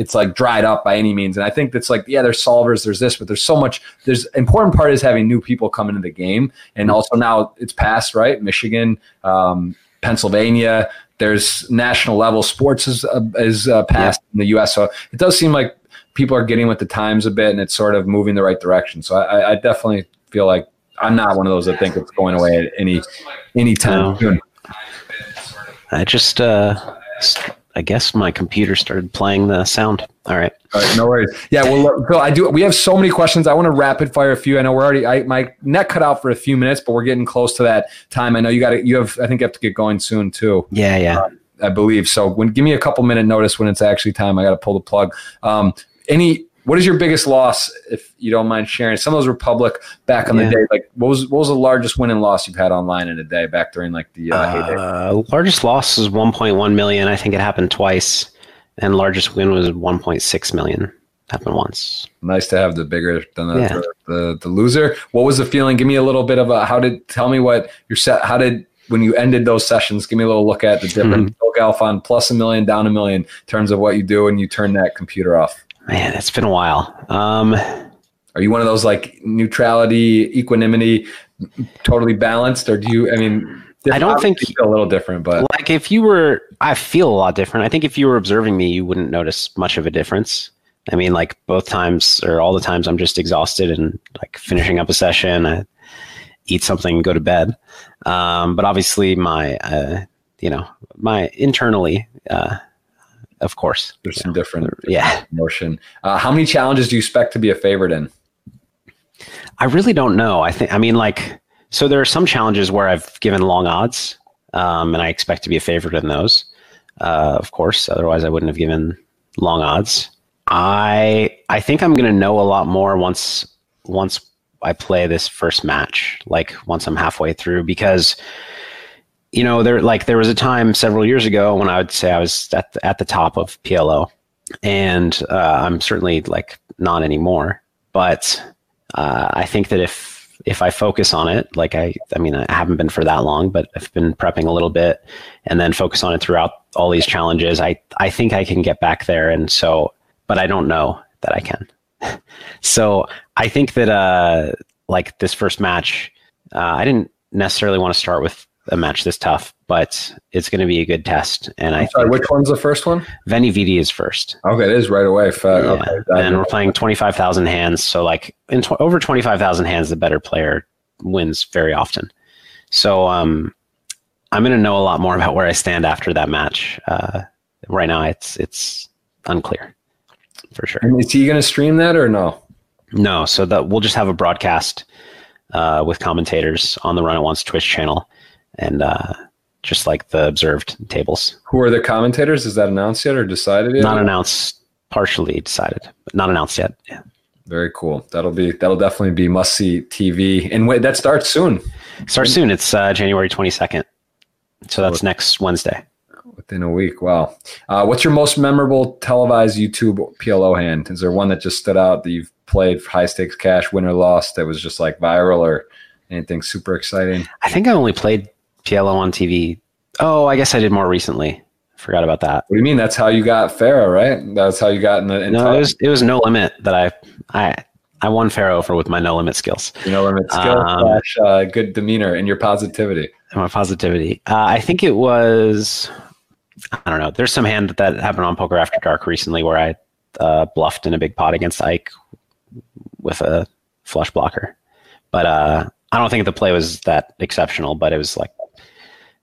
it's like dried up by any means. And I think that's like, yeah, there's solvers, there's this, but there's so much. There's important part is having new people come into the game, and mm-hmm. also now it's passed right. Michigan, um, Pennsylvania. There's national level sports is uh, is uh, passed yeah. in the U.S. So it does seem like people are getting with the times a bit, and it's sort of moving the right direction. So I, I definitely feel like I'm not one of those that think it's going away at any any time no. soon. I just uh, I guess my computer started playing the sound. All right. All right, no worries. Yeah, well, Bill, I do. We have so many questions. I want to rapid fire a few. I know we're already. I, my net cut out for a few minutes, but we're getting close to that time. I know you got to. You have. I think you have to get going soon too. Yeah, yeah. Uh, I believe so. When give me a couple minute notice when it's actually time. I got to pull the plug. Um, any what is your biggest loss, if you don't mind sharing? Some of those were public back on yeah. the day. Like, what was what was the largest win and loss you've had online in a day back during like the uh, uh, largest loss was 1.1 million. I think it happened twice, and largest win was 1.6 million. Happened once. Nice to have the bigger than the, yeah. the, the, loser. What was the feeling? Give me a little bit of a how did tell me what your set. How did when you ended those sessions? Give me a little look at the difference. Mm-hmm. Galfond plus a million, down a million in terms of what you do when you turn that computer off. Man, it's been a while. Um, Are you one of those like neutrality, equanimity, totally balanced, or do you? I mean, I don't think you feel a little different, but like if you were, I feel a lot different. I think if you were observing me, you wouldn't notice much of a difference. I mean, like both times or all the times, I'm just exhausted and like finishing up a session. I eat something, go to bed. Um, but obviously, my, uh, you know, my internally, uh, of course. There's some different, different yeah motion. Uh, how many challenges do you expect to be a favorite in? I really don't know. I think I mean like so there are some challenges where I've given long odds, um, and I expect to be a favorite in those. Uh, of course, otherwise I wouldn't have given long odds. I I think I'm going to know a lot more once once I play this first match, like once I'm halfway through, because you know, there like there was a time several years ago when I would say I was at the, at the top of PLO, and uh, I'm certainly like not anymore. But uh, I think that if if I focus on it, like I, I mean, I haven't been for that long, but I've been prepping a little bit, and then focus on it throughout all these challenges. I I think I can get back there, and so, but I don't know that I can. so I think that uh, like this first match, uh, I didn't necessarily want to start with a match this tough but it's going to be a good test. And I Sorry, which one's the first one? Veni Vidi is first. Okay, it is right away. Yeah. Okay, and we're playing 25,000 hands. So, like, in tw- over 25,000 hands, the better player wins very often. So, um, I'm going to know a lot more about where I stand after that match. Uh, right now, it's it's unclear for sure. And is he going to stream that or no? No, so that we'll just have a broadcast uh, with commentators on the Run It Once Twitch channel, and uh, just like the observed tables. Who are the commentators? Is that announced yet or decided yet? Not announced, partially decided, but not announced yet. Yeah. Very cool. That'll be that'll definitely be must see TV. And wait, that starts soon. Starts soon. It's uh, January 22nd. So that's next Wednesday. Within a week. Wow. Uh, what's your most memorable televised YouTube PLO hand? Is there one that just stood out that you've played high stakes cash, win or loss, that was just like viral or anything super exciting? I think I only played PLO on TV. Oh, I guess I did more recently. Forgot about that. What do you mean? That's how you got Farah, right? That's how you got in the in No, it was it was no limit that I I I won Farah for with my no limit skills know limit skill Um, slash uh, good demeanor and your positivity. and my positivity. Uh, I think it was I don't know. There's some hand that happened on Poker After Dark recently where I uh, bluffed in a big pot against Ike with a flush blocker, but uh, I don't think the play was that exceptional. But it was like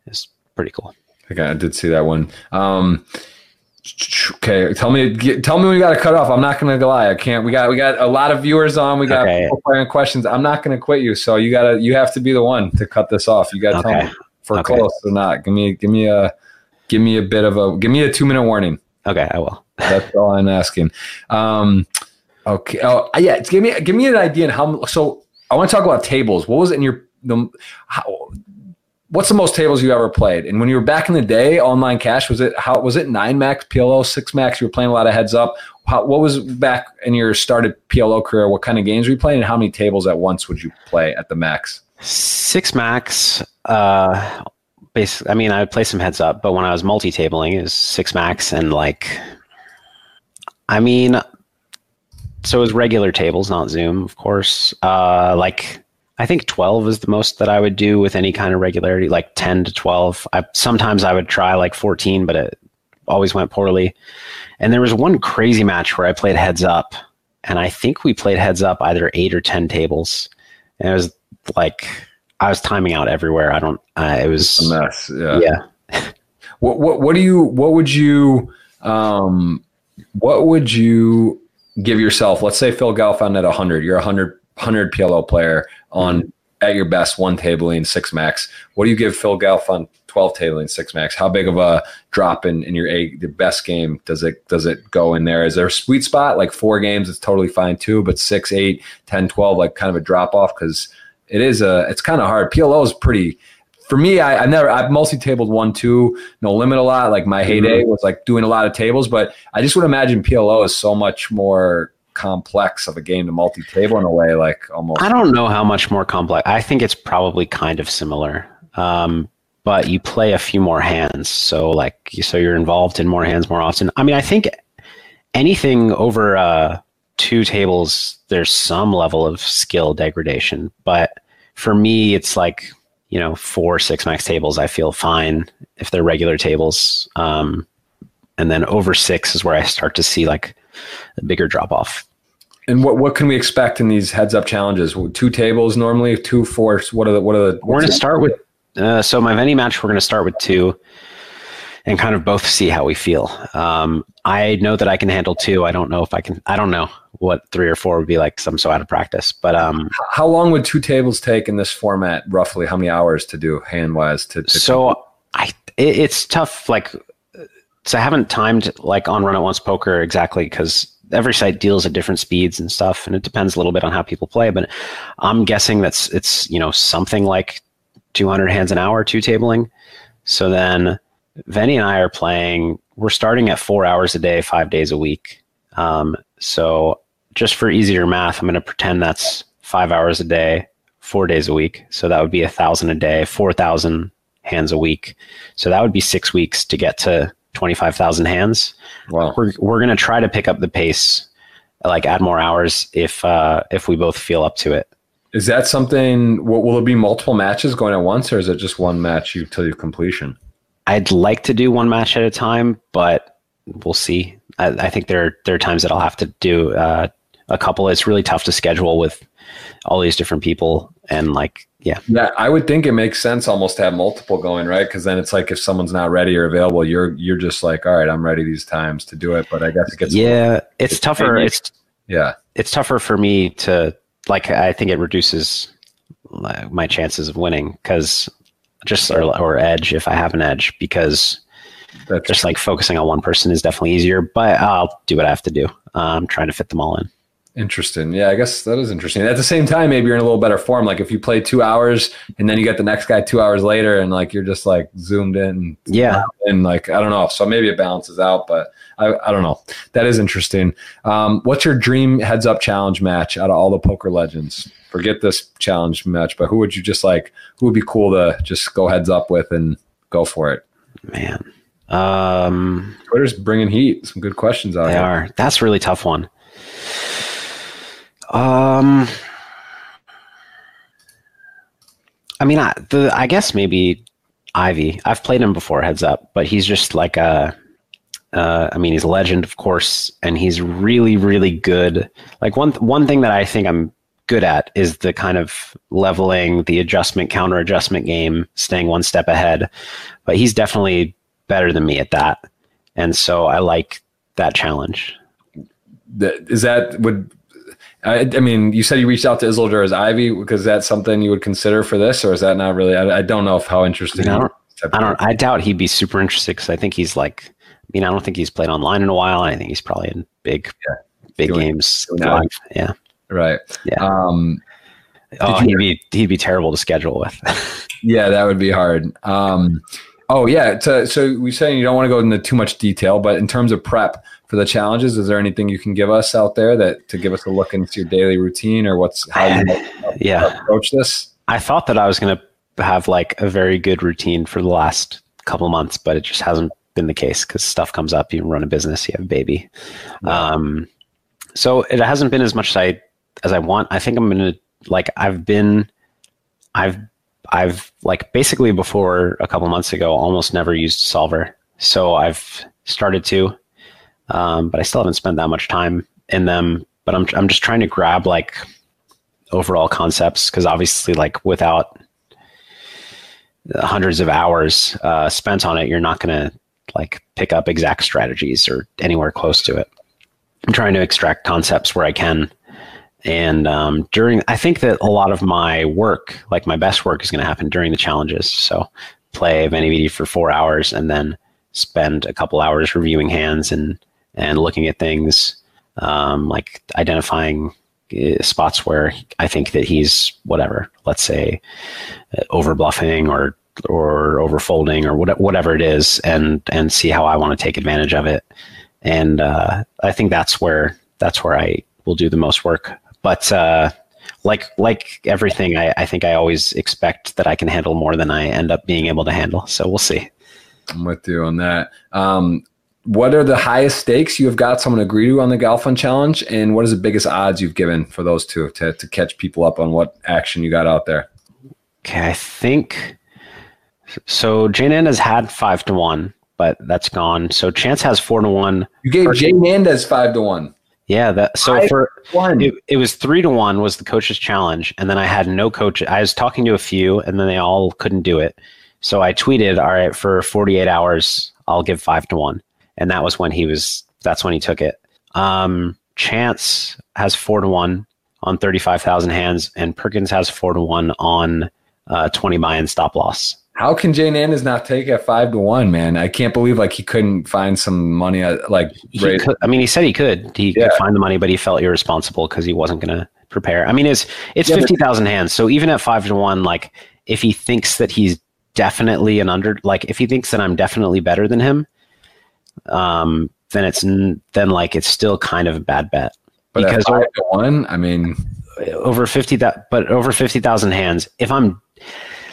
was pretty cool. Okay, I did see that one. Um, okay, tell me, tell me when you got to cut off. I'm not going to lie. I can't. We got we got a lot of viewers on. We got Okay. people questions. I'm not going to quit you. So you gotta you have to be the one to cut this off. You got to Okay. tell me we're Okay. close or not. Give me give me a give me a bit of a give me a two minute warning. Okay, I will. That's all I'm asking. Um, okay. Oh, yeah. Give me give me an idea on how. So I want to talk about tables. What was it in your the how? What's the most tables you ever played? And when you were back in the day, online cash was it how was it nine max PLO six max? You were playing a lot of heads up. How, what was back in your started PLO career? What kind of games were you playing? And how many tables at once would you play at the max? Six max. Uh, basically, I mean, I would play some heads up, but when I was multi tabling, it was six max, and like, I mean, so it was regular tables, not Zoom, of course. Uh, like, I think twelve is the most that I would do with any kind of regularity, like ten to twelve. I sometimes I would try like fourteen, but it always went poorly. And there was one crazy match where I played heads up, and I think we played heads up either eight or ten tables, and it was like I was timing out everywhere. I don't. Uh, it was A mess. Yeah. yeah. What what what do you what would you um what would you give yourself? Let's say Phil Galfond at 100. You're a 100 100 PLO player on at your best one tabling six max. What do you give Phil Galfond 12 tabling six max? How big of a drop in in your a the best game does it does it go in there? Is there a sweet spot like four games? It's totally fine too, but six, eight, 10, 12, like kind of a drop off because it is a it's kind of hard. PLO is pretty for me, I, I never I've multi tabled one two no limit a lot. Like my heyday mm-hmm. was like doing a lot of tables, but I just would imagine PLO is so much more complex of a game to multi table in a way, like almost. I don't know how much more complex. I think it's probably kind of similar. Um, but you play a few more hands, so like so you're involved in more hands more often. I mean, I think anything over uh, two tables, there's some level of skill degradation. But for me, it's like you know four six max tables. I feel fine if they're regular tables, um, and then over six is where I start to see like a bigger drop off. And what what can we expect in these heads up challenges? Two tables normally, two fours. What are the what are the? We're going to start with uh, so my Veni match. We're going to start with two, and kind of both see how we feel. Um, I know that I can handle two. I don't know if I can. I don't know what three or four would be like. 'cause I'm so out of practice. But um, How long would two tables take in this format? Roughly, how many hours to do hand wise? To, to so I it, it's tough. Like so I haven't timed like on Run It Once Poker exactly because every site deals at different speeds and stuff, and it depends a little bit on how people play. But I'm guessing that's it's you know something like 200 hands an hour, two tabling. So then Venny and I are playing. We're starting at four hours a day, five days a week. Um, so just for easier math, I'm going to pretend that's five hours a day, four days a week. So that would be a thousand a day, four thousand hands a week. So that would be six weeks to get to 25,000 hands. wow. We're, we're going to try to pick up the pace, like add more hours if, uh, if we both feel up to it. Is that something? Will, will it be multiple matches going at once, or is it just one match you till you completion? I'd like to do one match at a time, but we'll see. I, I think there there are times that I'll have to do uh, a couple. It's really tough to schedule with all these different people and like yeah. Yeah, I would think it makes sense almost to have multiple going, right? Because then it's like if someone's not ready or available, you're you're just like, all right, I'm ready these times to do it. But I guess it gets yeah, it's, it's tougher. Maybe, it's yeah, it's tougher for me to like. I think it reduces my chances of winning because just or, or edge if I have an edge because That's just true. like focusing on one person is definitely easier. But I'll do what I have to do. I'm um, trying to fit them all in. Interesting. Yeah, I guess that is interesting. At the same time, maybe you're in a little better form. Like if you play two hours and then you get the next guy two hours later and like you're just like zoomed in. Yeah. And like, I don't know. So maybe it balances out, but I, I don't know. That is interesting. Um, what's your dream heads up challenge match out of all the poker legends? Forget this challenge match, but who would you just like, who would be cool to just go heads up with and go for it? Man. Um, Twitter's bringing heat. Some good questions out they here. are. That's a really tough one. Um, I mean, I, the I guess maybe Ivey. I've played him before, heads up, but he's just like a. Uh, I mean, he's a legend, of course, and he's really, really good. Like one one thing that I think I'm good at is the kind of leveling, the adjustment, counter adjustment game, staying one step ahead. But he's definitely better than me at that, and so I like that challenge. Is that would I, I, mean, you said you reached out to Isildur as Ivey because that's something you would consider for this, or is that not really? I, I don't know if how interesting. I don't. I, don't I doubt he'd be super interested because I think he's like. I mean, I don't think he's played online in a while. I think he's probably in big, yeah. big doing, games doing live. Yeah. Right. Yeah. Um, oh, he'd be he'd be terrible to schedule with. yeah, that would be hard. Um, oh yeah. So, so we saying you don't want to go into too much detail, but in terms of prep, for the challenges. Is there anything you can give us out there that to give us a look into your daily routine or what's how you yeah. approach this? I thought that I was going to have like a very good routine for the last couple months, but it just hasn't been the case because stuff comes up. You run a business, you have a baby. Yeah. Um, so it hasn't been as much as I as I want. I think I'm gonna like I've been I've I've like basically before a couple months ago almost never used solver. So I've started to um, but I still haven't spent that much time in them. But I'm I'm just trying to grab like overall concepts because obviously, like without hundreds of hours uh, spent on it, you're not going to like pick up exact strategies or anywhere close to it. I'm trying to extract concepts where I can. And um, during, I think that a lot of my work, like my best work, is going to happen during the challenges. So play VeniVidi for four hours and then spend a couple hours reviewing hands and and looking at things um, like identifying uh, spots where I think that he's whatever, let's say, uh, over bluffing or or over folding or what, whatever it is, and and see how I want to take advantage of it. And uh, I think that's where that's where I will do the most work. But uh, like like everything, I, I think I always expect that I can handle more than I end up being able to handle. So we'll see. I'm with you on that. Um, what are the highest stakes you have got someone agree to on the Galfond challenge, and what is the biggest odds you've given for those two to to catch people up on what action you got out there? Okay, I think so. Jane has had five to one, but that's gone. So Chance has four to one. You gave Jnandez five to one. Yeah, that so five for one, it, it was three to one was the coach's challenge, and then I had no coach. I was talking to a few, and then they all couldn't do it. So I tweeted, "All right, for 48 hours, I'll give five to one." And that was when he was. That's when he took it. Um, Chance has four to one on thirty five thousand hands, and Perkins has four to one on uh, twenty buy-in stop loss. How can Jnandez not take at five to one, man? I can't believe like he couldn't find some money. At, like, could, I mean, he said he could. He yeah. could find the money, but he felt irresponsible because he wasn't going to prepare. I mean, it's it's yeah, fifty thousand hands, so even at five to one, like if he thinks that he's definitely an under, like if he thinks that I'm definitely better than him, um, then it's then like it's still kind of a bad bet but because five to one, I mean, over fifty that, but over fifty thousand hands. If I'm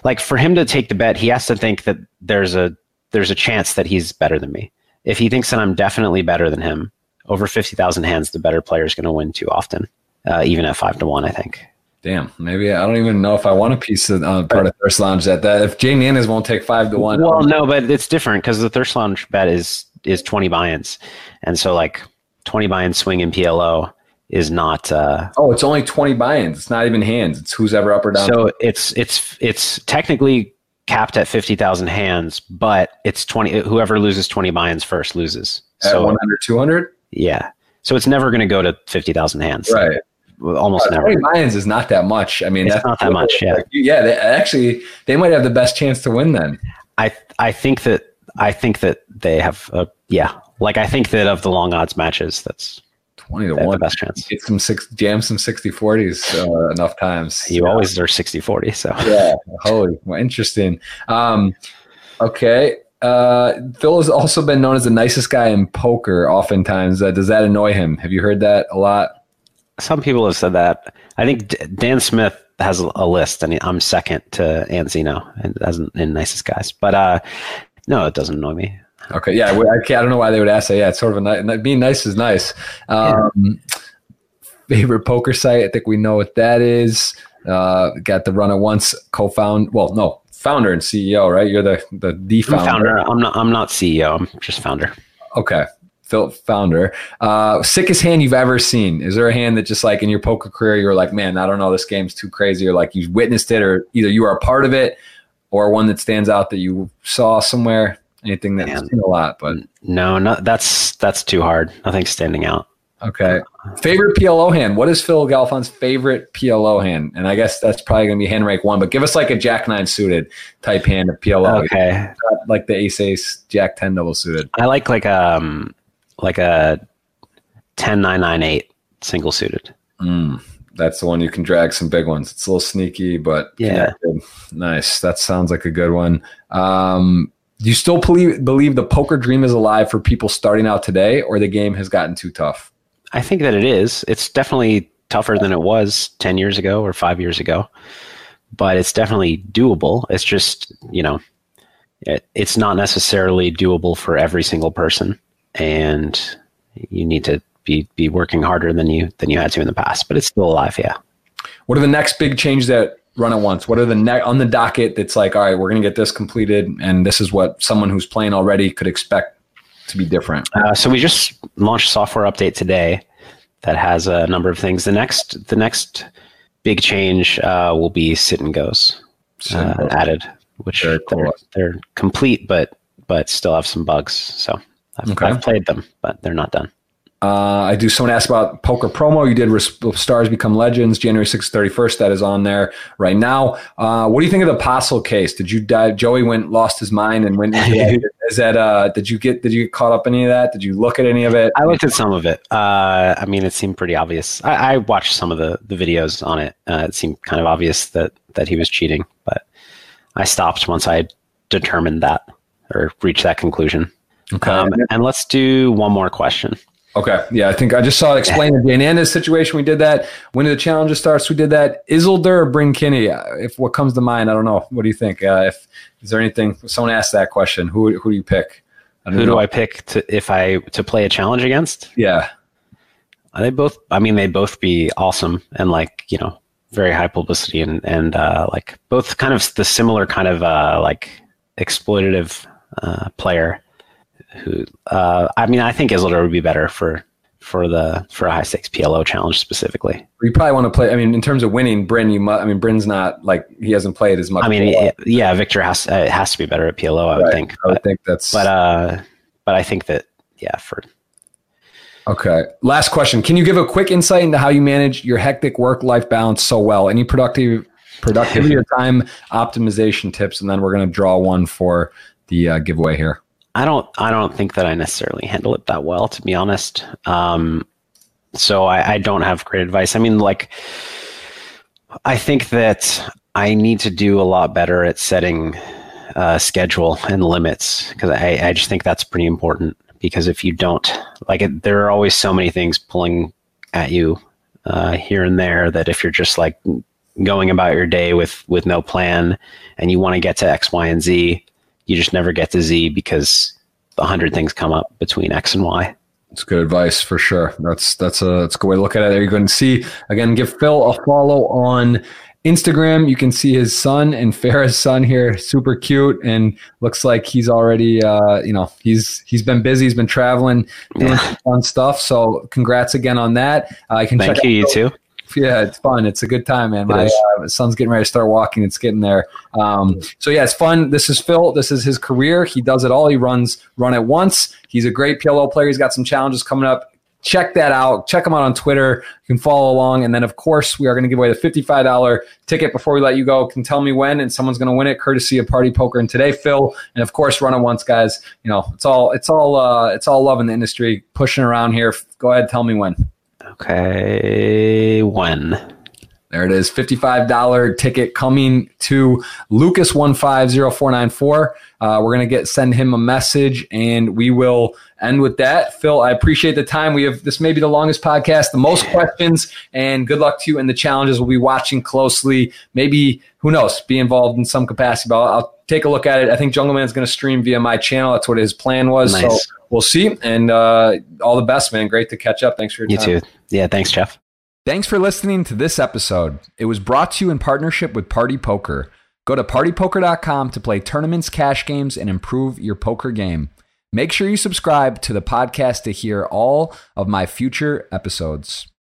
like for him to take the bet, he has to think that there's a there's a chance that he's better than me. If he thinks that I'm definitely better than him, over fifty thousand hands, the better player is going to win too often, uh, even at five to one. I think. Damn, maybe I don't even know if I want a piece of uh, part of Thirst Lounge at that. If Jnandez won't take five to one, Well, no, but it's different because the Thirst Lounge bet is is twenty buy-ins, and so like twenty buy-in swing in PLO is not. Uh, oh, it's only twenty buy-ins. It's not even hands. It's who's ever up or down. so it's it's it's technically capped at fifty thousand hands, but it's twenty. Whoever loses twenty buy-ins first loses. at So 100, 200? yeah, so it's never going to go to fifty thousand hands. right? almost Uh, never. 20 buy-ins is not that much. I mean, It's that's not that much, yeah. Like, yeah, they, actually, they might have the best chance to win then. I I think that I think that they have a yeah. Like I think that of the long odds matches, that's Twenty to they have the best chance. Get some six, jam some 60-40s uh, enough times. You always are 60-40, so yeah. Holy, well, interesting. Um, okay. Uh, Phil has also been known as the nicest guy in poker. Oftentimes, uh, does that annoy him? Have you heard that a lot? some people have said that. I think D- Dan Smith has a, a list, and I'm second to Anzino and as in, in nicest guys. But uh, no, it doesn't annoy me. Okay, yeah, I, I, don't know why they would ask that. Yeah, it's sort of a ni- being nice is nice. Um, Favorite poker site? I think we know what that is. Uh, got the Run It Once co-found. Well, no, founder and CEO, right? You're the the the I'm founder. founder. I'm not. I'm not CEO. I'm just founder. Okay, Phil, founder. Uh, sickest hand you've ever seen? Is there a hand that just like in your poker career you're like, man, I don't know, this game's too crazy, or like you've witnessed it, or either you are a part of it, or one that stands out that you saw somewhere? Anything that's Man. seen a lot, but No, no, that's that's too hard. Nothing's standing out. Okay. Favorite PLO hand. What is Phil Galfond's favorite PLO hand? And I guess that's probably going to be hand rank one, but give us like a Jack nine suited type hand of PLO. Okay, like the ace ace Jack 10 double suited. I like like um like a ten nine nine eight single suited. Mm, that's the one you can drag some big ones. It's a little sneaky, but Yeah. connected. Nice. That sounds like a good one. Um, do you still believe, believe the poker dream is alive for people starting out today, or the game has gotten too tough? I think that it is. It's definitely tougher than it was 10 years ago or five years ago, but it's definitely doable. It's just, you know, it, it's not necessarily doable for every single person. And you need to be, be working harder than you, than you had to in the past, but it's still alive. Yeah. What are the next big changes that Run It Once? What are the ne- on the docket that's like, all right, we're going to get this completed, and this is what someone who's playing already could expect to be different. Uh, so we just launched a software update today that has a number of things. The next, the next big change uh, will be sit and goes. uh, added, which cool. they're, they're complete, but but still have some bugs. So I've, Okay. I've played them, but they're not done. Uh, I do. Someone asked about poker promo. You did Stars Become Legends, January 6th, 31st. That is on there right now. Uh, what do you think of the Postle case? Did you dive? Joey went, lost his mind and went. is that? Uh, did you get? Did you get caught up in any of that? Did you look at any of it? I looked at some of it. Uh, I mean, it seemed pretty obvious. I, I watched some of the, the videos on it. Uh, it seemed kind of obvious that that he was cheating, but I stopped once I determined that or reached that conclusion. Okay. Um, and let's do one more question. Okay. Yeah, I think I just saw it explain the Jnandez situation. We did that. When the challenger starts, we did that. Isildur or Bryn Kenney? Uh, If what comes to mind, I don't know. What do you think? Uh, if is there anything? Someone asked that question. Who who do you pick? Who know. do I pick to if I to play a challenge against? Yeah. They both. I mean, they both be awesome and like you know very high publicity and and uh, like both kind of the similar kind of uh, like exploitative uh, player. Who uh, I mean, I think Isildur would be better for for the for a high stakes PLO challenge specifically. You probably want to play. I mean, in terms of winning, Bryn, you. must. I mean, Bryn's not like he hasn't played as much. I mean, it, yeah, Viktor has uh, has to be better at PLO. I would think, I would but think that's. but uh, but I think that yeah, for okay. Last question: Can you give a quick insight into how you manage your hectic work-life balance so well? Any productive productivity or time optimization tips? And then we're going to draw one for the uh, giveaway here. I don't I don't think that I necessarily handle it that well, to be honest. Um, so I, I don't have great advice. I mean, like I think that I need to do a lot better at setting uh, schedule and limits because I, I just think that's pretty important. Because if you don't, like, it, there are always so many things pulling at you uh, here and there that if you're just like going about your day with with no plan and you want to get to X, Y, and Z, you just never get to Z because a hundred things come up between X and Y. It's good advice for sure. That's that's a that's a good way to look at it. There you go and see again. Give Phil a follow on Instagram. You can see his son and Farah's son here, super cute, and looks like he's already uh, you know he's he's been busy. He's been traveling, doing Yeah. fun stuff. So congrats again on that. Uh, I can Thank check you, you too. Yeah, it's fun. It's a good time, man. My uh, son's getting ready to start walking. It's getting there. Um, so yeah, it's fun. This is Phil. This is his career. He does it all. He runs run it once. He's a great PLO player. He's got some challenges coming up. Check that out. Check him out on Twitter. You can follow along. And then, of course, we are going to give away the $55 ticket before we let you go. Can tell me when, and someone's going to win it, courtesy of Party Poker. And today, Phil, and of course, run it once, guys. You know, it's all, it's all, uh, it's all love in the industry, pushing around here. Go ahead, tell me when. Okay, when? There it is, $55 ticket coming to Lucas150494. Uh, we're going to get send him a message and we will end with that. Phil, I appreciate the time. We have this may be the longest podcast, the most questions, and good luck to you in the challenges. We'll be watching closely. Maybe, who knows, be involved in some capacity, but I'll, I'll take a look at it. I think Jungleman is going to stream via my channel. That's what his plan was. So we'll see. And uh, all the best, man. Great to catch up. Thanks for your You time. too. Yeah, thanks, Jeff. Thanks for listening to this episode. It was brought to you in partnership with Party Poker. Go to partypoker.com to play tournaments, cash games, and improve your poker game. Make sure you subscribe to the podcast to hear all of my future episodes.